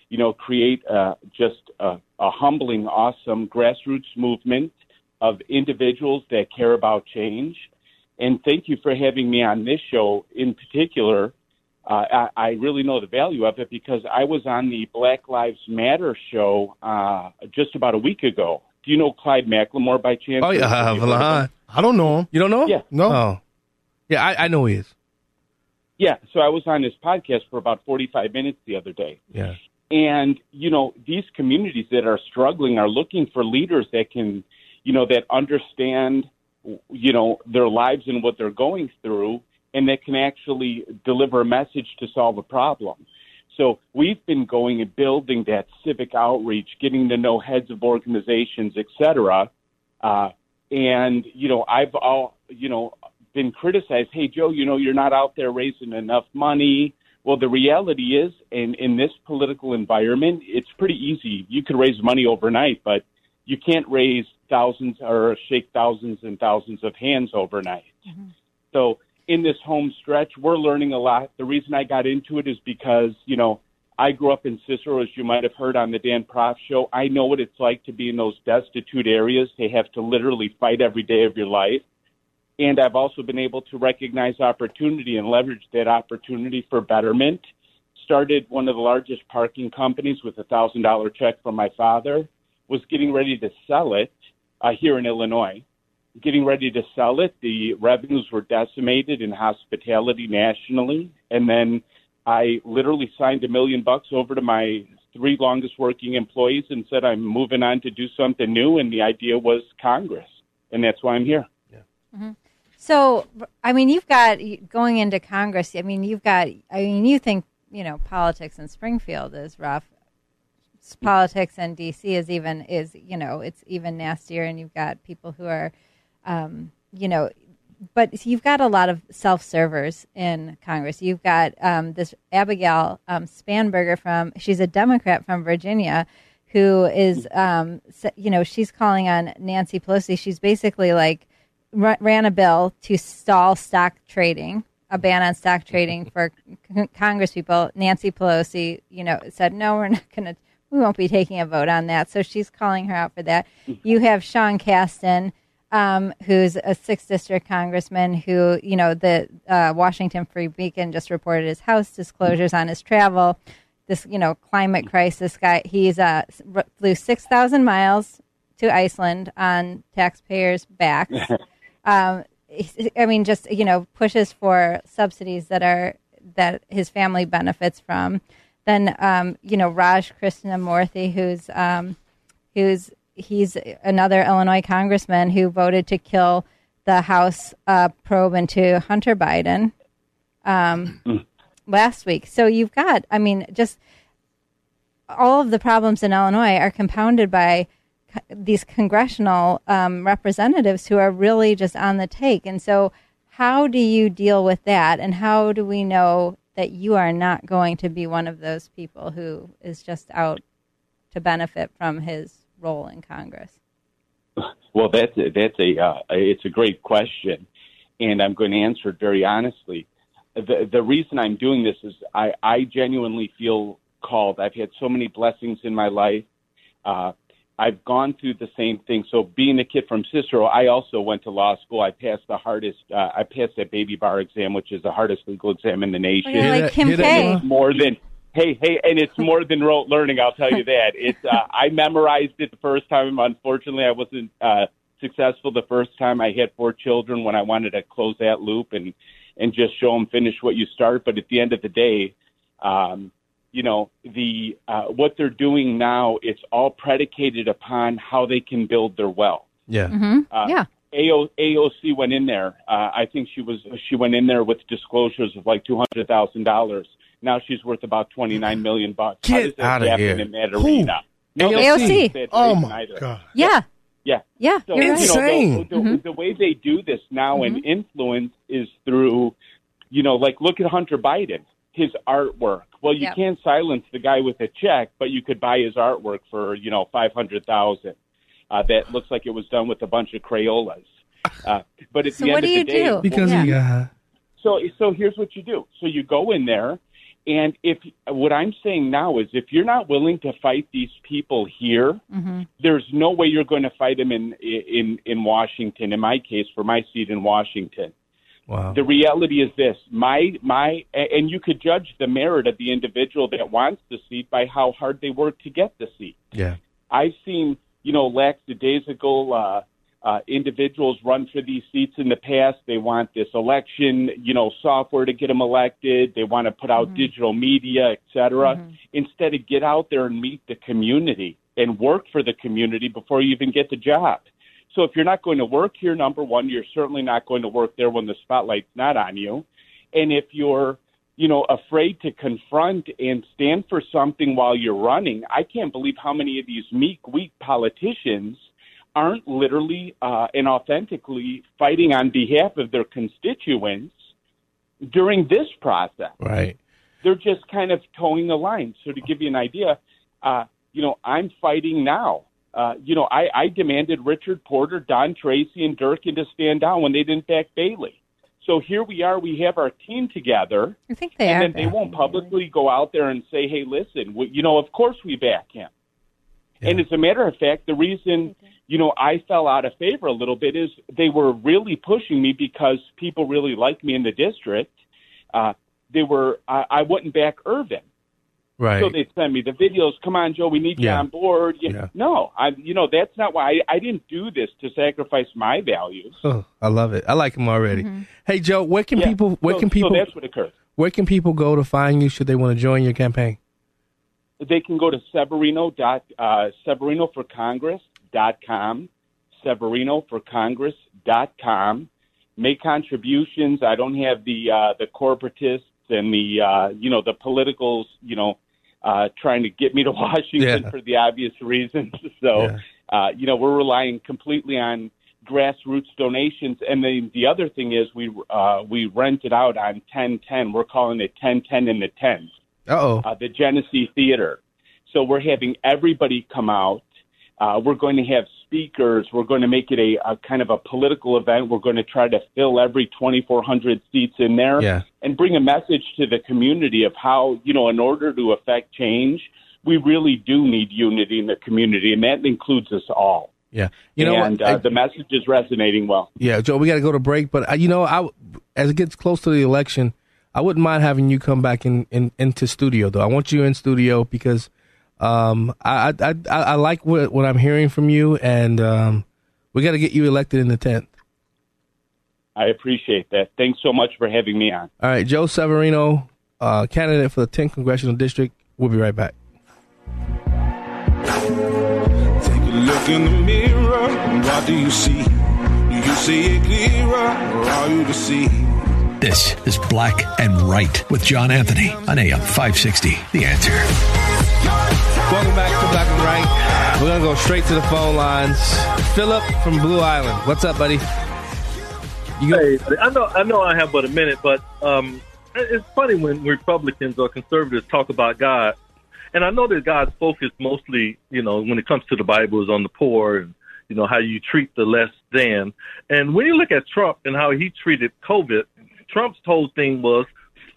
you know, create uh, just a, a humbling, awesome grassroots movement of individuals that care about change. And thank you for having me on this show in particular. uh, I, I really know the value of it because I was on the Black Lives Matter show uh, just about a week ago. Do you know Clyde McLemore by chance? Oh yeah, Have you heard of Valahan. him? I don't know him. You don't know him? Yeah. No. Oh. Yeah, I, I know he is. Yeah, so I was on his podcast for about 45 minutes the other day. Yeah. And, you know, these communities that are struggling are looking for leaders that can, you know, that understand, you know, their lives and what they're going through and that can actually deliver a message to solve a problem. So we've been going and building that civic outreach, getting to know heads of organizations, et cetera. Uh, and, you know, I've all, you know, been criticized. Hey, Joe, you know, you're not out there raising enough money. Well, the reality is, in, in this political environment, it's pretty easy. You could raise money overnight, but you can't raise thousands or shake thousands and thousands of hands overnight. Mm-hmm. So in this home stretch, we're learning a lot. The reason I got into it is because, you know, I grew up in Cicero, as you might have heard on the Dan Proft show. I know what it's like to be in those destitute areas. They have to literally fight every day of your life. And I've also been able to recognize opportunity and leverage that opportunity for betterment. Started one of the largest parking companies with a thousand dollar check from my father. Was getting ready to sell it uh, here in Illinois. Getting ready to sell it, the revenues were decimated in hospitality nationally, and then I literally signed a million bucks over to my three longest working employees and said I'm moving on to do something new. And the idea was Congress, and that's why I'm here. Mhm. So, I mean, you've got going into Congress. I mean, you've got. I mean, you think you know politics in Springfield is rough. Politics in D.C. is even is you know it's even nastier, and you've got people who are, um, you know, but you've got a lot of self-servers in Congress. You've got um, this Abigail um, Spanberger from. She's a Democrat from Virginia, who is, um, you know, she's calling on Nancy Pelosi. She's basically like ra- ran a bill to stall stock trading, a ban on stock trading for Congress people. Nancy Pelosi, you know, said no, we're not going to. We won't be taking a vote on that. So she's calling her out for that. You have Sean Casten, um, who's a sixth district congressman who, you know, the uh, Washington Free Beacon just reported his house disclosures on his travel. This, you know, climate crisis guy. He's uh, flew six thousand miles to Iceland on taxpayers' backs. <laughs> um, I mean, just you know, pushes for subsidies that are that his family benefits from. Then, um, you know, Raj Krishnamoorthi, who's um, who's he's another Illinois congressman who voted to kill the House uh, probe into Hunter Biden um, last week. So you've got, I mean, just all of the problems in Illinois are compounded by these congressional um, representatives who are really just on the take. And so, how do you deal with that? And how do we know that you are not going to be one of those people who is just out to benefit from his role in Congress? Well, that's a, that's a uh, it's a great question, and I'm going to answer it very honestly. The the reason I'm doing this is I I genuinely feel called. I've had so many blessings in my life. Uh, I've gone through the same thing. So being a kid from Cicero, I also went to law school. I passed the hardest. Uh, I passed that baby bar exam, which is the hardest legal exam in the nation. you're like Kim K. more than hey hey, and it's more than rote learning. I'll tell you that. It's uh, I memorized it the first time. Unfortunately, I wasn't uh, successful the first time. I had four children when I wanted to close that loop and and just show them finish what you start. But at the end of the day, um, you know the uh, what they're doing now. It's all predicated upon how they can build their wealth. Yeah. Mm-hmm. Uh, yeah. AO, AOC went in there. Uh, I think she was she went in there with disclosures of like two hundred thousand dollars. Now she's worth about twenty nine million bucks. How Get does that outta happen here. in that Who? arena? AOC. that's Oh my either. God. Yeah. Yeah. Yeah. So, you're you right. know, Insane. the, the, the way they do this now and influence is through, you know, like look at Hunter Biden, his artwork. Well, you Yep. can't silence the guy with a check, but you could buy his artwork for, you know, five hundred thousand. Uh, that looks like it was done with a bunch of Crayolas. Uh, but at So the end of the day, do? Because Yeah. uh, so so here's what you do. So you go in there, and if what I'm saying now is if you're not willing to fight these people here, Mm-hmm. there's no way you're going to fight them in in in Washington. In my case, for my seat in Washington, Wow. The reality is this: my my, and you could judge the merit of the individual that wants the seat by how hard they work to get the seat. Yeah. I've seen, you know, lackadaisical uh, uh, individuals run for these seats in the past. They want this election, you know, software to get them elected. They want to put out digital media, et cetera. Instead of get out there and meet the community and work for the community before you even get the job. So if you're not going to work here, number one, you're certainly not going to work there when the spotlight's not on you. And if you're, you know, afraid to confront and stand for something while you're running, I can't believe how many of these meek, weak politicians aren't literally uh, and authentically fighting on behalf of their constituents during this process. Right. They're just kind of towing the line. So to give you an idea, uh, you know, I'm fighting now. Uh, you know, I, I demanded Richard Porter, Don Tracy, and Durkin to stand down when they didn't back Bailey. So here we are. We have our team together. I think they and are. then they won't publicly go out there and say, "Hey, listen, we, you know, of course we back him." And as a matter of fact, the reason you know I fell out of favor a little bit is they were really pushing me because people really like me in the district. Uh, they were I, I wouldn't back Irvin. Right. So they'd send me the videos. Come on, Joe, we need you Yeah. on board. You, Yeah. No, I, you know, that's not why I, I didn't do this to sacrifice my values. Oh, I love it. I like him already. Hey, Joe, where can Yeah. people? Where So- can people? So that's what occurred. where can people go to find you? Should they want to join your campaign? They can go to Severino dot uh, Severino for Congress dot com, Severino for Congress dot com. Make contributions. I don't have the uh, the corporatists and the uh, you know the politicals you know uh, trying to get me to <laughs> Washington Yeah. for the obvious reasons. <laughs> So uh, you know we're relying completely on grassroots donations. And then the other thing is we uh, we rent it out on ten ten. We're calling it ten ten in the tens Uh-oh. uh, the Genesee Theater. So we're having everybody come out. Uh, we're going to have speakers. We're going to make it a, a kind of a political event. We're going to try to fill every 2,400 seats in there Yeah. and bring a message to the community of how, you know, in order to affect change, we really do need unity in the community, and that includes us all. Yeah. You know and what? Uh, the message is resonating well. Yeah, Joe, we got to go to break, but uh, you know, I as it gets close to the election, I wouldn't mind having you come back in, in into studio though. I want you in studio because um, I, I I I like what what I'm hearing from you, and um, we got to get you elected in the tenth. I appreciate that. Thanks so much for having me on. All right, Joe Severino, uh, candidate for the 10th congressional district. We'll be right back. Take a look in the mirror. What do you see? Do you see it clearer or are you deceived? This is Black and Right with John Anthony on AM 560. The answer. Welcome back to Black and Right. We're gonna go straight to the phone lines. Philip from Blue Island, what's up, buddy? hey, I know I know I have but a minute, but um, it's funny when Republicans or conservatives talk about God, and I know that God's focus mostly, you know, when it comes to the Bible, is on the poor and you know how you treat the less than. And when you look at Trump and how he treated COVID, Trump's whole thing was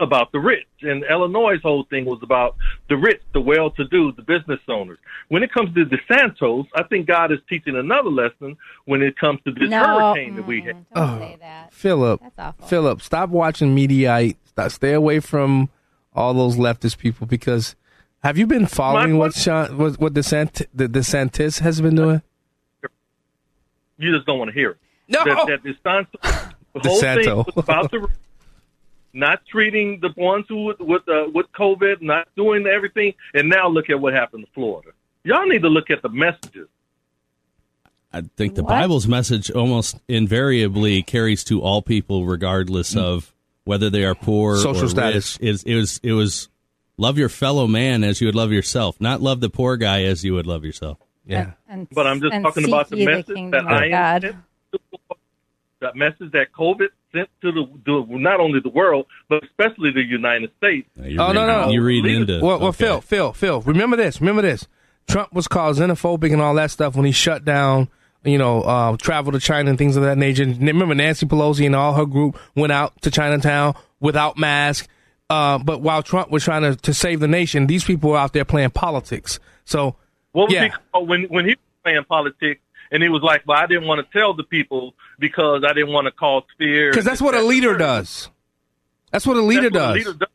about the rich, and Illinois' whole thing was about the rich, the well-to-do, the business owners. When it comes to DeSantos, I think God is teaching another lesson when it comes to this No. hurricane that we had. Oh, Philip, Philip, stop watching Mediaite. Stop, stay away from all those leftist people because have you been following what Sean, what, what DeSant, the DeSantis has been doing? You just don't want to hear it. No. That, that DeSanto, the whole thing was about the <laughs> not treating the ones who with with, uh, with COVID, not doing everything, and now look at what happened to Florida. Y'all need to look at the messages. I think the Bible's message almost invariably carries to all people, regardless of whether they are poor Social or status. Rich. Is it was it was love your fellow man as you would love yourself, not love the poor guy as you would love yourself. Yeah, And, But I'm just talking about the ye message kingdom that I God. sent to the- that message that COVID sent to the, the not only the world but especially the United States. oh no, no, You're reading into Well, well, okay. Phil, Phil, Phil. Remember this. Remember this. Trump was called xenophobic and all that stuff when he shut down, you know, uh, travel to China and things of that nature. And Remember, Nancy Pelosi and all her group went out to Chinatown without masks. Uh, but while Trump was trying to, to save the nation, these people were out there playing politics. So, What was yeah, he called when when he was playing politics and he was like, "Well, I didn't want to tell the people because I didn't want to cause fear. Because that's what a leader does. That's what a leader That's what a does. leader does.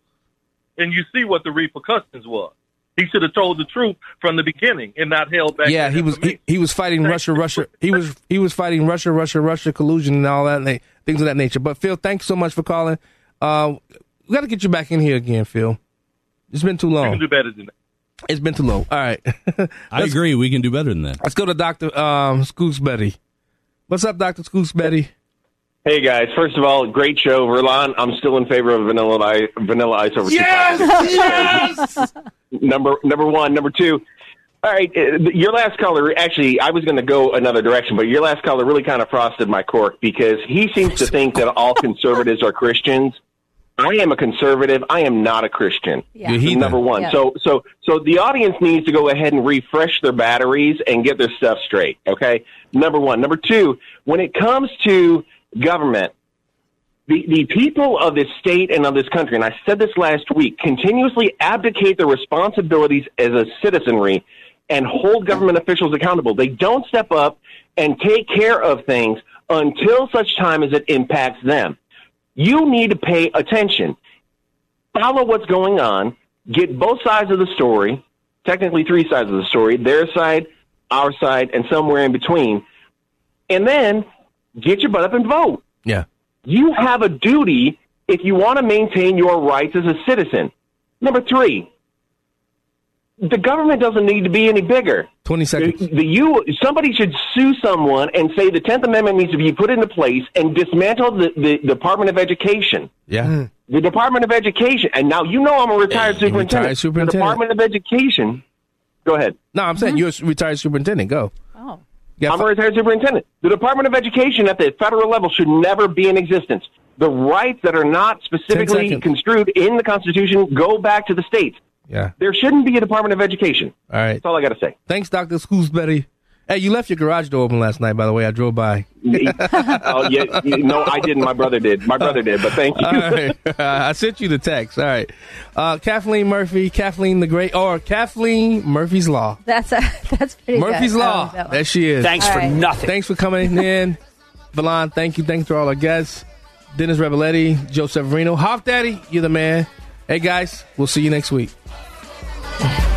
And you see what the repercussions was. He should have told the truth from the beginning and not held back. Yeah, he was he, he was fighting Russia, Russia. He was he was fighting Russia, Russia, Russia collusion and all that na- things of that nature. But Phil, thanks so much for calling. Uh, we got to get you back in here again, Phil. It's been too long. You can do better than that. It's been too low. All right. <laughs> I agree. We can do better than that. Let's go to Doctor um, Scoots Betty. What's up, Doctor Scoots Betty? Hey guys, first of all, great show, Verlon. I'm still in favor of vanilla ice, vanilla ice over Yes! yes! <laughs> number number one, number two. All right, uh, your last caller. Actually, I was going to go another direction, but your last caller really kind of frosted my cork because he seems to think that all conservatives are Christians. I am a conservative. I am not a Christian. Yeah. You're. Number one. Yeah. So so so the audience needs to go ahead and refresh their batteries and get their stuff straight. Okay. Number one. Number two. When it comes to government, the, the people of this state and of this country, and I said this last week, continuously abdicate their responsibilities as a citizenry and hold government officials accountable. They don't step up and take care of things until such time as it impacts them. You need to pay attention. Follow what's going on. Get both sides of the story, technically three sides of the story, their side, our side, and somewhere in between. And then get your butt up and vote. Yeah. You have a duty if you want to maintain your rights as a citizen. Number three, the government doesn't need to be any bigger. Twenty seconds. The, the you somebody should sue someone and say the Tenth Amendment needs to be put into place and dismantle the, the Department of Education. Yeah. Hmm. The Department of Education, and now you know I'm a retired superintendent. retired superintendent. The Department of Education. Go ahead. No, I'm saying hmm? you're a retired superintendent. Go. Oh. I'm a retired superintendent. The Department of Education at the federal level should never be in existence. The rights that are not specifically construed in the Constitution go back to the states. Yeah. There shouldn't be a Department of Education. All right. That's all I got to say. Thanks, Doctor Scoots Betty. Hey, you left your garage door open last night. By the way, I drove by. <laughs> oh yeah, no, I didn't. My brother did. My brother did. But thank you. All right. <laughs> I sent you the text. All right. Uh, Kathleen Murphy, Kathleen the Great, or Kathleen Murphy's Law. That's a, <laughs> that's pretty Murphy's good. I Law. like that. There she is. Thanks All for right. nothing. Thanks for coming in. Valon, thank you. Thanks to all our guests. Dennis Reboletti, Joe Severino. Hoff Daddy, you're the man. Hey, guys, we'll see you next week. Three